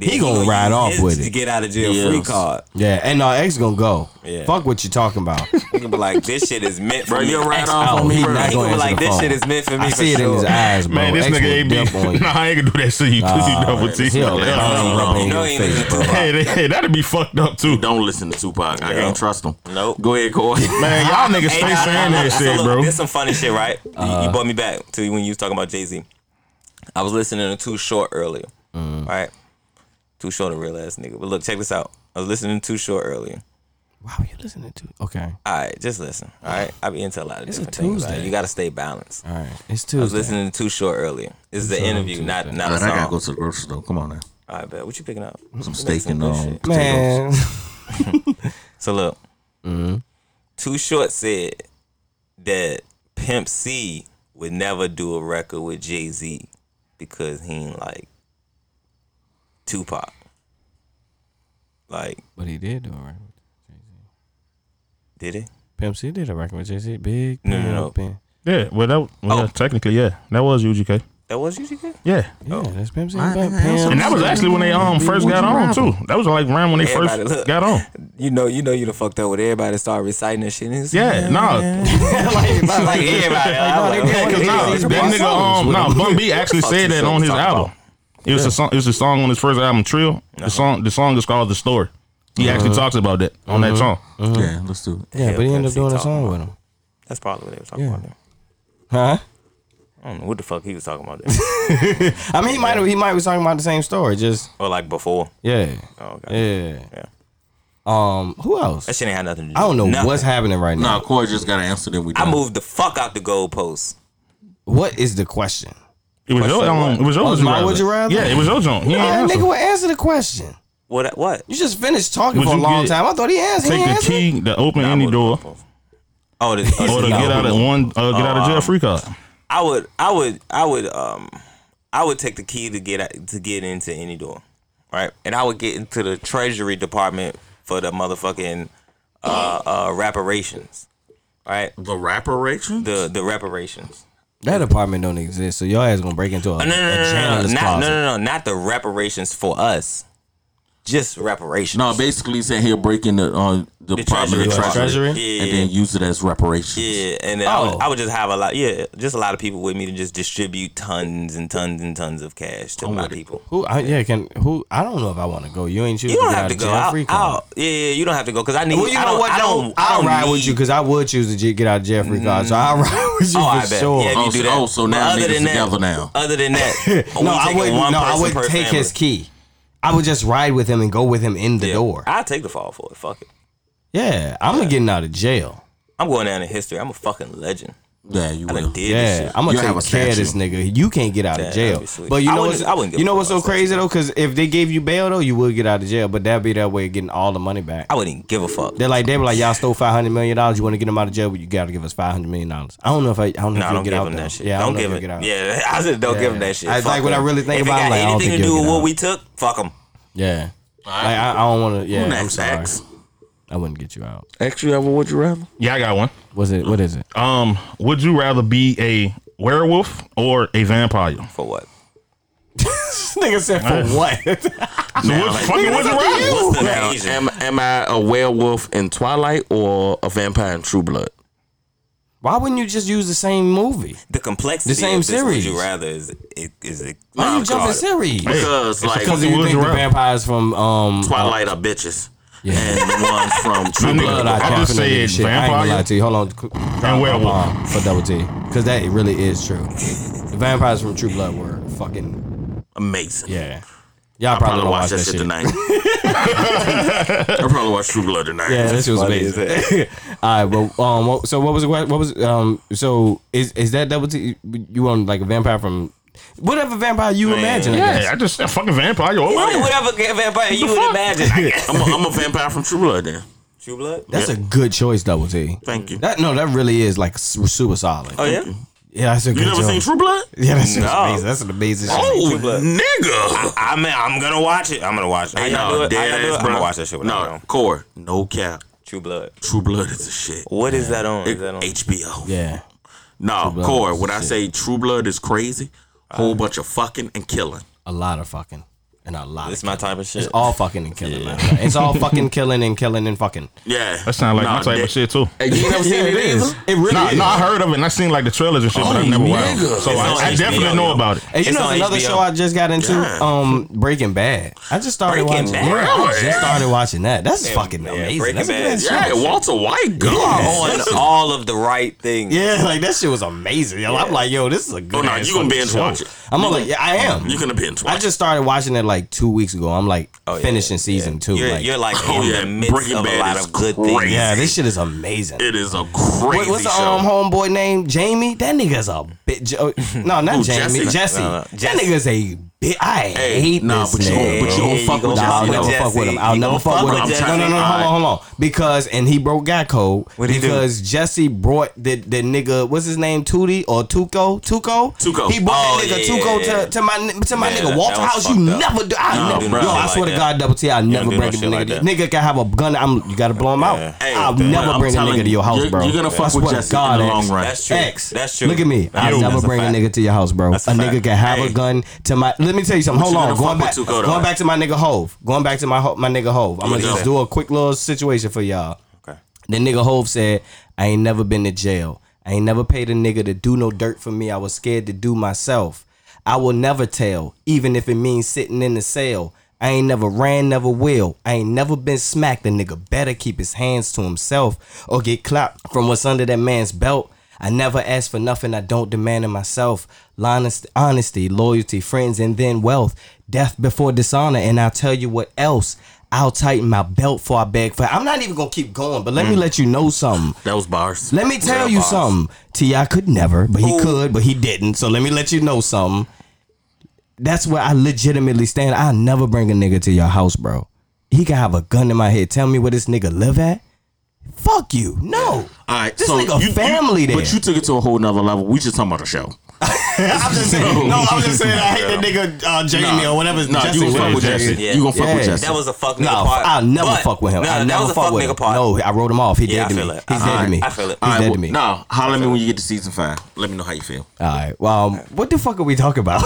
He gonna ride off with it. to get out of jail Yes. free card. Yeah, and no, X gonna go. Yeah. Fuck what you talking about. *laughs* He gonna be like, this shit is meant for Bro, me. you'll ride X off out. on me, He bro. gonna Not gonna be answer like, the this phone. shit is meant for me I for see it in sure. his eyes, bro. Man, this X nigga will ain't be. dip on you. Nah, I ain't gonna do that shit. You Nah, double T. he'll let no, rub no, in no, your he face, ain't bro. Hey, hey, that'd be fucked up too. Don't listen to Tupac. I can't trust him. Nope. Go ahead, Corey. Man, y'all *laughs* niggas stay nah, saying nah, that so shit, look, bro. There's some funny shit, right? You- you uh-huh. brought me back to when you was talking about Jay Z. I was listening to Too Short earlier, right? Too Short a real ass nigga. But look, check this out. I was listening to Too Short earlier. Wow, you listening to? Okay, All right, just listen. All right, I be into a lot of It's a different things. right? You got to stay balanced. all right. It's too, I was listening to Too Short earlier. This is the interview, Tuesday. not not All a right, I gotta go to the grocery store. Come on now. All right, bet. What you picking up? Some steak and good um, potatoes. Man, *laughs* *laughs* So look, Mm-hmm. Too Short said that Pimp C would never do a record with Jay Z because he ain't like Tupac. Like, but he did do a record. did he? Pimp C did a record with Jay Z. Big No, no, no. Pimpin'. Yeah, well, that, well, yeah, Oh. technically, yeah, that was UGK. That was UGK? Yeah, Yeah, that's Pimp C. I- Pimp, and that was actually when they um first got on too. That was like around when they Everybody first look. got on. You know, you know, you done fucked up with everybody started reciting that shit. And it's- Yeah, *laughs* *laughs* nah, like, like everybody. I was like, Yeah, cause okay, nah, these that are nigga, songs. um, nah, Bun B actually said that on his album. About? It was a song. It was a song on his first album, Trill. The uh-huh. song, the song is called "The Story." He actually uh-huh. talks about that on that uh-huh. song. Yeah, let's do it. yeah, hell but he ended up doing a song with him. That's probably what they were talking Yeah. about. There. Huh? I don't know what the fuck he was talking about. There. *laughs* I mean, he might have. He might be talking about the same story. Just or like before. yeah, Oh, okay. yeah. Yeah. Um, who else? That shit ain't had nothing to do I don't know nothing. what's happening right now. Nah. Corey just got to answer that we I moved the fuck out the goalposts. What is the question? It was your, Question um, what? it was your Oh, would it's you my rather. would you rather? Yeah, it was your joint. He ain't answer. nigga, would answer the question. What? What? You just finished talking Would for a you long get- time. I thought he answered. Take he the answered. key to open any door, Oh, this, oh, or to this- get out of one, uh, get out of jail free card. I would, I would, I would, um, I would take the key to get out, to get into any door, right? And I would get into the Treasury Department for the motherfucking uh, uh, reparations, right? the reparations. The the reparations. That apartment don't exist, so your ass gonna break into a, No, no, no, a no, no, no, not, no, no, no, not the reparations for us. Just reparations. no, basically he said he'll break in the uh, the Department of Treasury. Treasury, Treasury? Yeah. and then use it as reparations. Yeah, and then I, Oh. would, I would just have a lot, yeah, just a lot of people with me to just distribute tons and tons and tons of cash to my people. Who? I, yeah, can who? I don't know if I want to go. You ain't choose You to don't have out to go. I'll, free card. I'll, yeah, yeah, you don't have to go because I need. Well, you I know don't, what? I don't. I don't ride with you because I would choose to get out of jail free card. So I'll *laughs* ride with you Oh, for I bet. sure. Yeah, if Oh, you do so- that. oh, so But now other niggas than that- together now. Other than that, *laughs* no, I wouldn't. No, I would per take his key. I would just ride with him and go with him in the Yeah. door. I'll take the fall for it. Fuck it. Yeah, I'm getting out of jail. I'm going down in history. I'm a fucking legend. Yeah, you I done will. did this Yeah, shit. I'm gonna You'll take care of this nigga. You can't get out Yeah, of jail. But you I know wouldn't- what's I wouldn't you know what's so crazy though? Because if they gave you bail though, you would get out of jail. But that'd be that way of getting all the money back. I wouldn't even give a fuck. They're like they were like y'all stole five hundred million dollars. You want to get them out of jail, but you got to give us five hundred million dollars. I don't know if I, I don't know Nah, if you'll don't get give out him that shit. Yeah, don't know if give you'll it. out. Yeah, *laughs* I said don't Yeah. give them that shit. I- like, what I really think if about it, it got like, anything to do with what we took, fuck them. Yeah, I, I don't want to. Yeah, I'm next, sorry. X? I wouldn't get you out. X, you ever would you rather? Yeah, I got one. Was it? What is it? Um, would you rather be a werewolf or a vampire? For what? This *laughs* nigga said for what? *laughs* So what fucking was it right? What's the Now, am, am I a werewolf in Twilight or a vampire in True Blood? Why wouldn't you just use the same movie? The complexity The same of this series. Would you rather is is, is it? Why you jumping because- series? Because like Because It you think the around. vampires from um Twilight are bitches, Yeah. and the ones from True Blood. Blood, I am just definitely said shit. I ain't gonna lie to you. Hold on. and werewolf. Um, for double T, because that really is true. The vampires from True Blood were fucking Amazing. yeah. Y'all I probably, probably watch watch that, that shit shit. tonight. *laughs* I probably watch True Blood tonight. Yeah, that shit was amazing. All *laughs* right, well, um, so what was the what was um, so is is that double T? You want like a vampire from whatever vampire you imagine? I. Yeah, I just said fucking vampire. Oh, What- Whatever vampire you would imagine. *laughs* I guess. I'm a, I'm a vampire from True Blood. Then True Blood. That's a good choice, double T. thank you. That no, that really is like su- super solid. Oh yeah. Yeah, that's a You good never choice. seen True Blood? Yeah, that's No. amazing. That's an amazing shit. Oh, True Blood. nigga. I mean, I'm gonna watch it. I'm gonna watch it. How Hey, y'all do no, it? How dead y'all do it? I'm gonna watch that shit when No, know. core, no cap. True Blood. True Blood is a shit. What is that on? Is that on? HBO. Yeah, No, core. is When I shit. say True Blood is crazy, whole bunch of fucking and killing. a lot of fucking and a lot. This of my type of shit. It's all fucking and killing. man. It's *laughs* all fucking killing and killing and fucking. Yeah, That sounds like Nah, my type that- of shit too. Hey, you ain't never seen *laughs* it, either? It really Nah, is. no, I heard of it and I seen like the trailers and shit, but I Oh, never watched. nigga. it. So It's I, on I definitely HBO, know yo. about it. Hey, you It's know on another HBO. show I just got into? Yeah. Um, Breaking Bad. I just started Breaking watching. Bad? Yeah, I Really? just started watching that. That's Yeah, fucking yeah, amazing. Breaking That's a Bad. good show. Yeah, Walter White. Good. on *laughs* all of the right things. Yeah, like that shit was amazing. Yo, I'm like, yo, this is a good. Oh, no, ass you gonna fucking binge show. watch it. I'm like, yeah, I am. You're gonna binge watch. I just started watching it like two weeks ago. I'm like Oh, yeah, finishing yeah, season two. You're like, you're like Oh, *laughs* in yeah, the midst Breaking of a lot of good crazy. things. yeah, this shit is amazing. It is a crazy Wait, what's the um, homeboy name? Jamie? That nigga's a *laughs* bitch. Oh, No, not Who, Jamie. Jesse? Jesse. No, no, That nigga's a bitch. I Hey, hate nah, this but you nigga. but you Hey, fuck you with I'll never fuck with him. I'll You never fuck fuck with him. Jesse. No, no, no. Hold on, hold on. Because and he broke guy code do? because Jesse brought the the nigga. What's his name? Tootie or Tuco? Tuco. Tuco. He brought Oh, that nigga yeah, Tuco yeah, to, to my to my nigga Walter House. You up. never do. I No, never, bro. yo, I Like swear to. God, double T. I never bring a like nigga. Nigga can have a gun. I'm. You gotta blow him out. I'll never bring a nigga to your house, bro. you're gonna fuck with Jesse God, in the long run. That's true. X. That's true. Look at me. I'll never bring a nigga to your house, bro. A nigga can have a gun to my. Let me tell you something. Hold you on. Going back. Going back to my nigga Hove. Going back to my my nigga Hove. I'm gonna just do a quick little situation for y'all. Okay. The nigga Hove said, I ain't never been to jail. I ain't never paid a nigga to do no dirt for me. I was scared to do myself. I will never tell, even if it means sitting in the cell. I ain't never ran, never will. I ain't never been smacked. A nigga better keep his hands to himself or get clapped from what's under that man's belt. I never ask for nothing I don't demand of myself. Honest, honesty, loyalty, friends, and then wealth. Death before dishonor. And I'll tell you what else. I'll tighten my belt for I beg for. I'm not even gonna keep going, but let me mm. let you know something. That was bars. Let me tell you bars. something. T.I could never, but he could, but he didn't. So let me let you know something. That's where I legitimately stand. I'll never bring a nigga to your house, bro. He can have a gun in my head. Tell me where this nigga live at. Fuck you. No. All right, This so nigga you, family you, there. But you took it to a whole nother level. We just talking about the show. *laughs* I'm just saying. No, I'm just saying. I hate that *laughs* nigga uh, Jamie or whatever. Nah, Jesse, you gonna fuck with Jesse. Jesse. Yeah. You gonna fuck Yeah. with Jesse. That was a fuck nigga No, part. I'll never But- fuck with him. Nah, I'll that never was a fuck fuck with nigga him. part. No, I wrote him off. He Yeah, dead to me. it. He's All dead to me. I feel it. He's All right, dead well, to me. Nah, holler at me when you get to season five. Let me know how you feel. All right. Well, um, what the fuck are we talking about?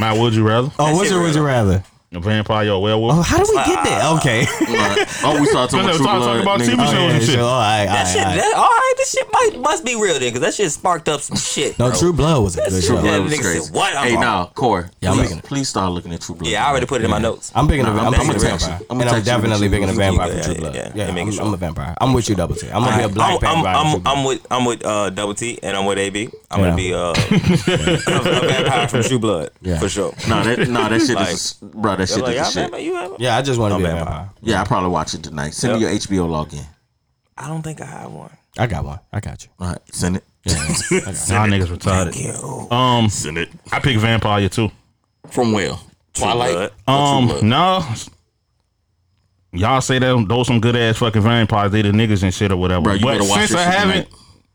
My would you rather? oh, what's your would you rather? A vampire or a werewolf? Oh, how do we get there? Okay. Right. Oh, we started *laughs* talking No, no, about True talk- talk Blood. about. TV shows. Oh, yeah, and shit. sure. All right, all That right, shit, all right. that, all right, this shit might must be real then, because that shit sparked up some shit. No, bro. True Blood was a good True show. Blood. That Yeah, was crazy. said, what? I'm Hey, wrong. now, Corey. Yeah, I'm please, making it. please start looking at True Blood. Yeah, I already put it in my notes. I'm picking a, Nah, I'm I'm a gonna text you. vampire, I'm and I'm text you what definitely you- picking a vampire for. True Blood. yeah, Yeah, yeah. I'm, I'm a vampire. I'm with you, Double T. I'm gonna be a black vampire. I'm, in True I'm, Blood. I'm with I'm with uh, Double T and I'm with AB. I'm gonna be uh, *laughs* a vampire from True Blood Yeah. for sure. Nah, that, nah, that shit Like- is, bro, that shit Like, is the shit. vampire, you vampire? yeah, I just want to be a vampire. vampire. Yeah, I probably watch it tonight. Send me your HBO login. I don't think I have one. I got one. I got you. All right, send it. *laughs* Y'all niggas retarded. Um, Send it. I pick vampire too. From where? Twilight. Um, no. Y'all say that those some good ass fucking vampires, they the niggas and shit or whatever. Bro, but since I haven't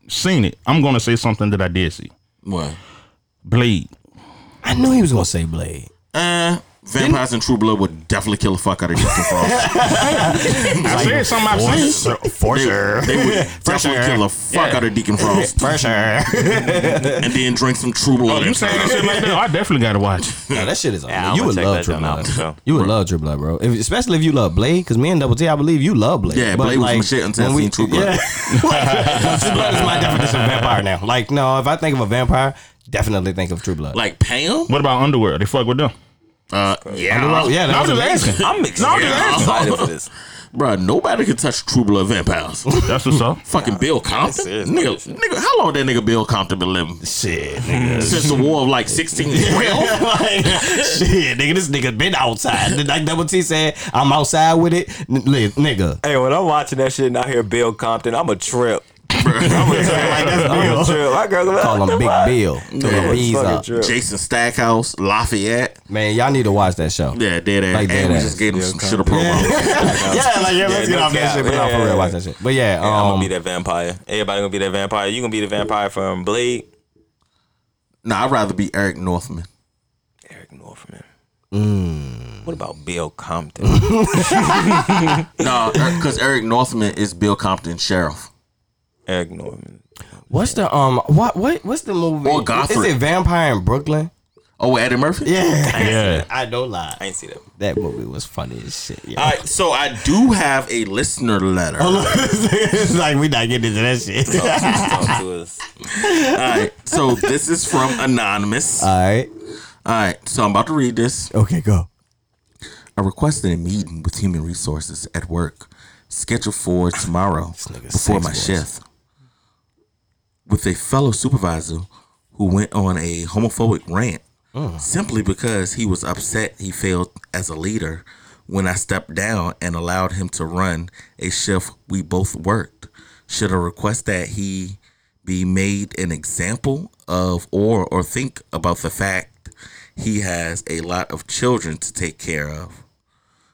seen it, I'm gonna say something that I did see. What? Blade. I knew he was gonna say Blade. Uh, Vampires and True Blood would definitely kill the fuck out of Deacon Frost. I said something I've seen. For sure. they would *laughs* definitely kill the fuck Yeah. out of Deacon Frost *laughs* For sure. *laughs* and then drink some True Blood. Oh, you saying that shit like that? I definitely gotta watch. No, that shit is on. Yeah, I'm you gonna would love that True joint out Blood. You would love True Blood, bro. If, especially if you love Blade, because me and Double T, I believe you love Blade. Yeah, But, Blade was my shit until I when seen True Blood. Yeah. True Blood is my definition of vampire now. Like, no, if I think of a vampire, definitely think of True Blood. like Pam? What about Underworld? They fuck with them. Uh, yeah. Underworld, yeah, No, that I'm was just amazing. asking. I'm excited. No, I'm just I'm asking. excited for this. Bruh, nobody can touch True Blood vampires. That's what's up. Fucking Bill Compton. Nigga, nigga. nigga, how long that nigga Bill Compton been living? Shit, nigga. Since the war of like 1612? *laughs* like, shit, nigga, this nigga been outside. Like Double T said, I'm outside with it, N- nigga. Hey, when I'm watching that shit and I hear Bill Compton, I'm a trip. *laughs* like I'm a trip. My girl gonna Call like, him Big Bill. Till Yeah, the bees up. Jason Stackhouse, Lafayette. Man, y'all need to watch that show. Yeah, dead ass. Like and dead we ass. just gave him Bill some shit of promo. *laughs* *laughs* yeah, like yeah, let's Yeah, get off that shit. But Yeah, for real, watch that shit. But yeah, Yeah, I'm um, gonna be that vampire. Everybody gonna be that vampire. You gonna be the vampire from Blade. Nah, I'd rather be Eric Northman. Eric Northman. Mm. What about Bill Compton? No, because Eric Northman is Bill Compton's sheriff. Eric Northman. what's the um what what what's the movie? Or Gotham. Is it Vampire in Brooklyn? Oh, Eddie Murphy? Yeah, Yeah. I don't lie. I ain't see that. That movie was funny as shit. Yeah. All right, so I do have a listener letter. *laughs* It's like we not getting into that shit. Talk to us. right, so this is from Anonymous. All right. All right, so I'm about to read this. Okay, go. I requested a meeting with human resources at work, scheduled for tomorrow before my voice. shift, with a fellow supervisor who went on a homophobic rant mm. simply because he was upset he failed as a leader when I stepped down and allowed him to run a shift we both worked. Should I request that he be made an example of or or think about the fact he has a lot of children to take care of?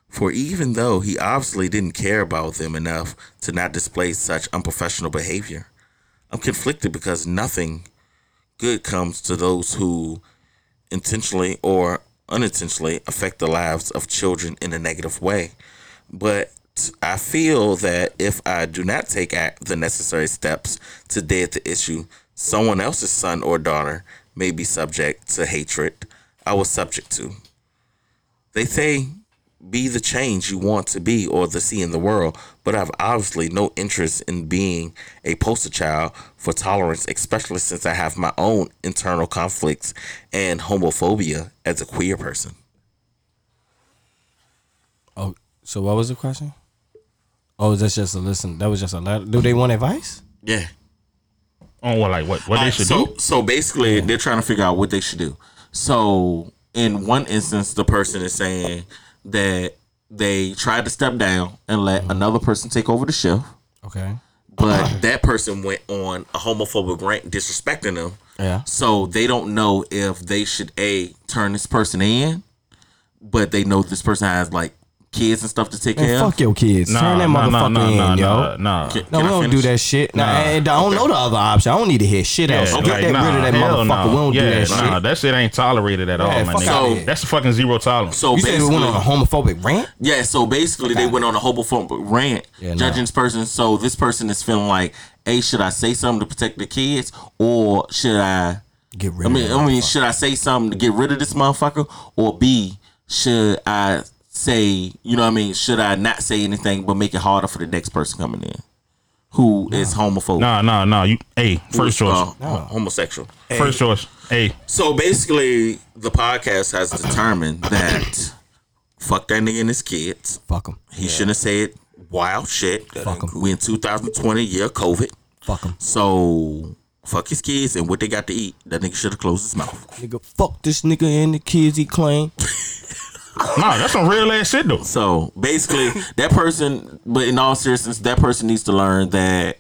For even though he obviously didn't care about them enough to not display such unprofessional behavior, I'm conflicted because nothing good comes to those who intentionally or unintentionally affect the lives of children in a negative way. But I feel that if I do not take the necessary steps to dead the issue, someone else's son or daughter may be subject to hatred I was subject to. They say be the change you want to be or the see in the world, but I've obviously no interest in being a poster child for tolerance, especially since I have my own internal conflicts and homophobia as a queer person. Oh, so what was the question? Oh, that's just a listen. That was just a letter. Do they want advice? Yeah. Oh, On what like what what they Alright, should so, do? So basically, they're trying to figure out what they should do. So in one instance, the person is saying that they tried to step down and Mm-hmm. let another person take over the shift, Okay. but *coughs* that person went on a homophobic rant disrespecting them. Yeah. So they don't know if they should a turn this person in, but they know this person has like kids and stuff to take Man, care fuck of. your kids. Turn that motherfucker in, yo. nah, nah. Can- No, can we don't do that shit. Nah, Nah. and I don't know the other option. I don't need to hear shit else. Yeah, Get that nah, rid of that motherfucker. nah. We don't yeah, do that shit. nah, that shit ain't tolerated at all, Yeah, my nigga. outta. That's fucking zero tolerance. So You said we basically, went on a homophobic rant? Yeah, so basically they went on a homophobic rant judging this person. So this person is feeling like, hey, should I say something to protect the kids, or should I? Get rid I mean, that I mean, should I say something to get rid of this motherfucker, or B, should I say, you know, what I mean, should I not say anything but make it harder for the next person coming in, who is homophobic, Nah, nah, nah. You hey, who first choice. uh, ho- homosexual? First choice. Hey, So basically, the podcast has determined *coughs* that fuck that nigga and his kids. Fuck him. He shouldn't have said wild shit. Fuck 'em. We in 2020, year COVID. Fuck him. So fuck his kids and what they got to eat. That nigga should have closed his mouth. Nigga, fuck this nigga and the kids he claim. *laughs* nah, that's some real ass shit though. So basically, that person, but in all seriousness, that person needs to learn that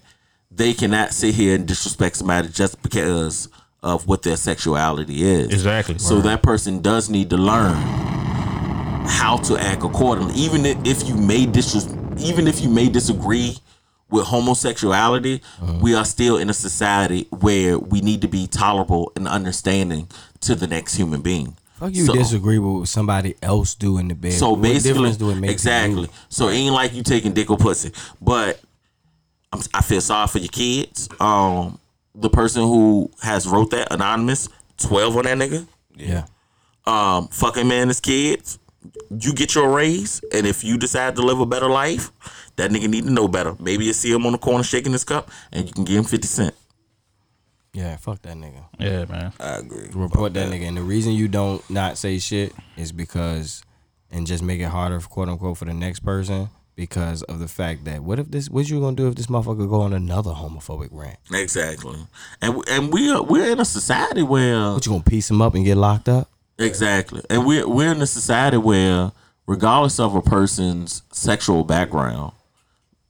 they cannot sit here and disrespect somebody just because of what their sexuality is. Exactly. So that person does need to learn how to act accordingly. Even if- you may dis- even if you may disagree with homosexuality, uh-huh. we are still in a society where we need to be tolerable and understanding to the next human being. Fuck you So- disagree with what somebody else do in the bed. So What basically, difference do it make exactly. So it ain't like you taking dick or pussy, but I'm, I feel sorry for your kids. Um, the person who has wrote that anonymous, twelve on that nigga. Yeah. Um, fucking man, his kids. You get your raise, and if you decide to live a better life, that nigga need to know better. Maybe you see him on the corner shaking his cup, and you can give him fifty cent. Yeah, fuck that nigga. Yeah, man. I agree. Report that nigga. And the reason you don't not say shit is because and just make it harder quote unquote for the next person because of the fact that what if this what you gonna do if this motherfucker go on another homophobic rant? Exactly, and we- and we are we're in a society where What you gonna piece him up and get locked up? Exactly. And we're we're in a society where regardless of a person's sexual background,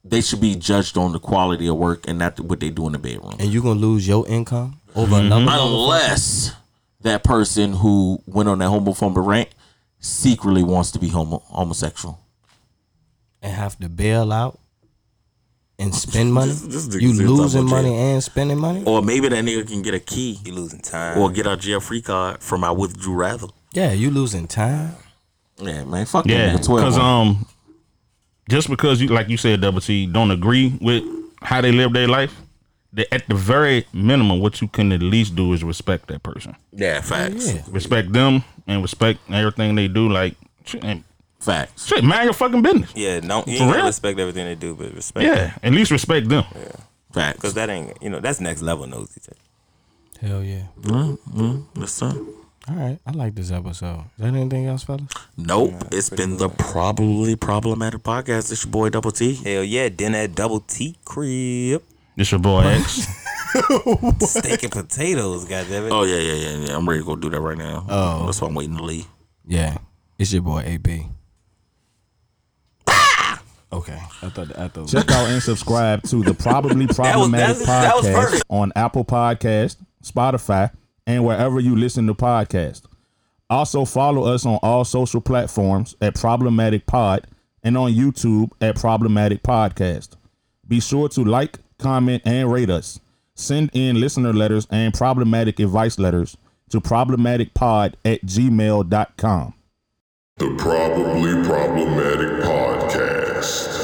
they should be judged on the quality of work and not what they do in the bedroom. And you're gonna lose your income over another Unless that person who went on that homophobic rant secretly wants to be homo- homosexual. and have to bail out and spend money. this nigga you said losing money jail. and spending money. Or maybe that nigga can get a key You losing time. or get a jail free card from I withdrew rather. Yeah, you losing time. Yeah, man. Fuck Yeah, that nigga. 12 because um, just because you like you said, Double T, don't agree with how they live their life. The, at the very minimum, what you can at least do is respect that person, Yeah, facts. Yeah. respect them, and respect everything they do. Like, and- Facts. shit mind your fucking business. yeah, don't you For ain't respect everything they do, but respect. Yeah, at least respect them. Yeah facts. Because that ain't you know that's next level nosy. shit. Hell yeah. Hmm. Yes, sir. All right, I like this episode. Is there anything else, fellas? Nope. it's been the probably Problematik podcast. It's your boy Double T. Hell yeah, dinner at Double T crib, It's your boy X. *laughs* *laughs* steak and potatoes. Goddamn it. Oh yeah, yeah, yeah, yeah. I'm ready to go do that right now. Oh. that's why I'm waiting to leave. Yeah, it's your boy AB. Ah! Okay, I thought I thought. Check out and subscribe to the Probably *laughs* Problematik that's- that was Podcast perfect. on Apple Podcast, Spotify, and wherever you listen to podcasts. Also follow us on all social platforms at Problematik Pod and on YouTube at Problematik Podcast. Be sure to like, comment, and rate us. Send in listener letters and problematic advice letters to problematicpod at gmail.com. The Probably Problematik Podcast.